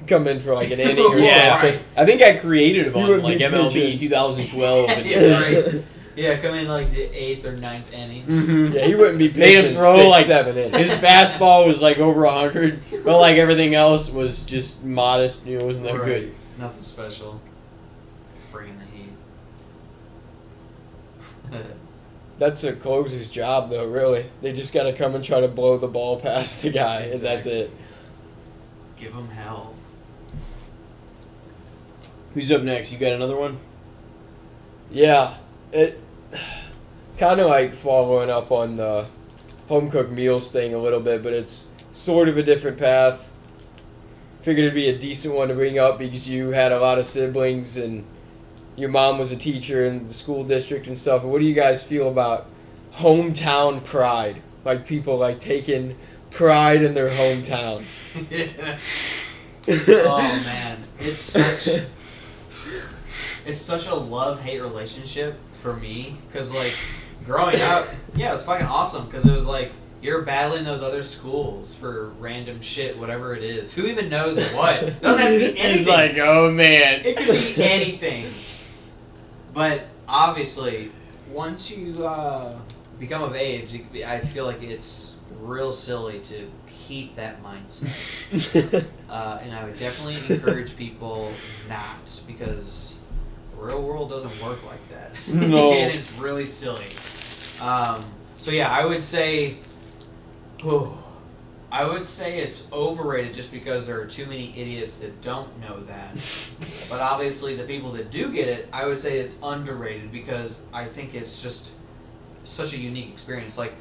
come in for like an inning or Yeah, something. right. I think I created him You on like be MLB pitching. 2012. And, Yeah, right. yeah, come in like the eighth or ninth inning. Mhm. Yeah, he wouldn't be Made him pitching throw, six, like, seven innings. His fastball was like over 100, but like everything else was just modest. You know, wasn't that Right. good. Nothing special. Bringing the heat. That's a closer's job, though. Really, they just got to come and try to blow the ball past the guy, and that's it. Give him hell. Who's up next? You got another one? Yeah, it kind of like following up on the home cooked meals thing a little bit, but it's sort of a different path. Figured it'd be a decent one to bring up because you had a lot of siblings and your mom was a teacher in the school district and stuff. What do you guys feel about hometown pride? Like people like taking pride in their hometown. oh man, it's such it's such a love hate relationship for me because like growing up, yeah, it was fucking awesome because it was like you're battling those other schools for random shit, whatever it is. Who even knows what? It doesn't have to be anything. It's like, oh man. it could be anything. But obviously, once you uh, become of age, I feel like it's real silly to keep that mindset. Uh, and I would definitely encourage people not because real world doesn't work like that. No. and it's really silly. Um, so yeah, I would say, whew, I would say it's overrated just because there are too many idiots that don't know that. but obviously, the people that do get it, I would say it's underrated because I think it's just such a unique experience. Like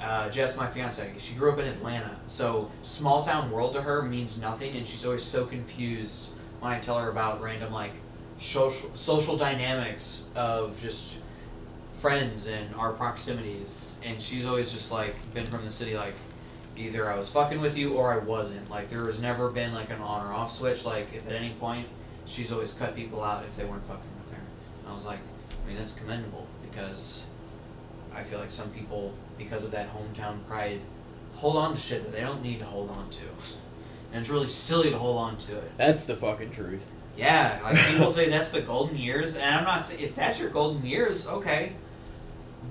uh, Jess, my fiance, she grew up in Atlanta, so small town world to her means nothing, and she's always so confused when I tell her about random like social social dynamics of just friends and our proximities, and she's always just like been from the city like either I was fucking with you or I wasn't. Like there has never been like an on or off switch. Like if at any point she's always cut people out if they weren't fucking with her. And I was like, I mean that's commendable because I feel like some people, because of that hometown pride, hold on to shit that they don't need to hold on to. And it's really silly to hold on to it. That's the fucking truth. Yeah, like people say that's the golden years, and I'm not saying if that's your golden years, okay.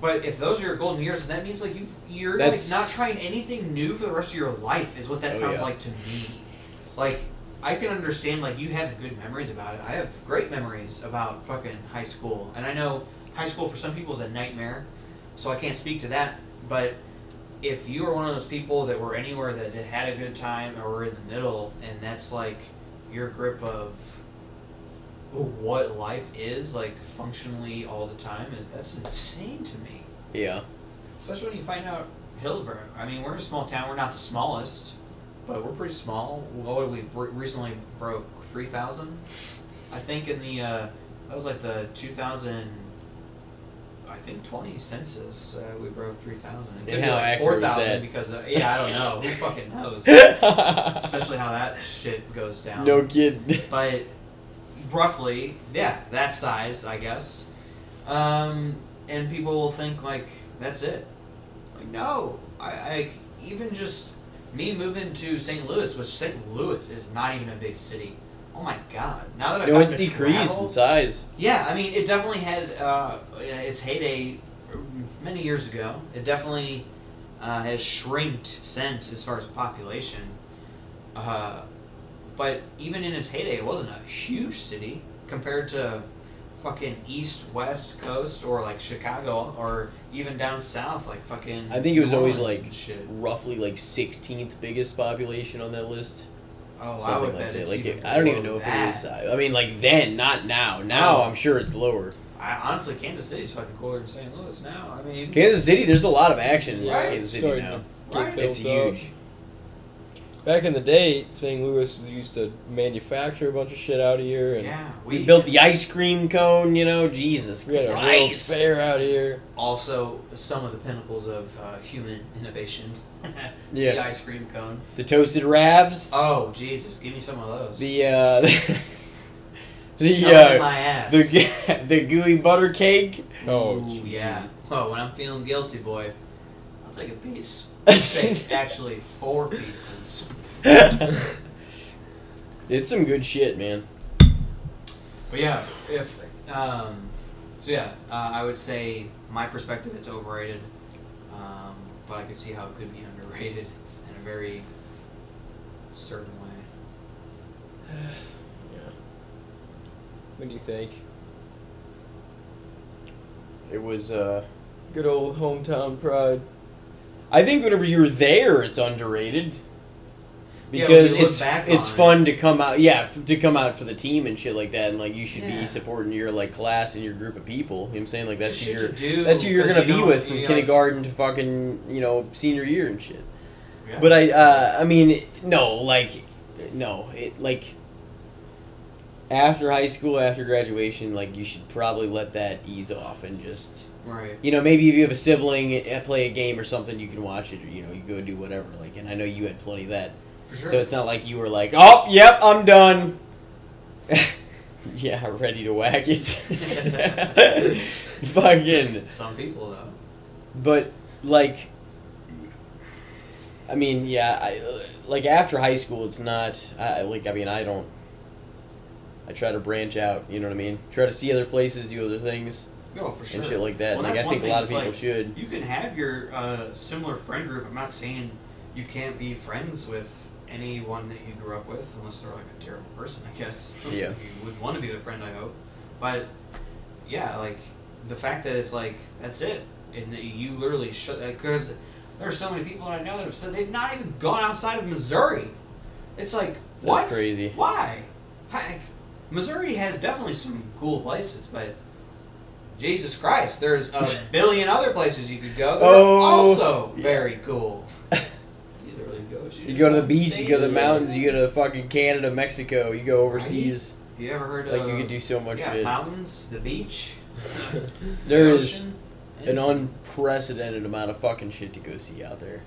But if those are your golden years, then that means like you you're That's- like not trying anything new for the rest of your life is what that Oh, sounds yeah. like to me. Like I can understand like you have good memories about it. I have great memories about fucking high school, and I know high school for some people is a nightmare, so I can't speak to that. But if you are one of those people that were anywhere that had a good time or were in the middle, and that's like your grip of what life is like functionally all the time is that's insane to me. Yeah. Especially when you find out Hillsboro. I mean, we're in a small town. We're not the smallest, but we're pretty small. What did we recently broke three thousand? I think in the uh, that was like the two thousand. I think twenty census. Uh, we broke three thousand. It could And be how like four thousand because uh, yeah, I don't know. Who fucking knows? Especially how that shit goes down. no kid. But roughly, yeah, that size, I guess. Um, and people will think like that's it. Like no, I, I even just me moving to St. Louis, which St. Louis is not even a big city. Oh my god! Now that I've No, it's decreased travel- in size. yeah, I mean, it definitely had uh, its heyday many years ago. It definitely uh, has shrinked since as far as population. Uh, but even in its heyday, it wasn't a huge city compared to fucking east west coast or like Chicago or even down south like fucking. I think it was always like shit. roughly like 16th biggest population on that list. Oh, I Something would like bet that. it's Like even it- I don't even below know if that. it is. I I mean, like then, not now. Now Oh. I'm sure it's lower. I, honestly, Kansas City's fucking cooler than St. Louis now. I mean, Kansas City, there's a lot of action in Right. Kansas City Starting now. Right. It's huge. up. Huge. Back in the day, St. Louis used to manufacture a bunch of shit out of here, and yeah, We built the ice cream cone, you know. Jesus we had a real fair out here. also some of the pinnacles of uh, human innovation. Yeah. The ice cream cone. The toasted ravs. Oh Jesus, give me some of those. The uh, the Shove uh, my ass. the the gooey butter cake. Oh, Ooh, yeah. Oh, when I'm feeling guilty, boy, I'll take a piece. Take actually four pieces. it's some good shit, man. But yeah, if um, so yeah, uh, I would say my perspective it's overrated, um, but I could see how it could be underrated in a very certain way. Yeah. What do you think? It was uh Good old hometown pride. I think whenever you're there, it's underrated. Yeah, Because you look it's back it's on fun to come out, yeah, f- to come out for the team and shit like that, and like you should Yeah. be supporting your like class and your group of people. You know what I'm saying like that's Just who you're that's who you're 'cause gonna you be with from you, like- kindergarten to fucking you know senior year and shit. Yeah. But I uh, I mean no like no it like after high school after graduation like you should probably let that ease off and just Right. You know, maybe if you have a sibling eh, eh, play a game or something, you can watch it. Or, you know, you go do whatever. Like, and I know you had plenty of that. For sure. So it's not like you were like, oh, yep, I'm done. yeah, ready to whack it. Fucking. Some people though. But like, I mean, yeah, I like after high school, it's not. I like. I mean, I don't. I try to branch out. You know what I mean? Try to see other places, do other things, Oh, for sure. and shit like that. Well, like I think a lot of people like- should. You can have your uh, similar friend group. I'm not saying you can't be friends with anyone that you grew up with, unless they're like a terrible person, I guess. Yeah. You would want to be their friend, I hope. But yeah, like the fact that it's like that's it, and that you literally shut because there are so many people that I know that have said they've not even gone outside of Missouri. It's like what? crazy. Why? Heck, Missouri has definitely some cool places, but Jesus Christ, there's a billion other places you could go that Oh. are also very cool. You go. to You go to the beach, you go to the mountains, you go to fucking Canada, Mexico, you go overseas. You ever heard of? Like you could do so much yeah, shit. mountains, the beach. There the is ocean, an unprecedented amount of fucking shit to go see out there.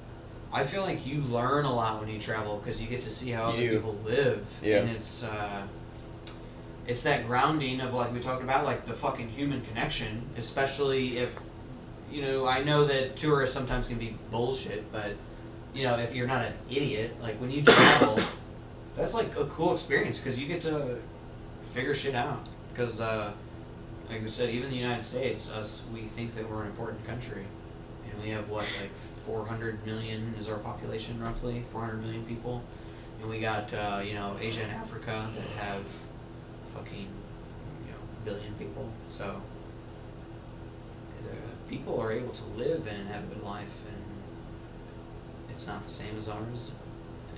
I feel like you learn a lot when you travel because you get to see how You other do. people live, Yeah. and it's uh, it's that grounding of like we talked about, like the fucking human connection, especially if you know. I know that tourists sometimes can be bullshit, but you know if you're not an idiot, like when you travel, that's like a cool experience because you get to figure shit out. Because uh, like we said, even the United States, us we think that we're an important country. And we have what, like 400 million is our population roughly, 400 million people. And we got, uh, you know, Asia and Africa that have fucking, you know, billion people. So, uh, people are able to live and have a good life, and it's not the same as ours,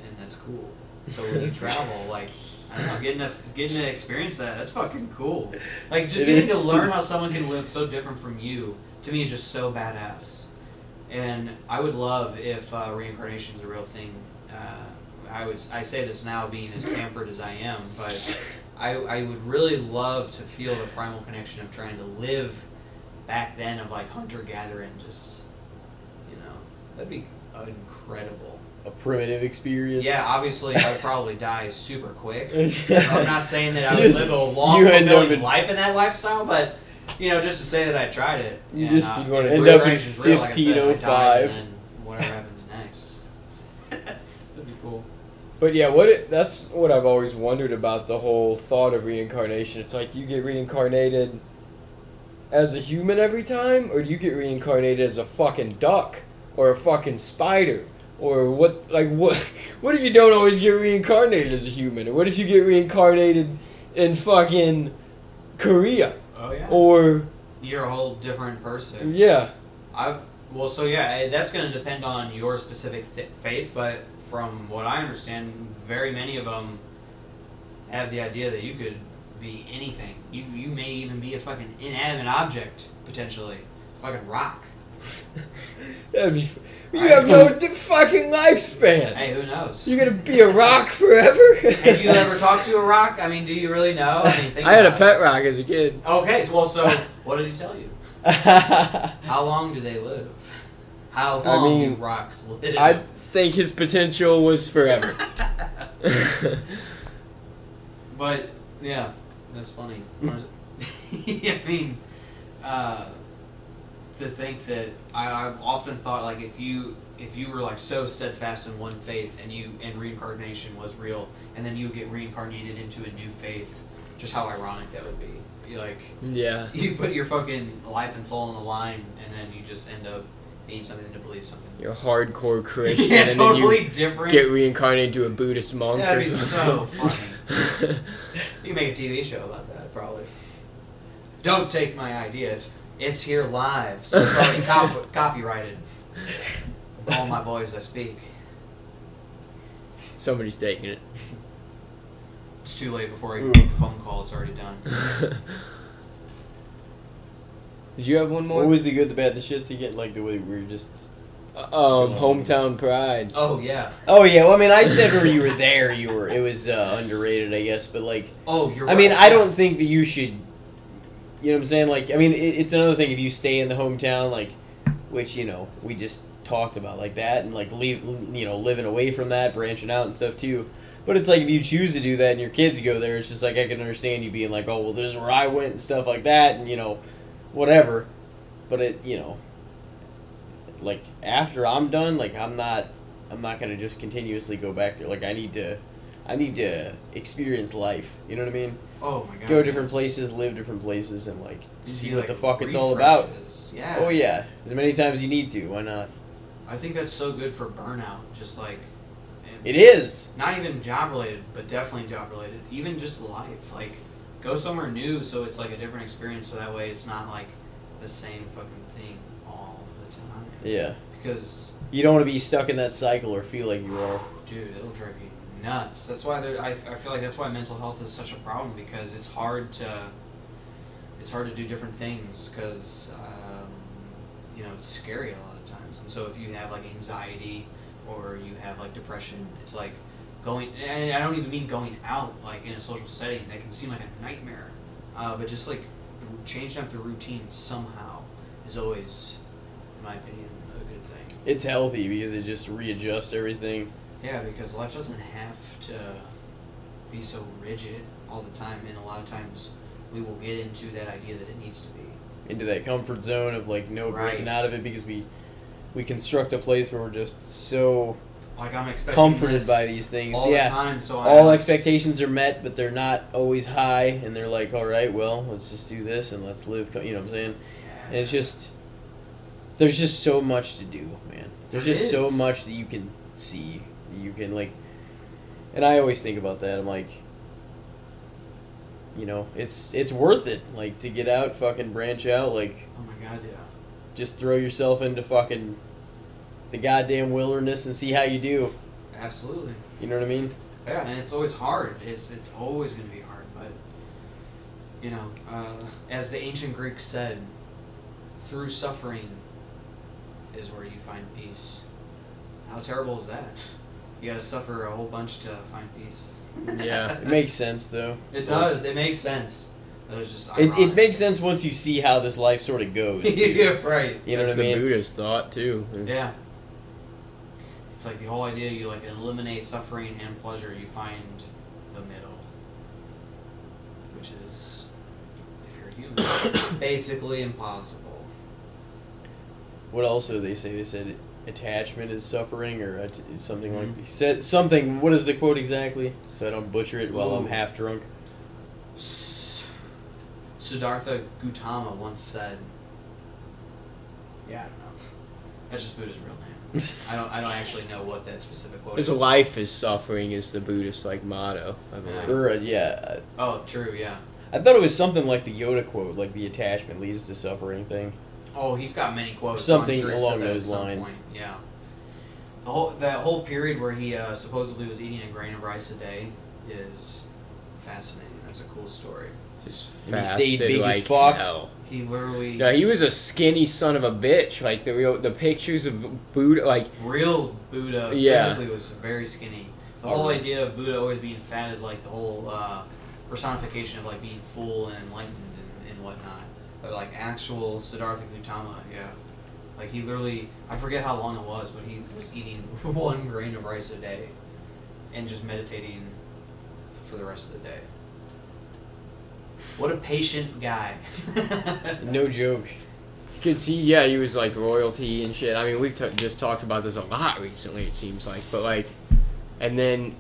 and that's cool. So when you travel, like, I don't know, getting to getting to experience that, that's fucking cool. Like just getting to learn how someone can live so different from you, to me is just so badass. And I would love if uh, reincarnation is a real thing. Uh, I would I say this now, being as pampered as I am, but I I would really love to feel the primal connection of trying to live back then of like hunter gathering, just you know, that'd be incredible. A primitive experience. Yeah, obviously I'd probably die super quick. I'm not saying that I would Just- live a long, you end up fulfilling in- life in that lifestyle, but you know, just to say that I tried it. You and, just- uh, you wanna end up in reincarnation's real, like I said, I died, 1505. whatever happens next. That'd be cool. But yeah, what it, that's what I've always wondered about the whole thought of reincarnation. It's like you get reincarnated as a human every time, or do you get reincarnated as a fucking duck or a fucking spider? Or what like what what if you don't always get reincarnated as a human? Or what if you get reincarnated in fucking Korea? Oh yeah. Or You're a whole different person. yeah. I well, so yeah, eh, that's going to depend on your specific th- faith, but from what I understand, very many of them have the idea that you could be anything. You you may even be a fucking inanimate object potentially, a fucking rock. That'd be f- you have no di- fucking lifespan. Hey, who knows? You're gonna be a rock forever? Have you ever talked to a rock? I mean, do you really know? I mean, I had a pet rock as a kid. Okay, so well, so what did he tell you? How long do they live? How I long mean, do rocks live? I think his potential was forever. But yeah, that's funny. I mean, uh, to think that I, I've often thought like if you if you were like so steadfast in one faith and you and reincarnation was real, and then you get reincarnated into a new faith, just how ironic that would be. You like yeah. you put your fucking life and soul on the line, and then you just end up being something to believe something. You're a hardcore Christian yeah, and then you different. get reincarnated to a Buddhist monk That'd or be so funny. You make a TV show about that, probably. Don't take my idea. It's it's here live, so it's already cop- copyrighted. With all my boys I speak. Somebody's taking it. It's too late before I even make the phone call. It's already done. Did you have one more? What was the good, the bad, the shits again? Like the way we were just. um, hometown pride. Oh yeah. Oh yeah, well I mean I said when you were there, you were it was uh, underrated, I guess. But like, Oh, you're. I mean. I don't think that you should You know what I'm saying? Like, I mean, it, it's another thing if you stay in the hometown, like, which you know we just talked about, like that, and like leave, you know, living away from that, branching out and stuff too. But it's like if you choose to do that and your kids go there, it's just like I can understand you being like, oh well, this is where I went and stuff like that, and you know, whatever. But it, you know, like after I'm done, like I'm not, I'm not gonna just continuously go back there. Like I need to, I need to experience life. You know what I mean? Oh my god. Go different yes. places, live different places, and like see what like, the fuck it's all about. Yeah. Oh yeah, as many times as you need to. Why not? I think that's so good for burnout. Just like. It is. Not even job related, but definitely job related. Even just life. Like, go somewhere new so it's like a different experience. So that way it's not like the same fucking thing all the time. Yeah. Because You don't want to be stuck in that cycle or feel like you are. Dude, it'll drive you nuts. That's why there. I, I feel like that's why mental health is such a problem because it's hard to. It's hard to do different things because, um, you know, it's scary a lot of times. And so if you have like anxiety or you have like depression, it's like going. And I don't even mean going out like in a social setting. That can seem like a nightmare. Uh, but just like changing up the routine somehow is always, in my opinion, a good thing. It's healthy because it just readjusts everything. Yeah, because life doesn't have to be so rigid all the time, and a lot of times we will get into that idea that it needs to be. into that comfort zone of like no Right. breaking out of it because we we construct a place where we're just so Like I'm expecting comforted by these things. all yeah. the time, so I all expectations are met, but they're not always high, and they're like, all right, well, let's just do this and let's live. You know what I'm saying? Yeah. And it's just there's just so much to do, man. There's There just so much that you can see. You can like, and I always think about that. I'm like, you know, it's it's worth it, like to get out, fucking branch out, like Oh my god, yeah. just throw yourself into fucking the goddamn wilderness and see how you do. Absolutely. You know what I mean? Yeah, and it's always hard. It's it's always going to be hard, but you know, uh, as the ancient Greeks said, through suffering is where you find peace. How terrible is that? You got to suffer a whole bunch to find peace. Yeah. It makes sense though. It does. It makes sense. It just. It, it makes sense once you see how this life sort of goes. yeah, right. You know That's what I mean? the mean? Buddhist thought too. Yeah. It's like the whole idea you like eliminate suffering and pleasure. You find the middle, which is, if you're human, basically impossible. What else they say? They said attachment is suffering, or at- something like Mhm. they said something. What is the quote exactly? So I don't butcher it while I'm half drunk. S- Siddhartha Gautama once said, "Yeah, I don't know. That's just Buddha's real name. I don't. I don't actually know what that specific quote is. His is. life is suffering is the Buddhist like motto, I believe. or uh, yeah, Oh, true. Yeah. I thought it was something like the Yoda quote, like the attachment leads to suffering thing. Oh, he's got many quotes. so I'm Something sure he said along that at those some lines. point, Yeah. The whole that whole period where he uh, supposedly was eating a grain of rice a day is fascinating. That's a cool story. Just And he fasted stayed big as like fuck. hell. He literally Yeah, he was a skinny son of a bitch. Like the real, the pictures of Buddha, like real Buddha Yeah. physically was very skinny. The whole idea of Buddha always being fat is like the whole uh, personification of like being full and enlightened and, and whatnot. But like actual Siddhartha Gautama, yeah. Like he literally, I forget how long it was, but he was eating one grain of rice a day, and just meditating for the rest of the day. What a patient guy. No joke. Cause he, yeah, he was like royalty and shit. I mean, we've t- just talked about this a lot recently. It seems like, but like, and then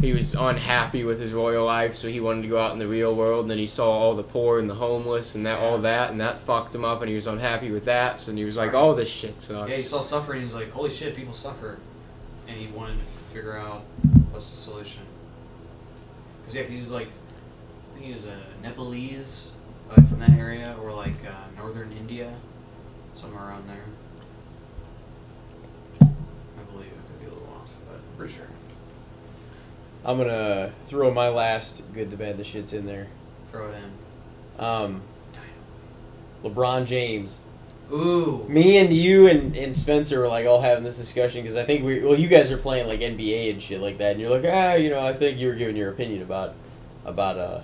he was unhappy with his royal life, so he wanted to go out in the real world. And then he saw all the poor and the homeless and that all that, and that fucked him up. And he was unhappy with that. So he was like, Right. "Oh, this shit sucks." Yeah, he saw suffering. He's like, "Holy shit, people suffer," and he wanted to figure out what's the solution. Because yeah, he's like, I think he was a Nepalese, like from that area, or like uh, northern India, somewhere around there. I believe it could be a little off, but pretty sure. I'm gonna throw my last good, the bad, the shits in there. Throw it in. Um, LeBron James. Ooh. Me and you and, and Spencer were like all having this discussion because I think we well you guys are playing like NBA and shit like that and you're like ah you know I think you were giving your opinion about about uh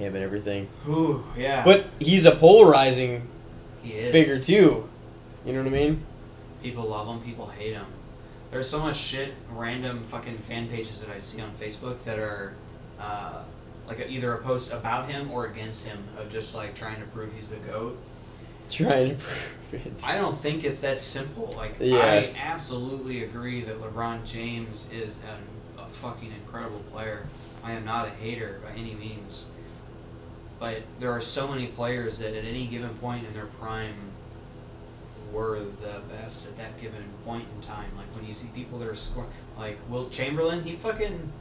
him and everything. Ooh, yeah. But he's a polarizing he figure too. You know what I mean? People love him. People hate him. There's so much shit, random fucking fan pages that I see on Facebook that are uh, like either a post about him or against him of just like trying to prove he's the goat. Trying to prove it. I don't think it's that simple. Like Yeah. I absolutely agree that LeBron James is an, a fucking incredible player. I am not a hater by any means. But there are so many players that at any given point in their prime were the best at that given point in time. Like when you see people that are scoring, like Wilt Chamberlain, he fucking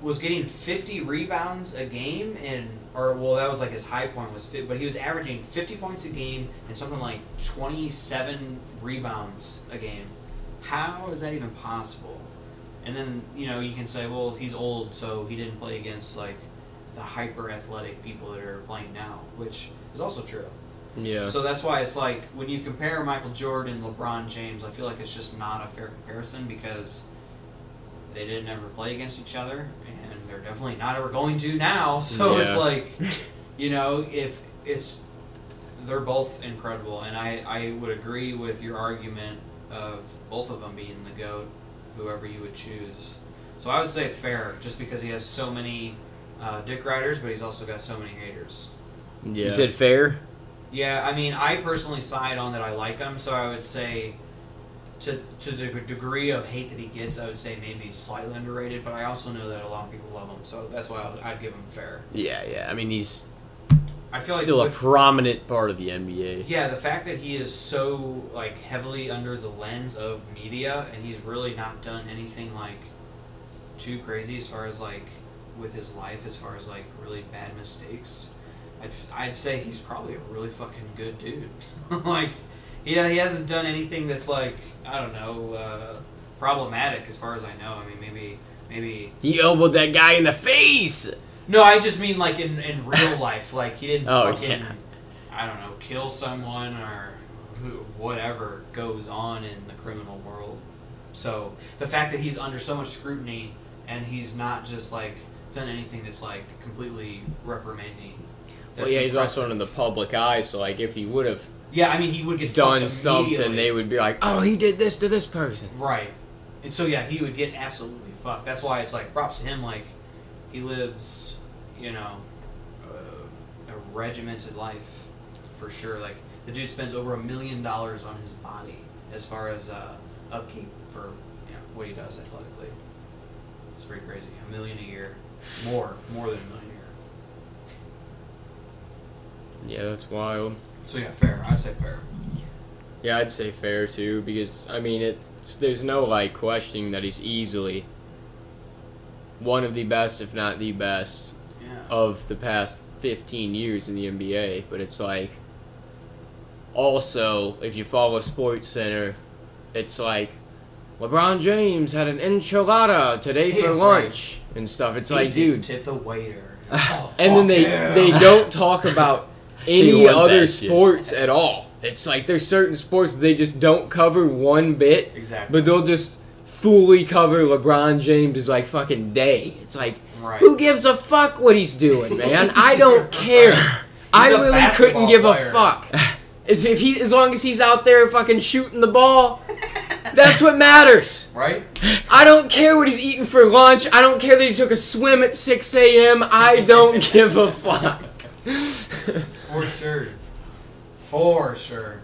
was getting 50 rebounds a game and or well that was like his high point was fit but he was averaging 50 points a game and something like 27 rebounds a game how is that even possible and then you know you can say well he's old so he didn't play against like the hyper athletic people that are playing now which is also true Yeah. so that's why it's like when you compare Michael Jordan, LeBron James, I feel like it's just not a fair comparison because they didn't ever play against each other, and they're definitely not ever going to now. So it's like, you know, if it's they're both incredible, and I I would agree with your argument of both of them being the goat, whoever you would choose. So I would say fair, just because he has so many uh, dick riders, but he's also got so many haters. yeah. You said fair? Yeah, I mean, I personally side on that I like him, so I would say, to to the degree of hate that he gets, I would say maybe slightly underrated. But I also know that a lot of people love him, so that's why I'd, I'd give him fair. Yeah, yeah. I mean, he's I feel like still a prominent part of the NBA. yeah, the fact that he is so like heavily under the lens of media, and he's really not done anything like too crazy as far as like with his life, as far as like really bad mistakes. I'd, I'd say he's probably a really fucking good dude. like, he, he hasn't done anything that's like I don't know uh, problematic as far as I know. I mean, maybe maybe He elbowed that guy in the face. no, I just mean like in, in real life. Like he didn't Oh, fucking yeah. I don't know, kill someone or whatever goes on in the criminal world. So the fact that he's under so much scrutiny and he's not just like done anything that's like completely reprimanding. Well, that's yeah, he's also under the public eye, so like if he would have Yeah, I mean he would get done something, they would be like, "Oh, he did this to this person." Right. And so yeah, he would get absolutely fucked. That's why it's like props to him. Like he lives, you know, uh, a regimented life for sure. Like the dude spends over a million dollars on his body as far as uh, upkeep for you know, what he does athletically. It's pretty crazy. A million a year, more, more than a year. Yeah, that's wild. So yeah, fair. I'd say fair. Yeah, I'd say fair too, because I mean, it. there's no like questioning that he's easily one of the best, if not the best, Yeah. of the past 15 years in the NBA. But it's like, also, if you follow Sports Center, it's like LeBron James had an enchilada today Yeah, for right. lunch and stuff. It's He like, dude. tip the waiter. Oh, and then they yeah. they don't talk about any other sports at all. It's like there's certain sports they just don't cover one bit, exactly. but they'll just fully cover LeBron James' like fucking day. It's like right. who gives a fuck what he's doing, man? I don't care. I really couldn't give player. a fuck. As if he, as long as he's out there fucking shooting the ball, that's what matters. Right. I don't care what he's eating for lunch. I don't care that he took a swim at 6 a.m. I don't give a fuck. For sure. For sure.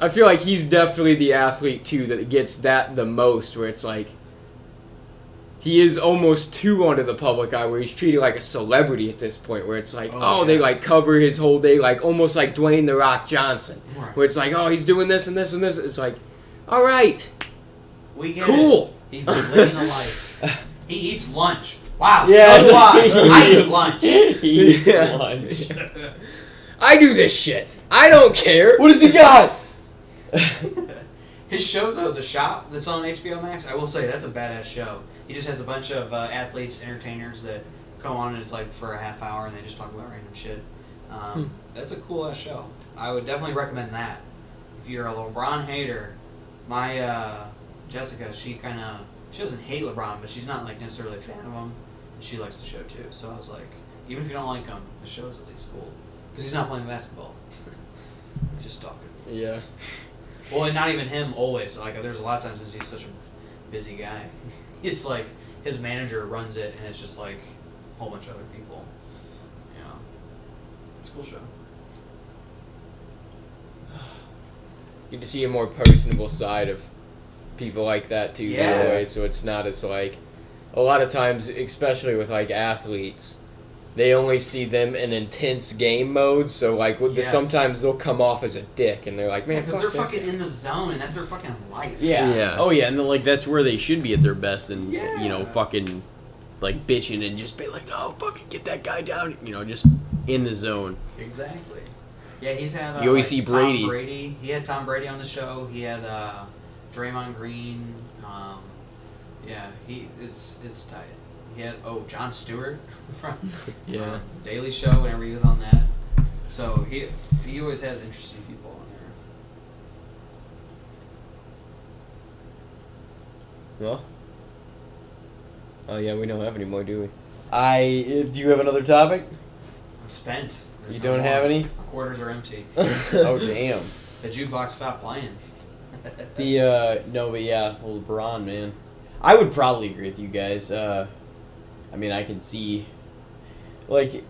I feel like he's definitely the athlete too that gets that the most, where it's like he is almost too under the public eye, where he's treated like a celebrity at this point, where it's like, Oh, oh, they like cover his whole day, like almost like Dwayne the Rock Johnson, Right. where it's like, oh, he's doing this and this and this. It's like, all right, We get cool. it. He's living a life. He eats lunch. Wow. Yeah. So I. I eat lunch. he eats Yeah. lunch. I do this shit. I don't care. What does he got? His show though, The Shop, that's on HBO Max. I will say that's a badass show. He just has a bunch of uh, athletes, entertainers that come on and it's like for a half hour and they just talk about random shit. Um, That's a cool ass show. I would definitely recommend that. If you're a LeBron hater, my uh, Jessica, she kind of she doesn't hate LeBron, but she's not like necessarily a fan of him. And she likes the show too. So I was like, Even if you don't like him, the show's at least cool because he's not playing basketball. he's just talking. Yeah. Well, and not even him always. Like, there's a lot of times since he's such a busy guy, it's like his manager runs it, and it's just like a whole bunch of other people. Yeah, it's a cool show. Get to see a more personable side of people like that too. Yeah. By the way, so it's not as like a lot of times, especially with like athletes, they only see them in intense game mode. So like, with the, Yes. sometimes they'll come off as a dick, and they're like, man, because fuck they're this fucking guy." in the zone, and that's their fucking life. Yeah. Yeah. Oh yeah, and then, like that's where they should be at their best, and Yeah. you know, fucking like bitching and just be like, no, fucking get that guy down. You know, just in the zone. Exactly. Yeah, he's had. Uh, You always like, see Brady. Tom Brady. He had Tom Brady on the show. He had uh, Draymond Green. Um, yeah, he it's it's tight. He had oh Jon Stewart from Yeah. uh, Daily Show whenever he was on that. So he he always has interesting people on there. Well. Oh yeah, we don't have any more, do we? I. Do you have another topic? I'm spent. There's You no don't have any? My quarters are empty. oh damn. The jukebox stopped playing. The uh no, but yeah, LeBron, man. I would probably agree with you guys. Uh I mean, I can see like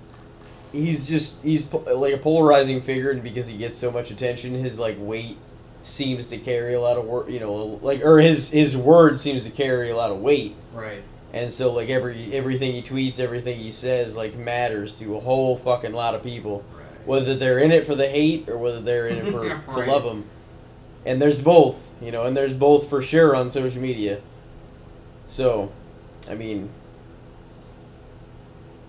he's just he's like a polarizing figure and because he gets so much attention, his like weight seems to carry a lot of work. you know, like or his his word seems to carry a lot of weight. right. And so like every everything he tweets, everything he says like matters to a whole fucking lot of people Right. whether they're in it for the hate or whether they're in it for to love them. And there's both, you know, and there's both for sure on social media. So, I mean,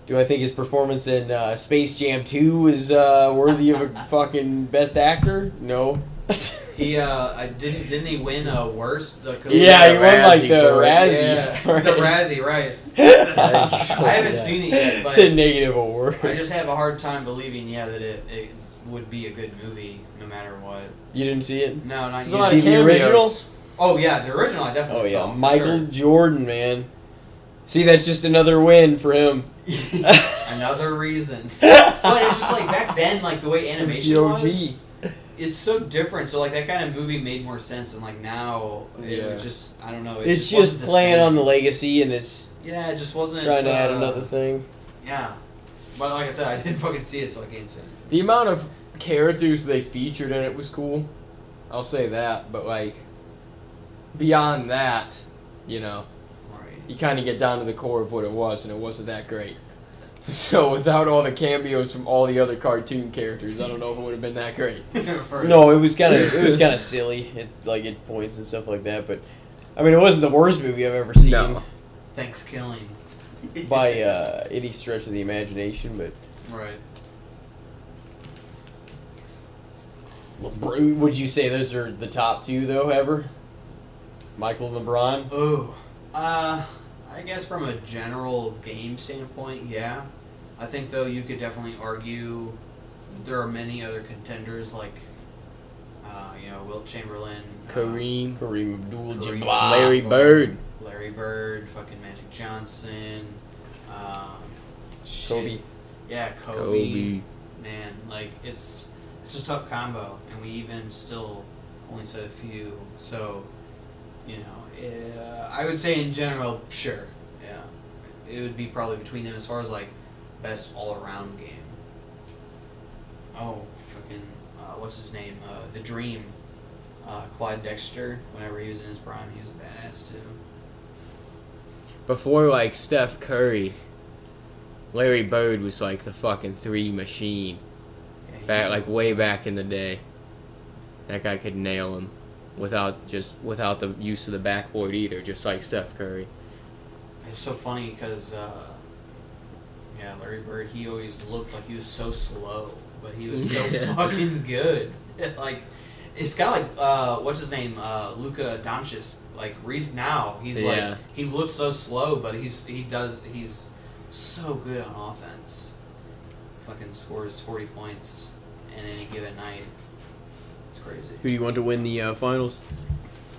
do I think his performance in uh, Space Jam 2 is uh, worthy of a fucking best actor? No. He uh, I didn't didn't he win a worst the yeah, he won like the. Razzie. Yeah, the. Razzie, right? I I haven't seen it yet, but the negative award. I just have a hard time believing, yeah, that it, it would be a good movie no matter what. you didn't see it? No, not There's you. see the original? Oh yeah, the original I Oh definitely yeah, saw. for Michael sure. Jordan, man. See, that's just another win for him. Another reason. But it's just like back then, like the way animation MCOG. was, it's so different. So like that kind of movie made more sense, and like now it Yeah. just I don't know. It It's just, just the playing same. on the legacy, and it's Yeah, it just wasn't trying to add uh, another thing. Yeah, but like I said, I didn't fucking see it, so I can't say. anything. The amount of characters they featured in it was cool. I'll say that, but like beyond that, you know. You kind of get down to the core of what it was, and it wasn't that great. So without all the cameos from all the other cartoon characters, I don't know if it would have been that great. No, it was kind of it was kind of silly. It's like it points and stuff like that, but I mean, it wasn't the worst movie I've ever seen No. Thanks, killing. by uh, any stretch of the imagination. But Right. LeBron, would you say those are the top two though ever? Michael and LeBron. Oh, uh, I guess from a general game standpoint, yeah. I think though you could definitely argue that there are many other contenders like, uh, you know, Wilt Chamberlain, uh, Kareem, Kareem Abdul-Jabbar. Larry Bird. Larry Bird, fucking Magic Johnson, um. Kobe. Yeah, Kobe. Kobe. Man, like it's it's a tough combo, and we even still only said a few. So, you know, uh, I would say in general, sure, yeah, it would be probably between them as far as like best all around game. Oh, fucking, uh, what's his name? Uh, the Dream. Uh, Clyde Drexler. Whenever he was in his prime, he was a badass too. Before like Steph Curry, Larry Bird was like the fucking three machine. Yeah, Back like way back in the day. That guy could nail him without just without the use of the backboard either, just like Steph Curry. It's so funny because, uh, yeah, Larry Bird, he always looked like he was so slow, but he was so fucking good. like, it's kind of like, uh, what's his name? Uh, Luka Doncic. Like, Reese now, he's Yeah. like, he looks so slow, but he's, he does, he's so good on offense. Fucking scores 40 points in any given night. It's crazy. Who do you want to win the uh, finals?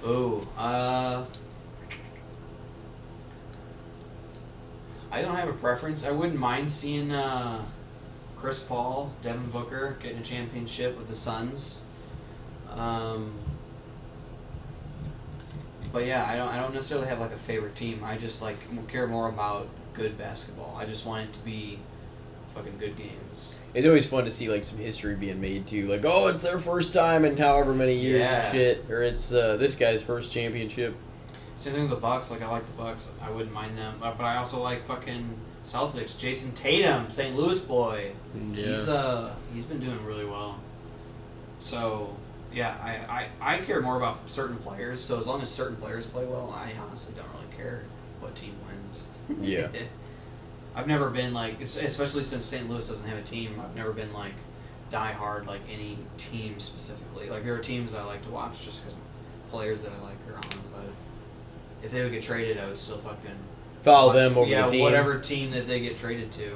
Oh, uh. I I don't have a preference. I wouldn't mind seeing uh, Chris Paul, Devin Booker getting a championship with the Suns. Um, but yeah, I don't. I don't necessarily have like a favorite team. I just like care more about good basketball. I just want it to be fucking good games. It's always fun to see like some history being made too. Like, oh, it's their first time in however many years Yeah. and shit, or it's uh, this guy's first championship. Same thing with the Bucks. Like I like the Bucks. I wouldn't mind them, Uh, but I also like fucking Celtics. Jayson Tatum, St. Louis boy. Yeah. He's uh he's been doing really well. So yeah, I, I, I care more about certain players. So as long as certain players play well, I honestly don't really care what team wins. Yeah. I've never been like, especially since St. Louis doesn't have a team. I've never been like die hard like any team specifically. Like there are teams I like to watch just because players that I like are on. But if they would get traded, I would still fucking Follow watch- them over yeah, the team. whatever team that they get traded to.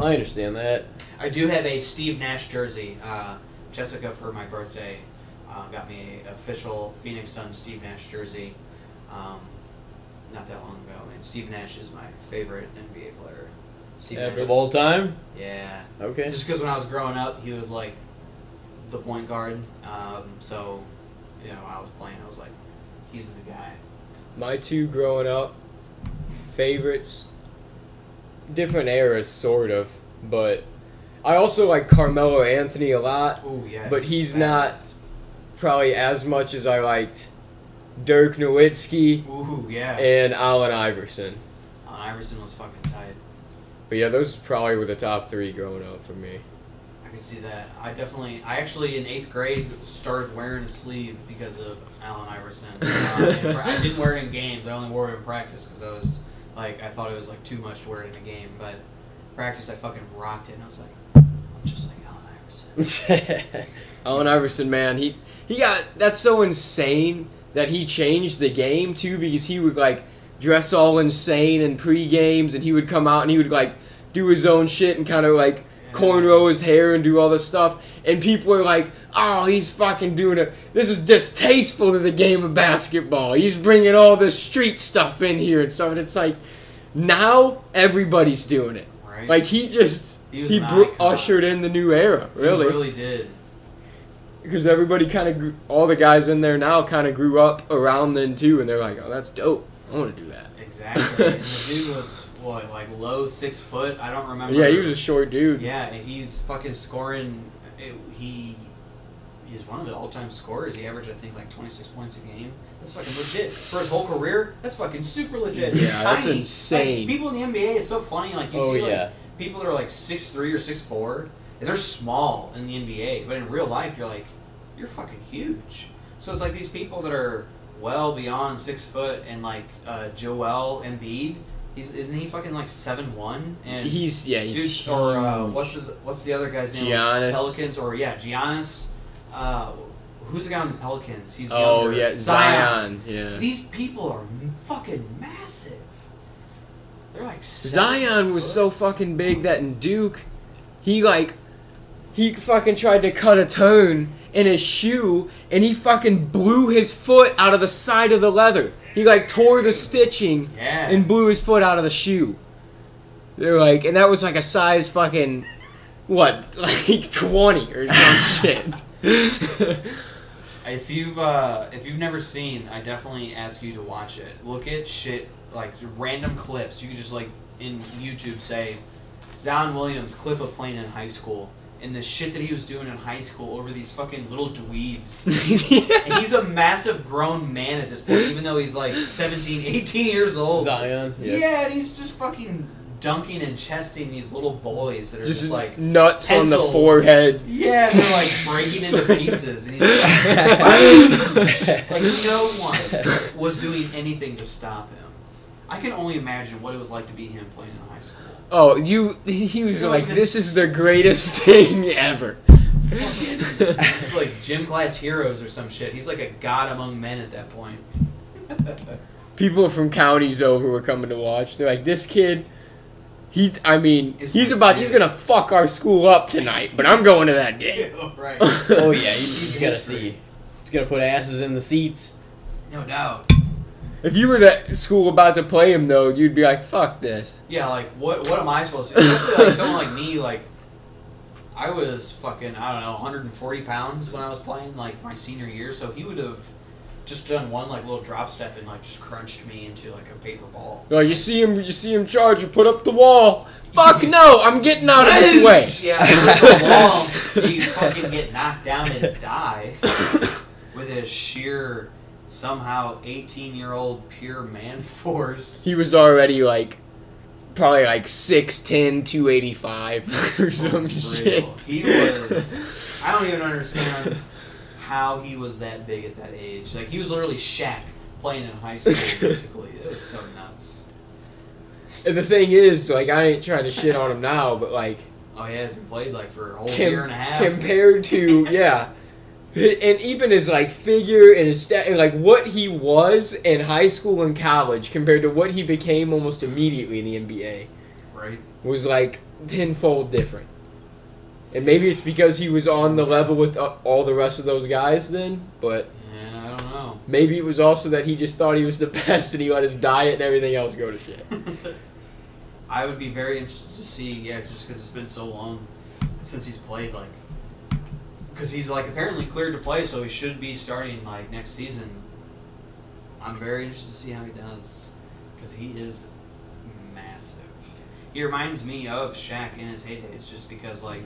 I understand that. I do have a Steve Nash jersey. Uh, Jessica, for my birthday, uh, got me a official Phoenix Suns Steve Nash jersey. Um, not that long ago, and Steve Nash is my favorite NBA player. Steve Nash. Of is- all time. Yeah. Okay. Just because when I was growing up, he was like the point guard. Um, so, you know, I was playing. I was like, he's the guy. My two growing up favorites, different eras, sort of, but I also like Carmelo Anthony a lot. Ooh, yeah. But he's not- Probably as much as I liked Dirk Nowitzki Ooh, yeah. and Allen Iverson. Uh, Iverson was fucking tight. But yeah, those probably were the top three growing up for me. I can see that. I definitely, I actually in eighth grade started wearing a sleeve because of Allen Iverson. Uh, I didn't wear it in games. I only wore it in practice because I was like, I thought it was like too much to wear it in a game. But practice, I fucking rocked it, and I was like, I'm just like Allen Iverson. Allen Iverson, man, he he got that's so insane that he changed the game too because he would like dress all insane in pre games and he would come out and he would like do his own shit and kind of like cornrow his hair and do all this stuff and people are like oh he's fucking doing it this is distasteful to the game of basketball he's bringing all this street stuff in here and stuff and it's like now everybody's doing it Right? like he just He he icon. ushered in the new era really He really did. Because everybody kind of grew, all the guys in there now kind of grew up around then too, and they're like, "Oh, that's dope. I want to do that." Exactly. and the dude was what, like low six foot? I don't remember. Yeah, he was a short dude. Yeah, and he's fucking scoring. It, he he's one of the all-time scorers. He averaged, I think, like 26 points a game. That's fucking legit for his whole career. That's fucking super legit. He's Yeah, that's tiny. insane. Like, people in the NBA, it's so funny. Like you Oh, see, like yeah. people that are like six three or six four, and they're small in the NBA, but in real life, you're like, you're fucking huge. So it's like these people that are well beyond six foot, and like uh, Joel Embiid. He's, isn't he fucking like seven one? And He's yeah, he's Dude, or uh, what's his, what's the other guy's name? Giannis. Pelicans, or yeah, Giannis. Uh, who's the guy on the Pelicans? He's oh younger. yeah, Zion. Yeah, These people are fucking massive. They're like Zion was so fucking big that in Duke, he like he fucking tried to cut a tone in his shoe, and he fucking blew his foot out of the side of the leather. He like tore the stitching Yeah. and blew his foot out of the shoe. They're like, and that was like a size fucking what, like twenty or some shit. If you've uh, if you've never seen, I definitely ask you to watch it. Look at shit like random clips. You can just like in YouTube say Zion Williams clip of playing in high school and the shit that he was doing in high school over these fucking little dweebs. and he's a massive grown man at this point, even though he's like 17, 18 years old. Zion. Yeah, yeah and he's just fucking dunking and chesting these little boys that are just, Just like nuts on the forehead. yeah, they're like breaking into pieces, and he's just like, no one was doing anything to stop him. I can only imagine what it was like to be him playing in high school. Oh, you! He was It like, "This is the greatest thing ever." Fucking, he's like gym class heroes or some shit. He's like a god among men at that point. People from counties over were coming to watch. They're like, "This kid, he's. I mean, It's he's about. He's gonna fuck our school up tonight." But I'm going to that game. right. Oh yeah, he's you gotta see. He's gonna put asses in the seats. No doubt. If you were at school about to play him though, you'd be like, "Fuck this." Yeah, like what what am I supposed to? Especially like someone like me, like I was fucking I don't know 140 pounds when I was playing like my senior year, so he would have just done one like little drop step and like just crunched me into like a paper ball. Like you see him, you see him charge and put up the wall. Fuck no! I'm getting out of this way. Yeah, the wall, you fucking get knocked down and die with his sheer somehow 18 year old pure man force. He was already like, probably like 6'10", 285 or some shit. He was. I don't even understand how he was that big at that age. Like he was literally Shaq playing in high school. Basically, it was so nuts. And the thing is, like, I ain't trying to shit on him now, but like, Oh, he hasn't played like for a whole com- year and a half. compared to yeah, and even his like figure and his stat, and, like what he was in high school and college compared to what he became almost immediately in the NBA right? was like tenfold different. And maybe it's because he was on the level with uh, all the rest of those guys then, but Yeah, I don't know. maybe it was also that he just thought he was the best and he let his diet and everything else go to shit. I would be very interested to see, yeah, just because it's been so long since he's played, like, because he's like apparently cleared to play, so he should be starting like next season. I'm very interested to see how he does, because he is massive. He reminds me of Shaq in his heydays, just because like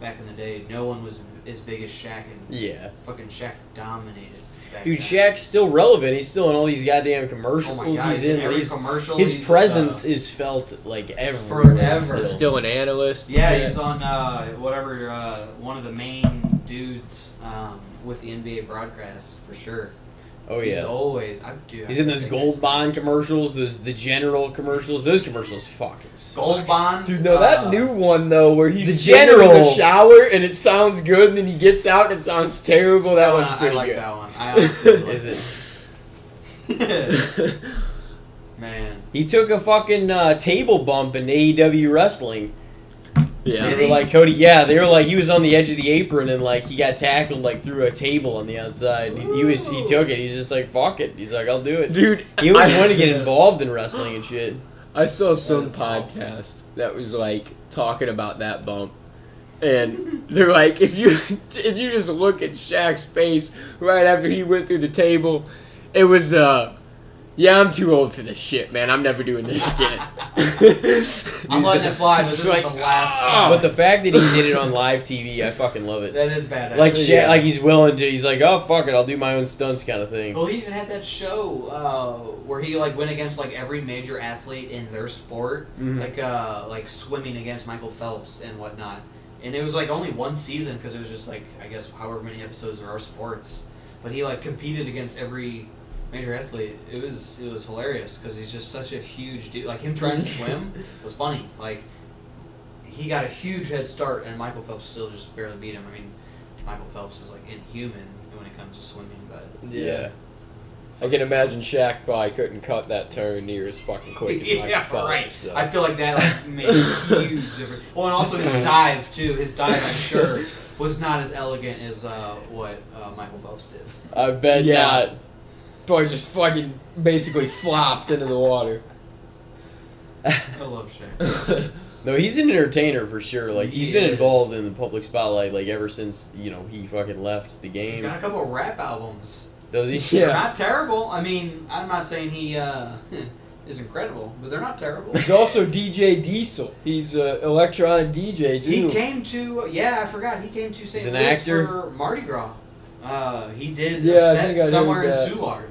back in the day, no one was as big as Shaq, and Yeah. fucking Shaq dominated. Back Dude, then. Shaq's still relevant. He's still in all these goddamn commercials. Oh my god, he's in. every he's- commercial. his he's, presence uh, is felt like everywhere. Forever. He's still an analyst. Yeah, he's on uh, whatever uh, one of the main dudes um, with the NBA broadcast for sure. Oh He's yeah. always I do. He's in those gold bond commercials, those the general commercials. Those commercials fucking suck. Gold Bond. Dude, no, that uh, new one though, where he's The sitting in the general- shower and it sounds good, and then he gets out and it sounds terrible. That that one's one, pretty I like good. that one. I honestly like Is it? it. Man, He took a fucking uh, table bump in AEW wrestling. Yeah, They were like Cody, yeah. They were like he was on the edge of the apron and like he got tackled like through a table on the outside. He, he was he took it. He's just like fuck it. He's like I'll do it. dude. He always I- wanted to get involved in wrestling and shit. I saw some is awesome. podcast that was like talking about that bump. And they're like, if you if you just look at Shaq's face right after he went through the table, it was uh yeah, I'm too old for this shit, man. I'm never doing this again. I'm letting it fly, but this It's is like, the last ah. time. But the fact that he did it on live TV, I fucking love it. that is bad. Like actually. shit, like he's willing to. He's like, oh fuck it, I'll do my own stunts, kind of thing. Well, he even had that show uh, where he like went against like every major athlete in their sport, Mhm. like uh, like swimming against Michael Phelps and whatnot. And it was like only one season because it was just like I guess however many episodes there are sports. But he like competed against every major athlete. It was it was hilarious because he's just such a huge dude. Like him trying to swim was funny. Like he got a huge head start, and Michael Phelps still just barely beat him. I mean, Michael Phelps is like inhuman when it comes to swimming, but. yeah. I can imagine Shaq probably couldn't cut that turn near as fucking quick as Michael yeah, Phelps. right. So. I feel like that like made a huge difference. Well, and also his dive too. His dive, I'm sure, was not as elegant as uh, what uh, Michael Phelps did. I bet Yeah. not. Boy, just fucking basically flopped into the water. I love Shaq. No, he's an entertainer for sure. Like he's He been is. involved in the public spotlight like ever since you know he fucking left the game. He's got a couple of rap albums. Does he? Yeah. They're not terrible. I mean, I'm not saying he uh, is incredible, but they're not terrible. He's also DJ Diesel. He's an electronic DJ too. He came to yeah, I forgot. He came to St. an Louis actor? for Mardi Gras. Uh, he did Yeah, a I set think I heard somewhere in that. Soulard.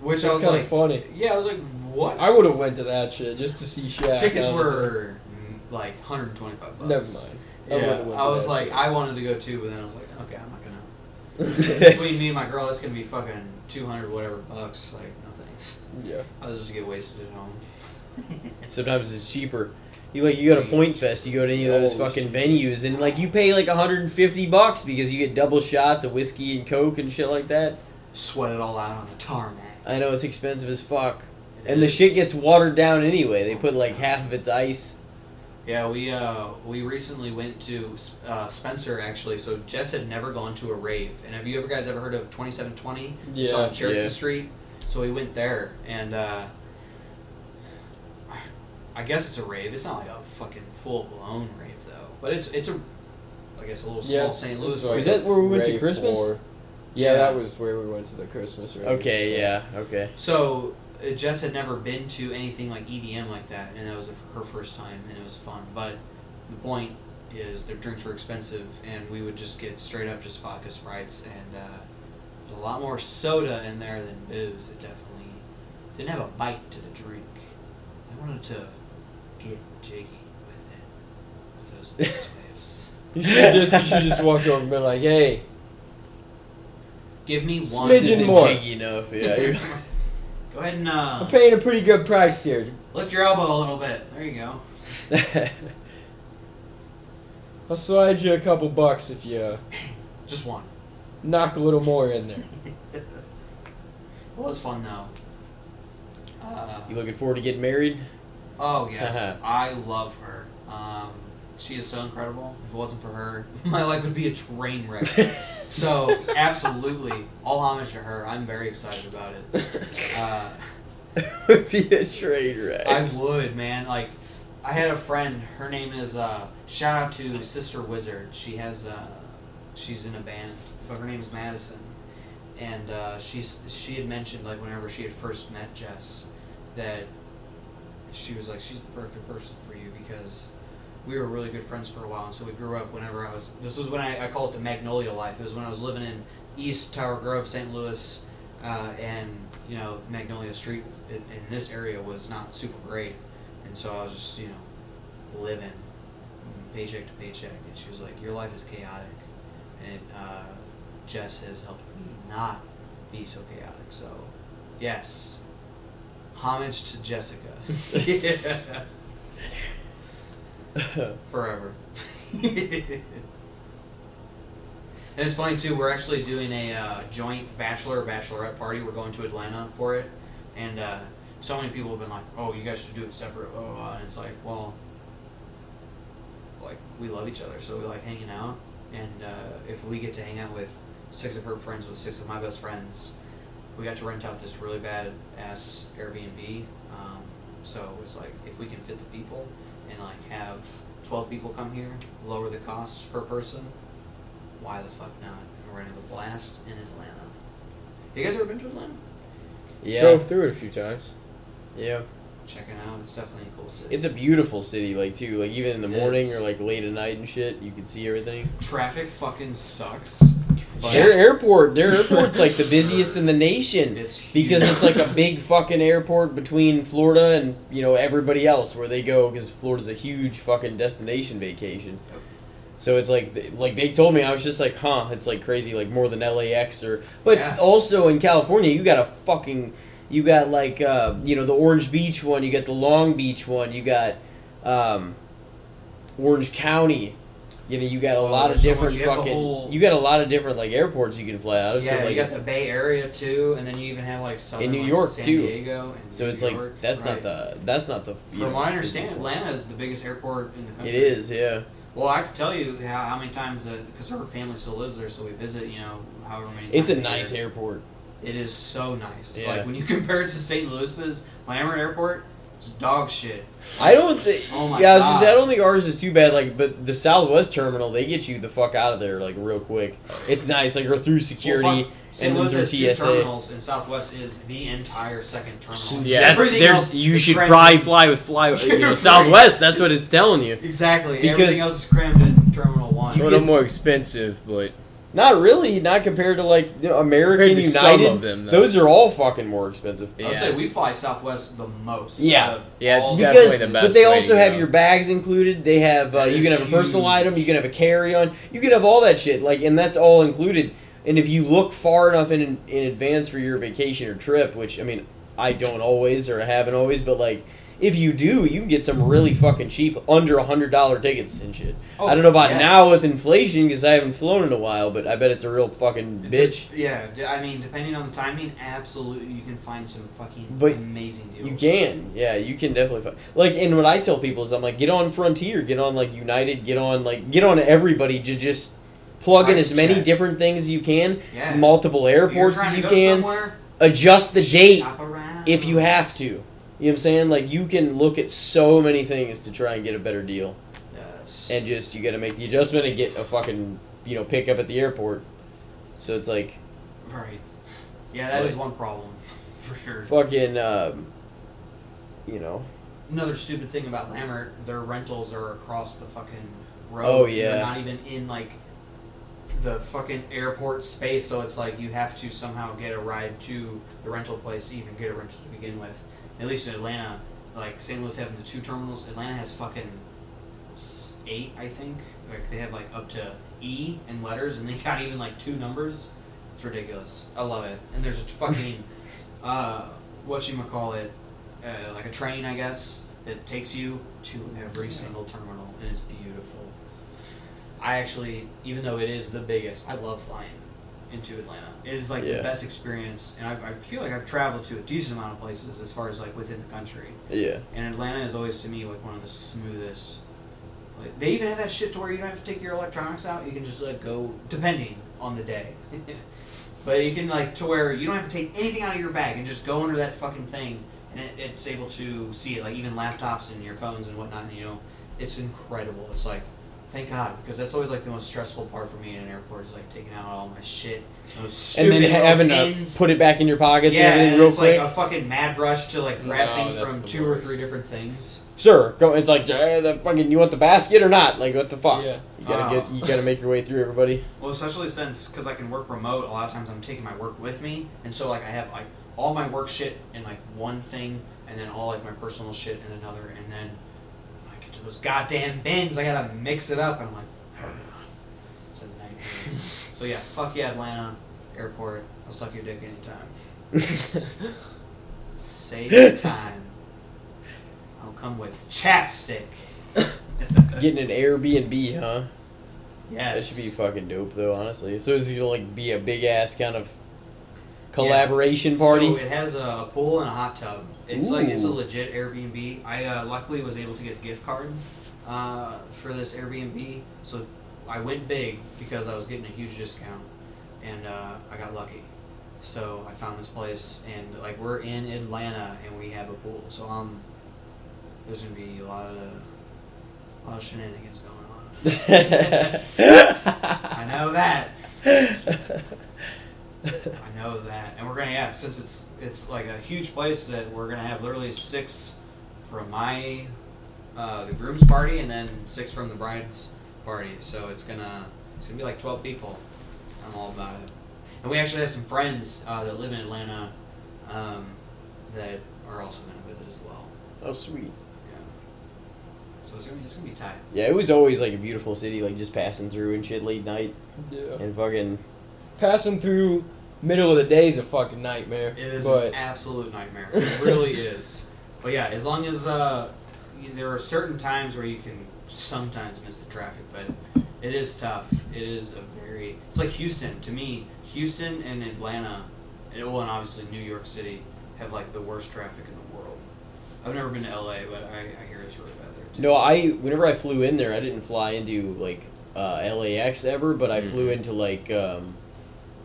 Which I was kind like, of funny. yeah, I was like, what? I would have went to that shit just to see Shaq. Tickets honestly. were mm, like 125 bucks. Never mind. I Yeah, would've went I to was that like, shit. I wanted to go too, but then I was like, okay, I'm not gonna. Between me and my girl, that's gonna be fucking 200 whatever bucks. Like, no thanks. yeah. I'll just get wasted at home. Sometimes it's cheaper. You like you go to Point Fest, you go to any of those Oh, fucking venues, and like you pay like 150 bucks because you get double shots of whiskey and coke and shit like that. Sweat it all out on the tarmac. I know it's expensive as fuck, It and the shit gets watered down anyway. They put like half of its ice. Yeah, we uh we recently went to uh, Spencer actually. So Jess had never gone to a rave, and have you ever guys ever heard of Twenty Seven Twenty? It's Yeah, on Cherokee yeah. Street. So we went there, and uh, I guess it's a rave. It's not like a fucking full blown rave though, but it's it's a I guess a little small it's- St. Louis. like rave. Was that where we went to rave Christmas? For- Yeah, Yeah. that was where we went to the Christmas rave. Okay, so- yeah, okay. So uh, Jess had never been to anything like EDM like that, and that was her first time, and it was fun. But the point is, their drinks were expensive, and we would just get straight up just vodka sprites, and uh, a lot more soda in there than booze. It definitely didn't have a bite to the drink. I wanted to get jiggy with it, with those bass waves. You should just you should just walk over and be like, hey, Give me one. Smidgen Isn't more. jiggy enough, yeah. you're- Go ahead and uh, I'm paying a pretty good price here. lift your elbow a little bit. There you go. I'll slide you a couple bucks if you uh, Just one. knock a little more in there. It was fun though. Uh, you looking forward to getting married? oh yes, I love her. Um, she is so incredible. If it wasn't for her, my life would be a train wreck. so absolutely, all homage to her. I'm very excited about it. Uh, would be a train wreck. I would, man. Like, I had a friend. Her name is. Uh, shout out to Sister Wizard. She has. Uh, she's in a band, but her name's Madison, and uh, she's she had mentioned like whenever she had first met Jess, that she was like she's the perfect person for you because we were really good friends for a while, and so we grew up. Whenever I was, this was when I, I call it the Magnolia life. It was when I was living in East Tower Grove, St. Louis, uh, and you know Magnolia Street in, in this area was not super great, and so I was just you know living paycheck to paycheck, and she was like, "Your life is chaotic," and it, uh, Jess has helped me not be so chaotic. So, yes, homage to Jessica. Forever. and it's funny too. We're actually doing a uh, joint bachelor or bachelorette party. We're going to Atlanta for it, and uh, so many people have been like, "Oh, you guys should do it separate." Blah, blah, blah. And it's like, well, like we love each other, so we like hanging out. And uh, if we get to hang out with six of her friends with six of my best friends, we got to rent out this really bad ass Airbnb. Um, so it's like if we can fit the people and like have twelve people come here, lower the costs per person. Why the fuck not? And we're gonna have a blast in Atlanta. You guys ever been to Atlanta? yeah, Drove through it a few times. yeah. Check it out. It's definitely a cool city. It's a beautiful city, like too. Like even in the It morning is. or like late at night and shit, you can see everything. Traffic fucking sucks. But Their airport, their airport's like the busiest in the nation it's because it's like a big fucking airport between Florida and you know everybody else where they go because Florida's a huge fucking destination vacation. Yep. So it's like like they told me I was just like, huh, it's like crazy, like more than LAX or. But Yeah. also in California, you got a fucking, you got like uh, you know the Orange Beach one, you got the Long Beach one, you got um, Orange County. You know, you got a Oh, lot of there's so different. You fucking. whole- You got a lot of different like airports you can fly out of. yeah, so like you got the Bay Area too, and then you even have like southern New like, York, San too. Diego. And So New it's like that's right. not the that's not the. From know, what I understand. Atlanta is the biggest airport in the country. It is, yeah. Well, I can tell you how, how many times because her family still lives there, so we visit. You know, however many. It's a nice year. airport. It is so nice. Yeah. Like when you compare it to St. Louis's Lambert Airport, it's dog shit. I don't think. Oh my yeah, I was just, God. I don't think ours is too bad. Like, but the Southwest terminal, they get you the fuck out of there like real quick. It's nice, like or through security Well, fuck, St. and Louis through has two TSA. terminals, and Southwest is the entire second terminal. Yeah, that's, Everything they're- else you is should crammed probably in- fly with fly. You know, Right. Southwest. That's what it's telling you. Exactly. Because- Everything else is crammed in Terminal One. A little more expensive, but Not really. Not compared to like you know, American Compared to United. some of them, though. those are all fucking more expensive. I would say we fly Southwest the most. Yeah. Yeah, it's all- definitely because the best. but they also to have go. your bags included. They have uh, you can have a personal huge. item, you can have a carry on, you can have all that shit. Like, and that's all included. And if you look far enough in in advance for your vacation or trip, which I mean, I don't always or I haven't always, but like. If you do, you can get some really mm-hmm. fucking cheap, under a hundred dollar tickets and shit. Oh, I don't oh, know about yes. now with inflation because I haven't flown in a while, but I bet it's a real fucking It's a- bitch. yeah, I mean, depending on the timing, absolutely, you can find some fucking But amazing deals. You can, yeah, you can definitely find. Like, and what I tell people is, I'm like, get on Frontier, get on like United, get on like, get on everybody to just plug in as many check. different things as you can, Yeah. multiple airports trying as to you go can. somewhere, adjust the date if you have to. You know what I'm saying? Like you can look at so many things to try and get a better deal, Yes. and just you got to make the adjustment and get a fucking you know pickup at the airport. So it's like right. Yeah, that is Like- one problem, for sure. fucking, um, you know. Another stupid thing about Lambert, their rentals are across the fucking road. Oh, They're yeah. not even in like the fucking airport space, so it's like you have to somehow get a ride to the rental place to even get a rental to begin with. At least in Atlanta, like St. Louis having the two terminals, Atlanta has fucking eight, I think. Like they have like up to E in letters, and they got even like two numbers. It's ridiculous. I love it. And there's a fucking uh, what you call it, uh, like a train, I guess, that takes you to every single terminal, and it's beautiful. I actually, even though it is the biggest, I love flying into Atlanta. It is like Yeah. the best experience, and I've, I feel like I've traveled to a decent amount of places as far as like within the country. Yeah. And Atlanta is always to me like one of the smoothest. Like they even have that shit to where you don't have to take your electronics out. You can just like go depending on the day. but you can like to where you don't have to take anything out of your bag and just go under that fucking thing, and it, it's able to see it. Like even laptops and your phones and whatnot. And, you know, it's incredible. It's like. Thank God, because that's always like the most stressful part for me in an airport is like taking out all my shit, those And then having tins. to put it back in your pockets yeah, and everything and real it's quick. like a fucking mad rush to like grab No, things from the two or three different things. Sure, go. It's like eh, the fucking. You want the basket or not? Like what the fuck? Yeah. You gotta Oh. get. You gotta make your way through everybody. Well, especially since because I can work remote, a lot of times I'm taking my work with me, and so like I have like all my work shit in like one thing, and then all like my personal shit in another, and then when I get to those goddamn bins, I gotta mix it up, and I'm like, it's a nightmare. so yeah, fuck yeah, Atlanta airport. I'll suck your dick anytime. Save time. I'll come with chapstick. Getting an Airbnb, huh? yes. That should be fucking dope, though. Honestly, so it's gonna like be a big ass kind of collaboration party. So it has a, pool and a hot tub. It's like it's a legit Airbnb. I uh, luckily was able to get a gift card uh, for this Airbnb, so I went big because I was getting a huge discount, and uh, I got lucky. So I found this place, and like we're in Atlanta, and we have a pool. So um, there's gonna be a lot of a lot of shenanigans going on. I know that. I know that, and we're gonna yeah, since it's it's like a huge place that we're gonna have literally six from my uh, the groom's party, and then six from the bride's party. So it's gonna it's gonna be like twelve people. I'm all about it, and we actually have some friends uh, that live in Atlanta um, that are also gonna visit as well. oh, sweet. Yeah. So it's gonna, be, it's gonna be tight. Yeah, it was always like a beautiful city, like just passing through and shit late night Yeah. and fucking. Passing through middle of the day is a fucking nightmare. It is But an absolute nightmare. It really is. But yeah, as long as uh, there are certain times where you can sometimes miss the traffic, but it is tough. It is a very. It's like Houston to me. Houston and Atlanta, and well, and obviously New York City have like the worst traffic in the world. I've never been to LA, but I, I hear it's really bad there too. No, I whenever I flew in there, I didn't fly into like uh, LAX ever, but I flew Mhm. into like um,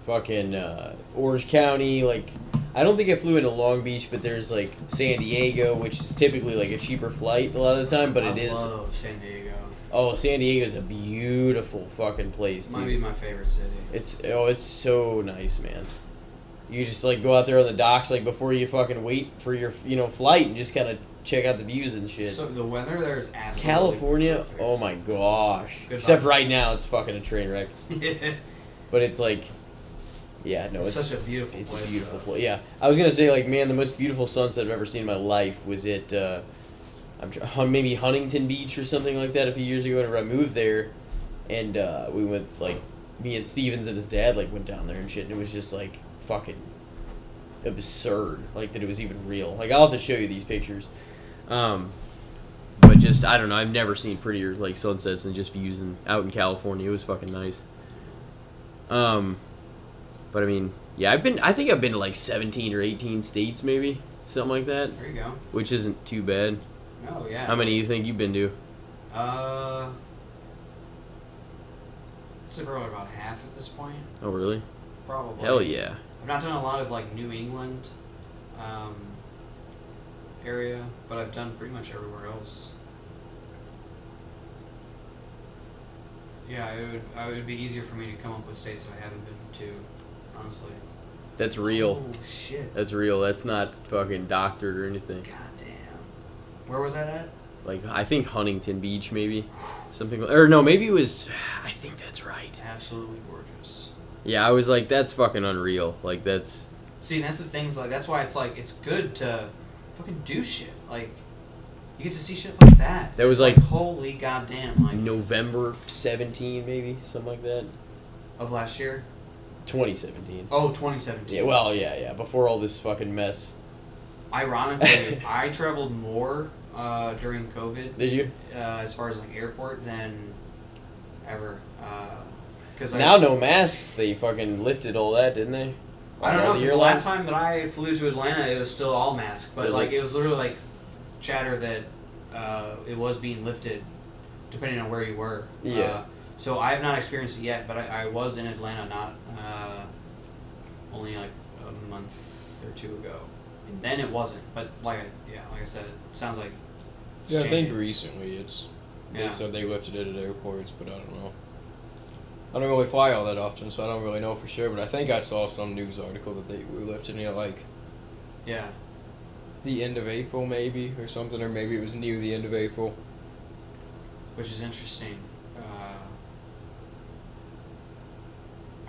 fucking uh, Orange County. Like, I don't think I flew into Long Beach, but there's like San Diego, which is typically like a cheaper flight a lot of the time, but I it is. love San Diego. Oh, San Diego is a beautiful fucking place, Might dude. be my favorite city. It's oh, it's so nice, man. You just like go out there on the docks like before you fucking wait for your you know flight and just kind of check out the views and shit. So the weather there is absolutely California, perfect. oh my gosh! Good Except vibes. right now, it's fucking a train wreck. But it's like, yeah, no, it's it's such a beautiful it's place. a beautiful though. place. Yeah, I was gonna say like, man, the most beautiful sunset I've ever seen in my life was at, uh, I'm tr- maybe Huntington Beach or something like that a few years ago. Whenever I moved there, and uh, we went like, me and Stevens and his dad like went down there and shit, and it was just like fucking absurd, like that it was even real. Like I'll have to show you these pictures. Um, but just I don't know. I've never seen prettier like sunsets and just views in, out in California. It was fucking nice. Um, but I mean, yeah, I've been. I think I've been to like seventeen or eighteen states, maybe something like that, There you go. which isn't too bad. Oh yeah. How many do you think you've been to? Uh, I'd probably about half at this point. Oh, really? probably. Hell yeah. I've not done a lot of like New England um, area, but I've done pretty much everywhere else. Yeah, it would. I would be easier for me to come up with states that I haven't been to, honestly. That's real. Oh shit! That's real. That's not fucking doctored or anything. God damn. Where was that at? Like I think Huntington Beach maybe, something. Or no, maybe it was. I think that's right. Absolutely gorgeous. Yeah, I was like, that's fucking unreal. Like that's. See, and that's the things like that's why it's like it's good to fucking do shit. Like you get to see shit like that. That was It's like- holy goddamn like November 17, maybe something like that. of last year. 2017. Oh, 2017. Yeah, well, yeah, yeah. Before all this fucking mess. Ironically, I traveled more uh, during COVID Did you? uh, as far as like airport than ever. Because Now no masks. They fucking lifted all that, didn't they? I don't know. the last time that I flew to Atlanta, it was still all mask, but like it? it was literally like chatter that uh, it was being lifted, depending on where you were. Yeah. So I have not experienced it yet, but I, I was in Atlanta not uh, only like a month or two ago, and then it wasn't. But like I, yeah, like I said, it sounds like Yeah, I think changing. recently it's. Yeah. They said they lifted it at airports, but I don't know. I don't really fly all that often, so I don't really know for sure. But I think I saw some news article that they were lifting it like yeah. the end of April, maybe or something, or maybe it was near the end of April. which is interesting. Uh,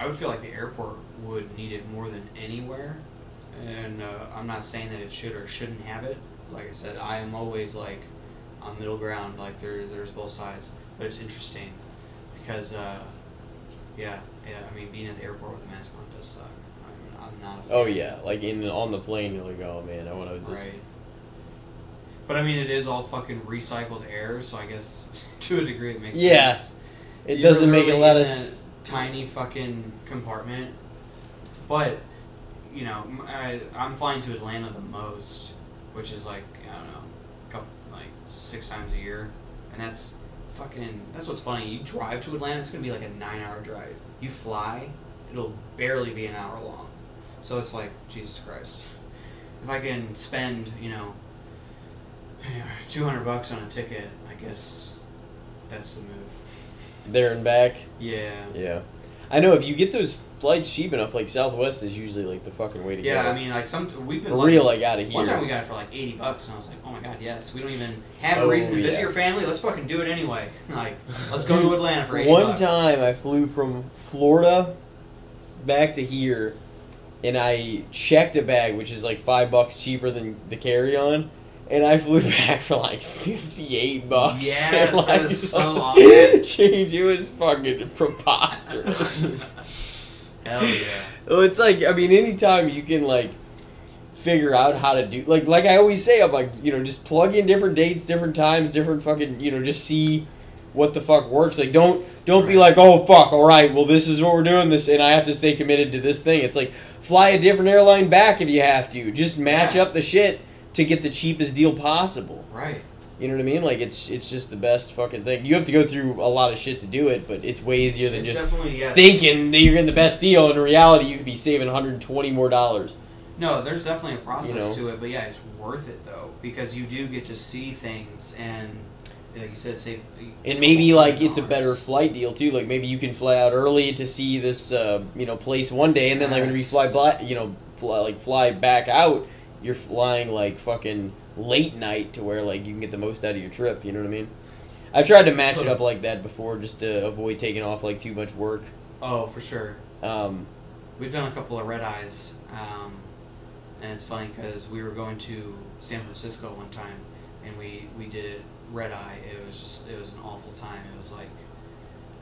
I would feel like the airport would need it more than anywhere, and uh, I'm not saying that it should or shouldn't have it. Like I said, I am always like on middle ground. Like there, there's both sides, but it's interesting because, uh, yeah, yeah. I mean, being at the airport with a mask on does suck. I'm, I'm not. A fan. Oh yeah, like in on the plane, you're like, oh man, I want to just. Right. But I mean, it is all fucking recycled air, so I guess to a degree it makes Yeah. sense. It You're doesn't make a lot of. Tiny fucking compartment. But you know, I'm flying to Atlanta the most, which is like I don't know, a couple like six times a year, and that's fucking. That's what's funny. You drive to Atlanta, it's gonna be like a nine-hour drive. You fly, it'll barely be an hour long. So it's like Jesus Christ. If I can spend, you know, two hundred bucks on a ticket, I guess that's the move. There and back. Yeah. Yeah. I know if you get those flights cheap enough, like Southwest is usually like the fucking way to Yeah, go. Yeah, I mean, like some we've been lucky. real, like out of here. One time we got it for like eighty bucks, and I was like, "Oh my god, yes! We don't even have a Oh, reason to oh, visit yeah. your family. Let's fucking do it anyway. Like, let's go to Atlanta for eighty One bucks." One time I flew from Florida back to here, and I checked a bag, which is like five bucks cheaper than the carry on. And I flew back for like fifty eight bucks. Yes, And, like, is so awesome. Change. It was fucking preposterous. Hell yeah! Well, it's like I mean, anytime you can like figure out how to do like like I always say, I'm like you know just plug in different dates, different times, different fucking you know just see what the fuck works. Like don't don't be like oh fuck all right well this is what we're doing this and I have to stay committed to this thing. It's like fly a different airline back if you have to. Just match Yeah. up the shit to get the cheapest deal possible. Right. You know what I mean? Like it's it's just the best fucking thing. You have to go through a lot of shit to do it, but it's way easier than It's just yes. thinking that you're getting the best deal. In reality, you could be saving 120 more dollars. No, there's definitely a process You know? to it, but yeah, it's worth it though because you do get to see things and, like you said, save. And maybe like it's a better flight deal too. Like maybe you can fly out early to see this uh, you know place one day, and then like when we fly you know, fly, like fly back out, you're flying like fucking late night to where like you can get the most out of your trip. You know what I mean? I've tried to match it up like that before, just to avoid taking off like too much work. Oh, for sure. Um, We've done a couple of red eyes, um, and it's funny because we were going to San Francisco one time, and we we did it red eye. It was just it was an awful time. It was like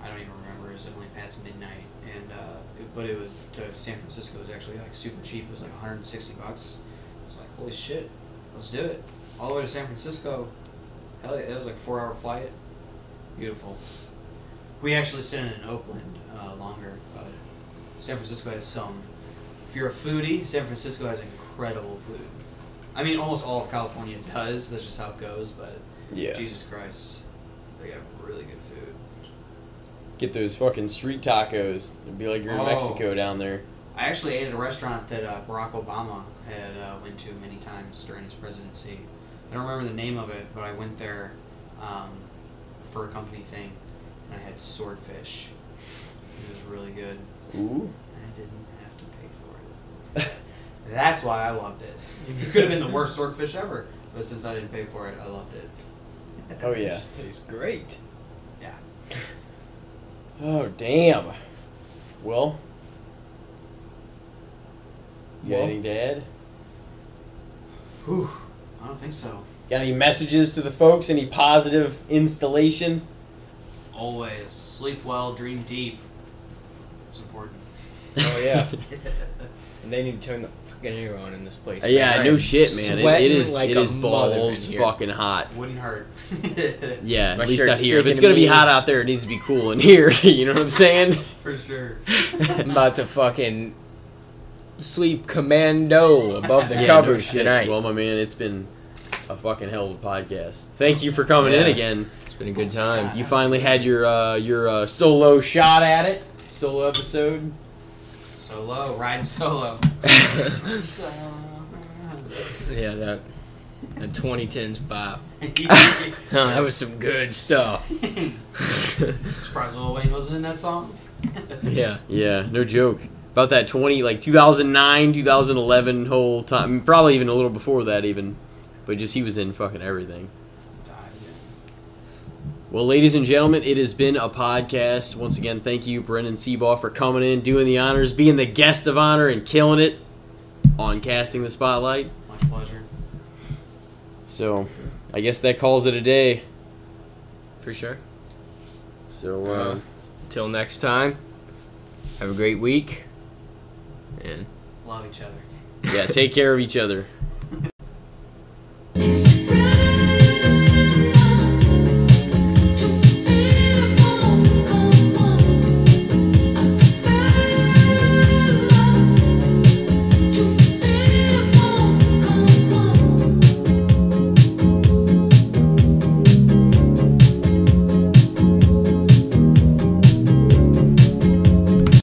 I don't even remember. It was definitely past midnight, and uh, it, but it was to San Francisco. It was actually like super cheap. It was like 160 bucks. Was like, holy shit, let's do it. All the way to San Francisco. Hell yeah, it was like a four hour flight. Beautiful. We actually stayed in Oakland uh, longer, but San Francisco has some. If you're a foodie, San Francisco has incredible food. I mean, almost all of California does. That's just how it goes. But yeah, Jesus Christ, they have really good food. get those fucking street tacos. It'd be like you're in Oh. Mexico down there. I actually ate at a restaurant that uh, Barack Obama had uh, went to many times during his presidency. I don't remember the name of it, but I went there um, for a company thing, and I had swordfish. It was really good. Ooh. I didn't have to pay for it. That's why I loved it. It could have been the worst swordfish ever, but since I didn't pay for it, I loved it. Oh yeah. Tastes great. Yeah. Oh damn. Well. You got Well. anything to add? Whew. I don't think so. Got any messages to the folks? Any positive installation? Always sleep well, dream deep. It's important. Oh yeah. and they need to turn the fucking air on in this place. Uh, yeah, man. no shit, man. It, it sweating is like it a is mother in balls fucking hot. Wouldn't hurt. Yeah, My at least shirt's out here. If it's gonna be hot out there, it needs to be cool in here. you know what I'm saying? For sure. I'm about to fucking sleep commando above the Yeah, covers shit. tonight. Well, my man, it's been a fucking hell of a podcast. Thank you for coming in again. it's been a good time. You finally had your uh, your uh, solo shot at it, solo episode. Solo, riding solo. yeah, that the 2010s bop. that was some good stuff. Surprised Lil Wayne wasn't in that song. Yeah. Yeah, no joke. About that 20, like 2009, 2011 whole time. Probably even a little before that, even. But just he was in fucking everything. Well, ladies and gentlemen, it has been a podcast. Once again, thank you, Brendon Sebaugh, for coming in, doing the honors, being the guest of honor, and killing it on casting the spotlight. Much pleasure. So, I guess that calls it a day. For sure. So, Uh, uh, Till next time. Have a great week. And Love each other. yeah, take care of each other.